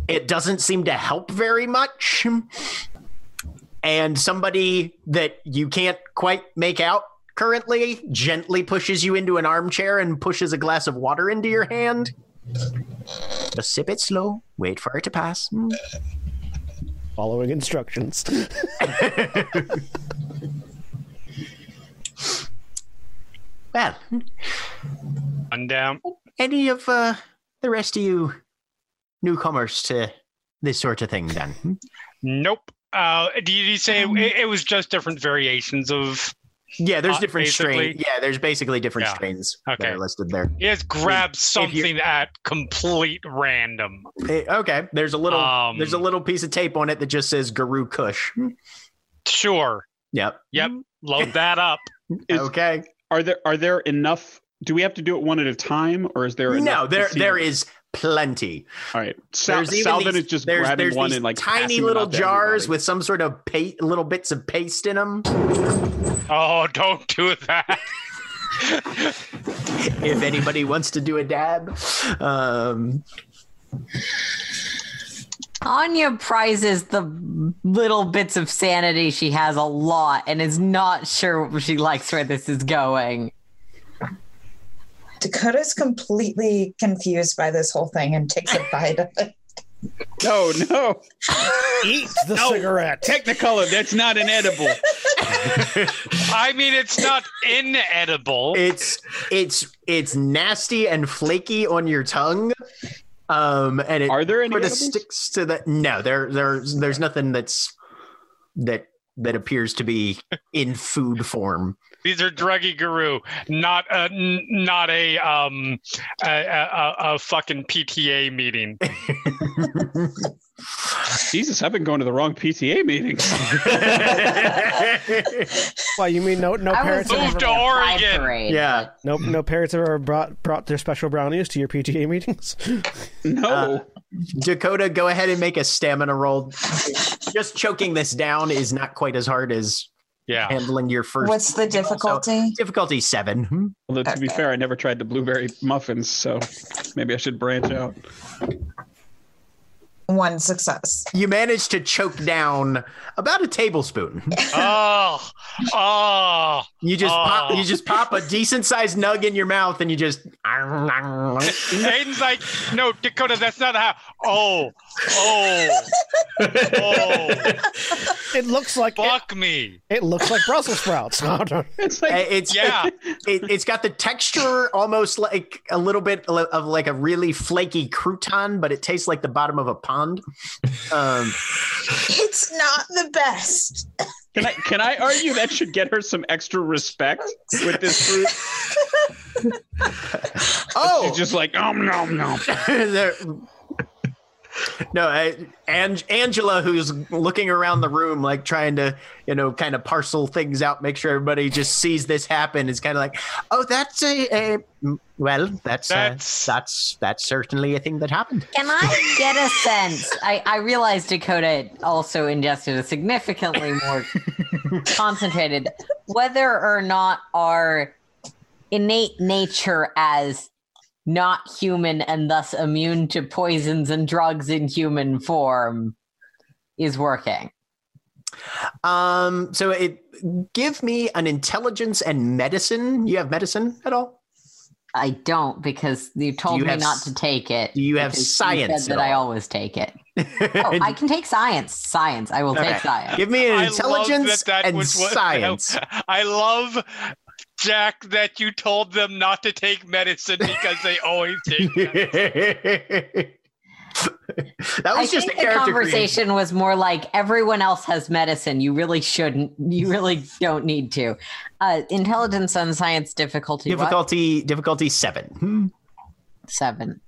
It doesn't seem to help very much. And somebody that you can't quite make out currently gently pushes you into an armchair and pushes a glass of water into your hand. Just sip it slow. Wait for it to pass. Following instructions. Well, One down. any of uh, the rest of you newcomers to this sort of thing, then? Nope. Uh, did you say Um, it, it was just different variations of? Yeah, there's Uh, different strains. Yeah, there's basically different Yeah. strains Okay. that are listed there. He has grabbed if you're- something at complete random. Eh, okay, there's a little Um, there's a little piece of tape on it that just says Guru Kush. Sure. Yep. Yep. Load that up. Is- okay. Are there are there enough? Do we have to do it one at a time, or is there? No, enough to there see there them? is plenty. All right, Sal- There's even Salvin these, is just there's, grabbing there's one these and like tiny little jars with some sort of pa- little bits of paste in them. Oh, don't do that. if anybody wants to do a dab. Um, Anya prizes the little bits of sanity she has a lot and is not sure she likes where this is going. Dakota's completely confused by this whole thing and takes a bite of it. No, no, Eat the No. cigarette. Technicolor. That's not an edible. I mean, it's not inedible. it's it's it's nasty and flaky on your tongue. Um, and it Are there any sort of edibles? sticks to the no. There there's there's nothing that's that that appears to be in food form. These are druggy guru, not a n- not a um a, a, a, a fucking PTA meeting. Jesus, I've been going to the wrong PTA meetings. Why you mean no no I parents was have Move ever, to Oregon. parade, yeah. no no parents have ever brought brought their special brownies to your PTA meetings? No, Uh, Dakota, go ahead and make a stamina roll. Just choking this down is not quite as hard as Yeah. handling your first. What's the difficulty? difficulty seven? Hmm? although to be fair, I never tried the blueberry muffins, so maybe I should branch out. One success. You managed to choke down about a tablespoon. Oh, oh. You just pop, Oh. you just pop a decent sized nug in your mouth, and you just. Aiden's like, no, Dakota, that's not how. Oh, oh, oh, It looks like it, fuck me. it looks like Brussels sprouts. No, no. It's like It's Yeah. It, it's got the texture almost like a little bit of like a really flaky crouton, but it tastes like the bottom of a pond. Um, It's not the best. Can I can I argue that should get her some extra respect with this fruit? oh, She's just like um nom nom. There- no, I, Ang- Angela, who's looking around the room, like trying to, you know, kind of parcel things out, make sure everybody just sees this happen, is kind of like, oh, that's a, a well, that's That's- uh, that's that's certainly a thing that happened. Can I get a sense? I, I realize Dakota also ingested a significantly more concentrated, whether or not our innate nature as not human and thus immune to poisons and drugs in human form is working. Um, so it give me an intelligence and medicine. You have medicine at all? I don't because you told you me have not to take it. Do you have because science said at that I always take it. Oh, I can take science. Science. I will Okay. take science. Give me an I intelligence that that and was science. I love Jack that you told them not to take medicine because they always take medicine. that I was just think a the character conversation was more like everyone else has medicine. You really shouldn't. You really don't need to. Uh, intelligence and science difficulty. what? difficulty difficulty seven. seven.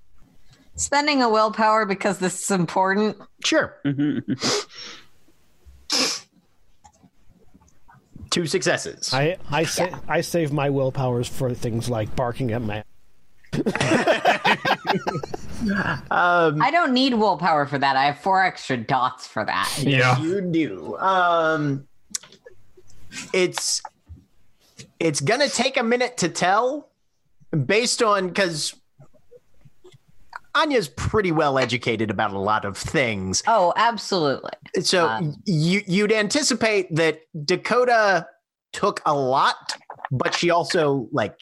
Spending a willpower because this is important. Sure, two successes. I I sa- I save my willpowers for things like barking at my. um, I don't need willpower for that. I have four extra dots for that. Yeah. you do. Um, it's it's gonna take a minute to tell, based on because Anya's pretty well educated about a lot of things. Oh, absolutely. So Um, you you'd anticipate that Dakota took a lot, but she also like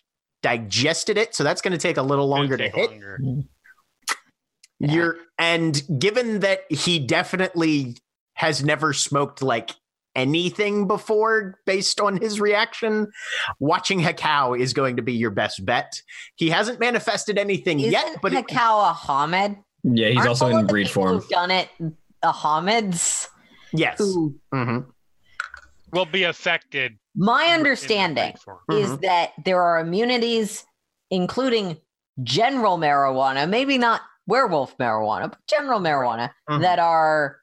digested it. So that's going to take a little longer to hit. longer. You're and given that he definitely has never smoked like anything before based on his reaction, watching Hekau is going to be your best bet. He hasn't manifested anything Isn't yet, but it, Hekau a Homid? Yeah, he's Aren't also all in breed form. Who've done it the Homids? yes. Who? Mhm. Will be affected. My understanding breed form. is Mhm. that there are immunities, including general marijuana, maybe not werewolf marijuana, but general marijuana, Mhm. that are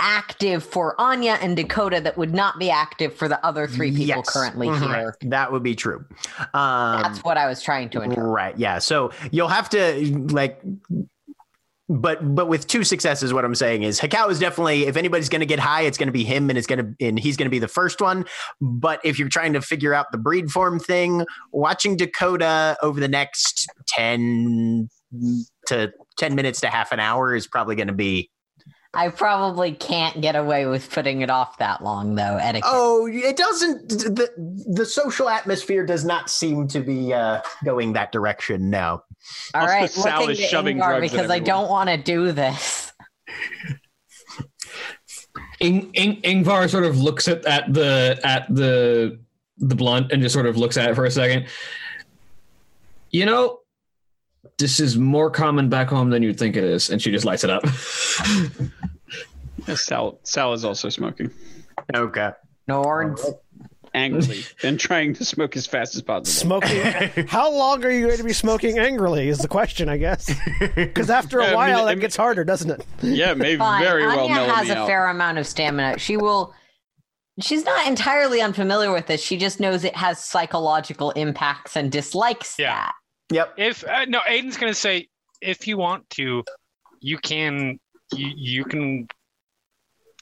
active for Anya and Dakota that would not be active for the other three people Yes. currently Mhm. here. That would be true. Um, That's what I was trying to interpret. Right. Yeah. So you'll have to like but but with two successes, what I'm saying is Hekau is definitely if anybody's gonna get high, it's gonna be him and it's gonna and he's gonna be the first one. But if you're trying to figure out the breed form thing, watching Dakota over the next 10 to 10 minutes to half an hour is probably gonna be I probably can't get away with putting it off that long, though. Etiquette. Oh, it doesn't the the social atmosphere does not seem to be uh going that direction now. All Also, right, Sal is shoving Yngvar drugs because I don't want to do this. In, in, Yngvar sort of looks at, at the at the the blunt and just sort of looks at it for a second. You know, this is more common back home than you'd think it is, and she just lights it up. Sal, Sal is also smoking Okay. Nords. angrily and trying to smoke as fast as possible. Smoking. How long are you going to be smoking angrily? Is the question, I guess. Because after Yeah, I a mean, while, I that mean- gets harder, doesn't it? Yeah, may Fine. very well Anya mellow has me a out. fair amount of stamina. She will. She's not entirely unfamiliar with this. She just knows it has psychological impacts and dislikes Yeah. that. Yep. If uh, no, Aiden's gonna say, if you want to, you can. You, you can.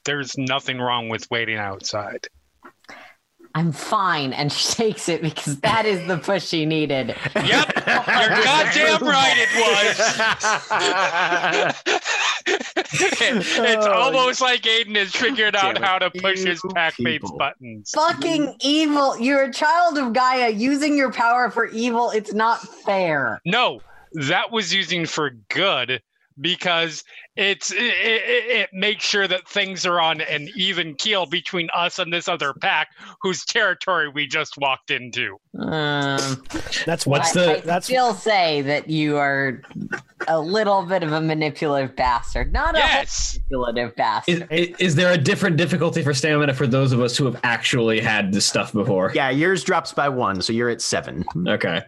There's nothing wrong with waiting outside. I'm fine, and she takes it because that is the push she needed. Yep, you're goddamn right. It was. it's Oh, almost like Aiden has figured out damn it. how to push his packmate's pack people. buttons. Fucking evil! You're a child of Gaia. Using your power for evil. It's not fair. No, that was using for good because it's it, it, it makes sure that things are on an even keel between us and this other pack whose territory we just walked into. Um, That's What's why- the- I that's still say that you are a little bit of a manipulative bastard. Not a Yes. manipulative bastard. Is, is there a different difficulty for stamina for those of us who have actually had this stuff before? Yeah, yours drops by one, so you're at seven. Okay.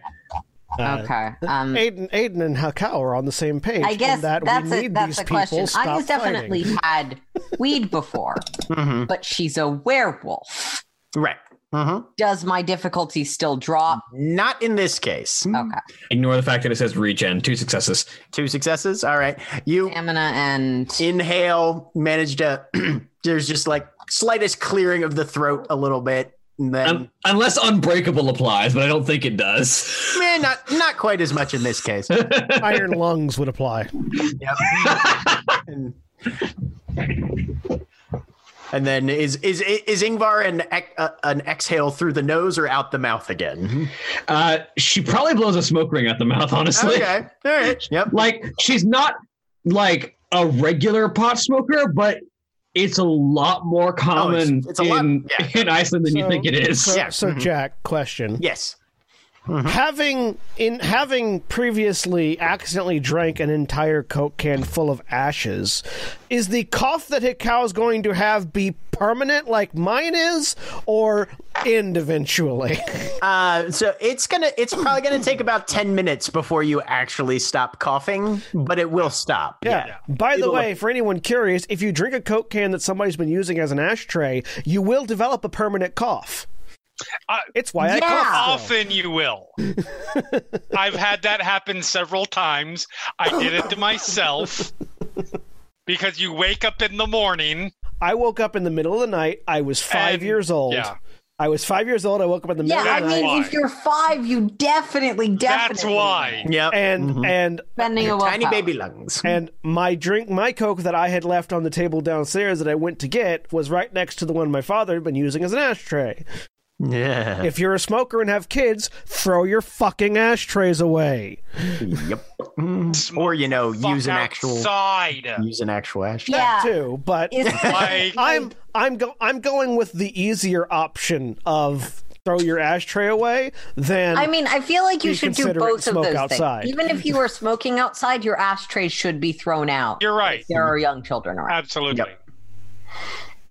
Uh, okay. Um, Aiden, Aiden and Hekau are on the same page. I guess that that's we a, need that's these the question. stop Anya's definitely fighting. had weed before, Mm-hmm. but she's a werewolf. Right. Mm-hmm. Does my difficulty still drop? Not in this case. Okay. Ignore the fact that it says regen. Two successes. Two successes. All right. You Stamina and inhale, manage to. there's just like slightest clearing of the throat a little bit, and then Un- unless unbreakable applies, but I don't think it does. man, not not quite as much in this case. Iron lungs would apply. Yep. And- And then is is is Yngvar an ex- uh, an exhale through the nose or out the mouth again? Uh, she probably blows a smoke ring out the mouth, honestly. Okay, all right, yep. Like she's not like a regular pot smoker, but it's a lot more common it's a lot- in, yeah. in Iceland than you think it is. So, Yeah. so Mhm. Jack, question. Yes. Having in having previously accidentally drank an entire Coke can full of ashes, is the cough that Hekau is going to have be permanent like mine is, or end eventually? Uh, so it's gonna it's probably gonna take about ten minutes before you actually stop coughing, but it will stop. Yeah. By the way, for anyone curious, if you drink a Coke can that somebody's been using as an ashtray, you will develop a permanent cough. Uh, It's why I Yeah. cough. Often you will. I've had that happen several times. I did it to myself because you wake up in the morning. I woke up in the middle of the night. I was five And- years old. yeah. I was five years old. I woke up in the middle I of the mean, night. why. if you're five, you definitely, definitely. That's why. Yeah, and Mhm. and Spending a tiny willpower. baby lungs. and my drink, my Coke that I had left on the table downstairs that I went to get was right next to the one my father had been using as an ashtray. Yeah. If you're a smoker and have kids, throw your fucking ashtrays away. yep. Mm. Or you know, Fuck use an actual outside. use an actual ash. Yeah. Too, but Is- Like I'm I'm go I'm going with the easier option of throw your ashtray away than I mean, I feel like you You should do both of those outside. things. Even if you are smoking outside, your ashtrays should be thrown out. you're right. There are young children around. Absolutely. Yep.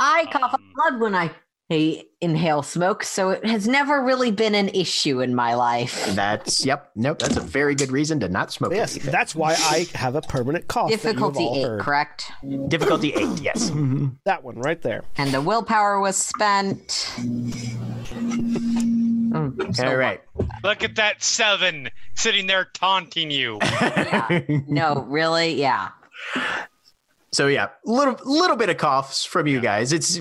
I cough up Um, blood when I I inhale smoke, so it has never really been an issue in my life. That's yep. Nope. That's a very good reason to not smoke. yes, anything. that's why I have a permanent cough. that you've Difficulty all eight, heard. correct? Difficulty eight. Yes. That one right there. And the willpower was spent. Mm, so All right. Look at that seven sitting there taunting you. Yeah. No, really? Yeah. So yeah, little little bit of coughs from you guys. It's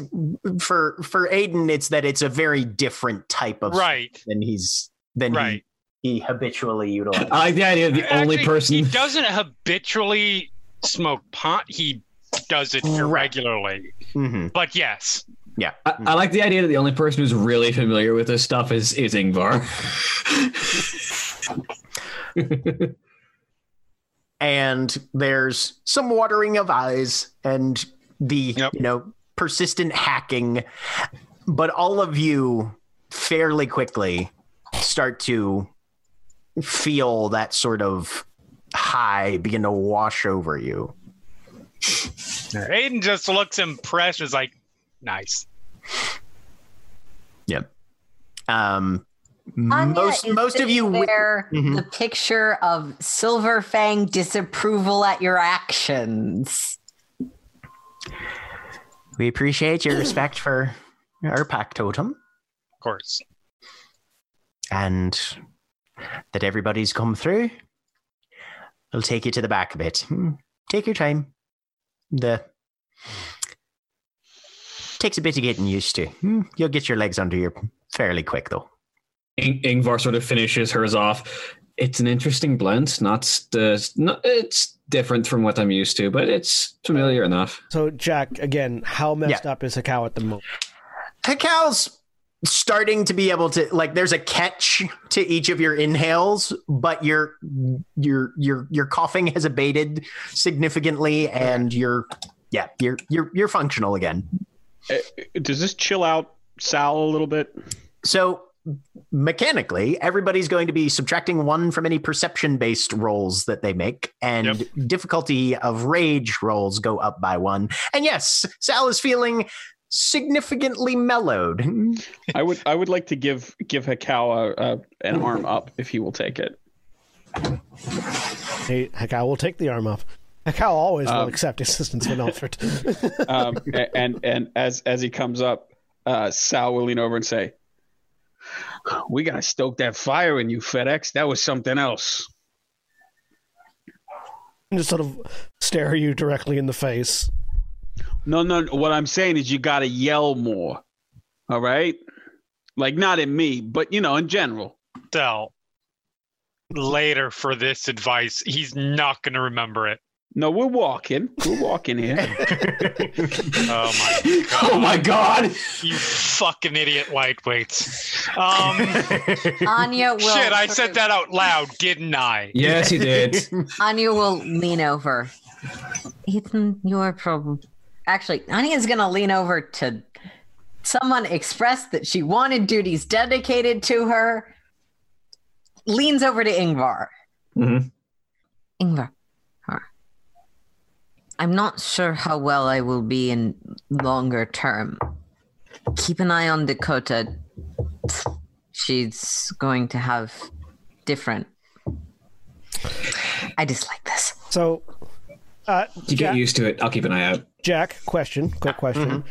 for for Aiden. It's that it's a very different type of right. than he's than Right. he, he habitually utilizes. I like the idea of the only person. He doesn't habitually smoke pot. He does it Right. irregularly. Mhm. But yes. Yeah. I, I like the idea that the only person who's really familiar with this stuff is is Yngvar. and there's some watering of eyes and the Yep. you know persistent hacking but all of you fairly quickly start to feel that sort of high begin to wash over you Aiden just looks impressed. Is like, nice. yep um Anya, most most of you wi- there Mhm. the picture of Silver Fang disapproval at your actions. we appreciate your respect for our pack totem Of course. and that everybody's come through. I'll take you to the back a bit. Hmm. Take your time. The takes a bit of getting used to. Hmm. You'll get your legs under you fairly quick, though. In- Yngvar sort of finishes hers off. It's an interesting blend. Not the. Not, it's different from what I'm used to, but it's familiar enough. So Jack, again, how messed up is Hekau at the moment? Hekau's starting to be able to like. There's a catch to each of your inhales, but your your your your coughing has abated significantly, and you're yeah you're you're you're functional again. Uh, does this chill out Sal a little bit? So mechanically, everybody's going to be subtracting one from any perception based rolls that they make, and difficulty of rage rolls go up by one. And yes, Sal is feeling significantly mellowed. I would I would like to give give Hikawa uh, an arm up if he will take it. Hey, Hekau will take the arm up. Hekau always will Um, accept assistance when offered. Um, and and as as he comes up, uh, Sal will lean over and say, "We gotta stoke that fire in you, FedEx. That was something else." and just sort of stare you directly in the face. No, no. What I'm saying is you gotta yell more. All right, like not at me, but you know, in general. So later for this advice, he's not going to remember it. No, we're walking. We're walking here. Oh my god. Oh my god! You fucking idiot lightweights. Um Anya will. shit, I said that out loud, didn't I? Yes, you did. Anya will lean over. Ethan, your problem. probably. Actually, Anya's going to lean over to someone expressed that she wanted duties dedicated to her. Leans over to Yngvar. Mhm. Yngvar. Her. I'm not sure how well I will be in longer term. Keep an eye on Dakota. She's going to have different. I dislike this. So, uh, You Jack, get used to it. I'll keep an eye out. Jack, question, quick question.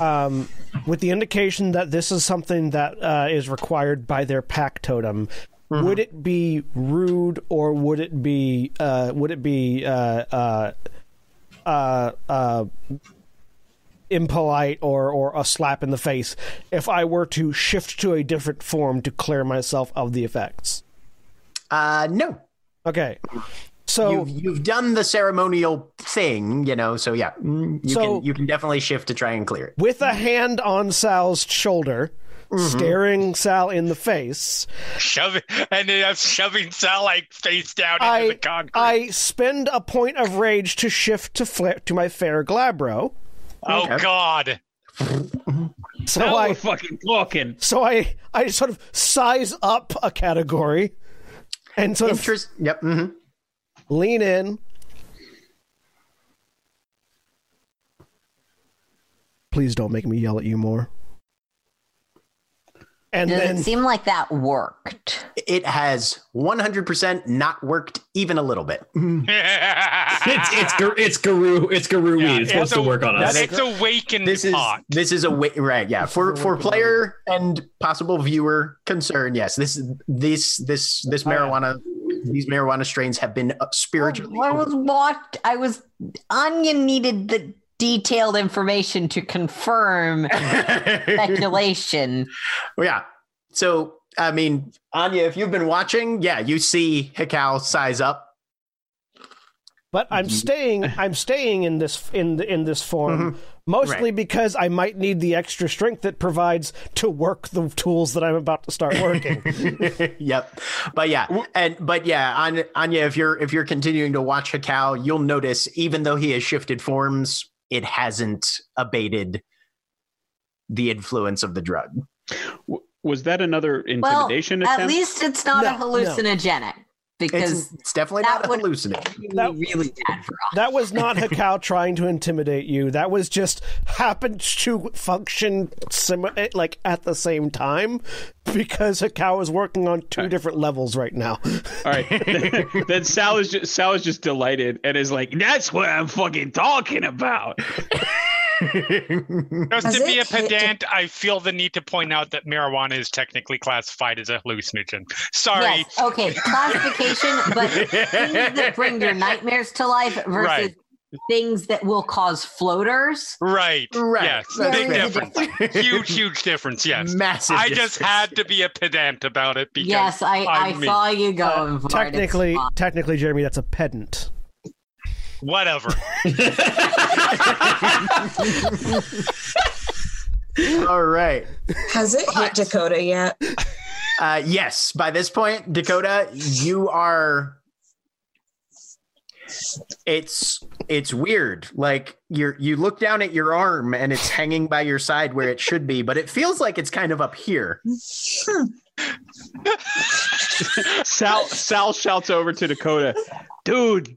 Um, with the indication that this is something that uh, is required by their pack totem, would it be rude or would it be uh, would it be uh, uh, uh, impolite or or a slap in the face if I were to shift to a different form to clear myself of the effects? Uh, no. Okay, so You've you've done the ceremonial thing, you know. So yeah, mm, you So- can you can definitely shift to try and clear it. with a hand on Sal's shoulder, staring Sal in the face. Shoving and then I'm shoving Sal like face down into I the concrete. I spend a point of rage to shift to flip to my fair Glabro. oh Okay. god. So now I we're fucking talking. so I I sort of size up a category and sort of Interest. Yep. hmm lean in. Please don't make me yell at you more. And Does then it seem like that worked? It has 100% not worked even a little bit. It's it's it's Guru it's Guru Yeah, weed. It's supposed it's to work on us. it's awakened This is pot. this is a way right yeah for for player and possible viewer concern yes this this this this Oh, marijuana these marijuana strains have been uh, spiritually I was watched. I was. Anya needed the detailed information to confirm speculation. Well, yeah. So, I mean, Anya, if you've been watching, yeah, you see Hekau size up. But I'm staying. I'm staying in this in the, in this form mostly Mm-hmm. Right. because I might need the extra strength it provides to work the tools that I'm about to start working. yep. But yeah, and but yeah, Anya, Anya, if you're if you're continuing to watch Hekau, you'll notice even though he has shifted forms, it hasn't abated the influence of the drug. W- Was that another Well, intimidation at least it's not a hallucinogenic. no. Hallucinogenic because It's, it's definitely not a would- really, That- really bad for us. that was not Hekau trying to intimidate you. That was just happened to function sim- like at the same time because Hekau is working on two different levels right now. All right. then Sal is just Sal is just delighted and is like, "That's what I'm fucking talking about." Just Has to be a it hit- pedant, I feel the need to point out that marijuana is technically classified as a hallucinogen. Sorry. Yes. Okay. Classification, but things that bring your nightmares to life versus Right. things that will cause floaters. Right. Right. Yes. That's Big There is a difference. huge, huge difference. Yes. Massive. I just had to be a pedant about it because Yes, I, I I'm me. saw you going. Uh, for technically, fine. technically, Jeremy, that's a pedant. Whatever. All right. Has it hit Dakota yet? Uh, yes, by this point, Dakota, you are. It's it's weird. Like you're you look down at your arm and it's hanging by your side where it should be, but it feels like it's kind of up here. Sal Sal shouts over to Dakota, "Dude,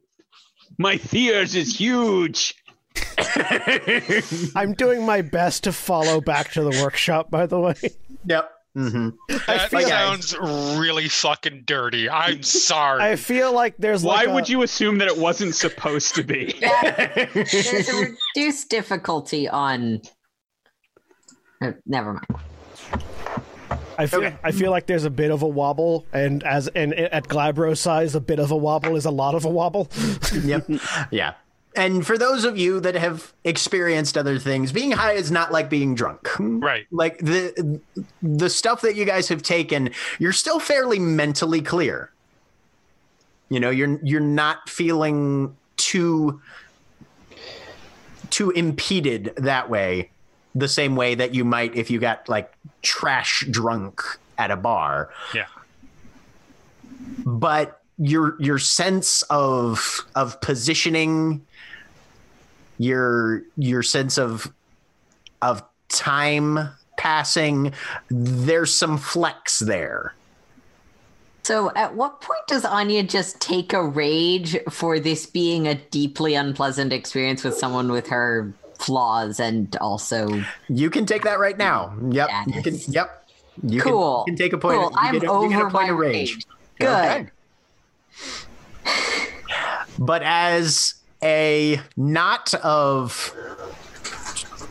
my theaters is huge." I'm doing my best to follow back to the workshop. By the way, Yep. hmm That feel- sounds really fucking dirty. I'm sorry. I feel like there's Why like a- would you assume that it wasn't supposed to be? Yeah, there's a reduced difficulty on. Uh, never mind. I feel Okay. I feel like there's a bit of a wobble, and as and at Glabro size, a bit of a wobble is a lot of a wobble. Yep. yeah. And for those of you that have experienced other things, being high is not like being drunk. right. Like the the stuff that you guys have taken, you're still fairly mentally clear. You know, you're you're not feeling too too impeded that way the same way that you might if you got like trash drunk at a bar Yeah. but your your sense of of positioning your your sense of of time passing there's some flex there So, at what point does Anya just take a rage for this being a deeply unpleasant experience with someone with her flaws and also you can take that right now yep Yeah. you can yep you can- Cool. you can, take a point Cool. you I'm get a, you get a over point of rage rage. Good. Okay. but as a knot of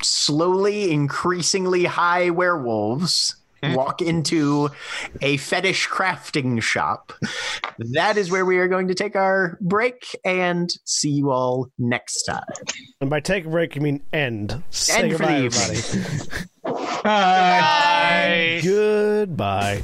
slowly increasingly high werewolves walk into a fetish crafting shop that is where we are going to take our break and see you all next time And by take a break, you mean end. Say End for the goodbye, evening. everybody. Bye. Goodbye.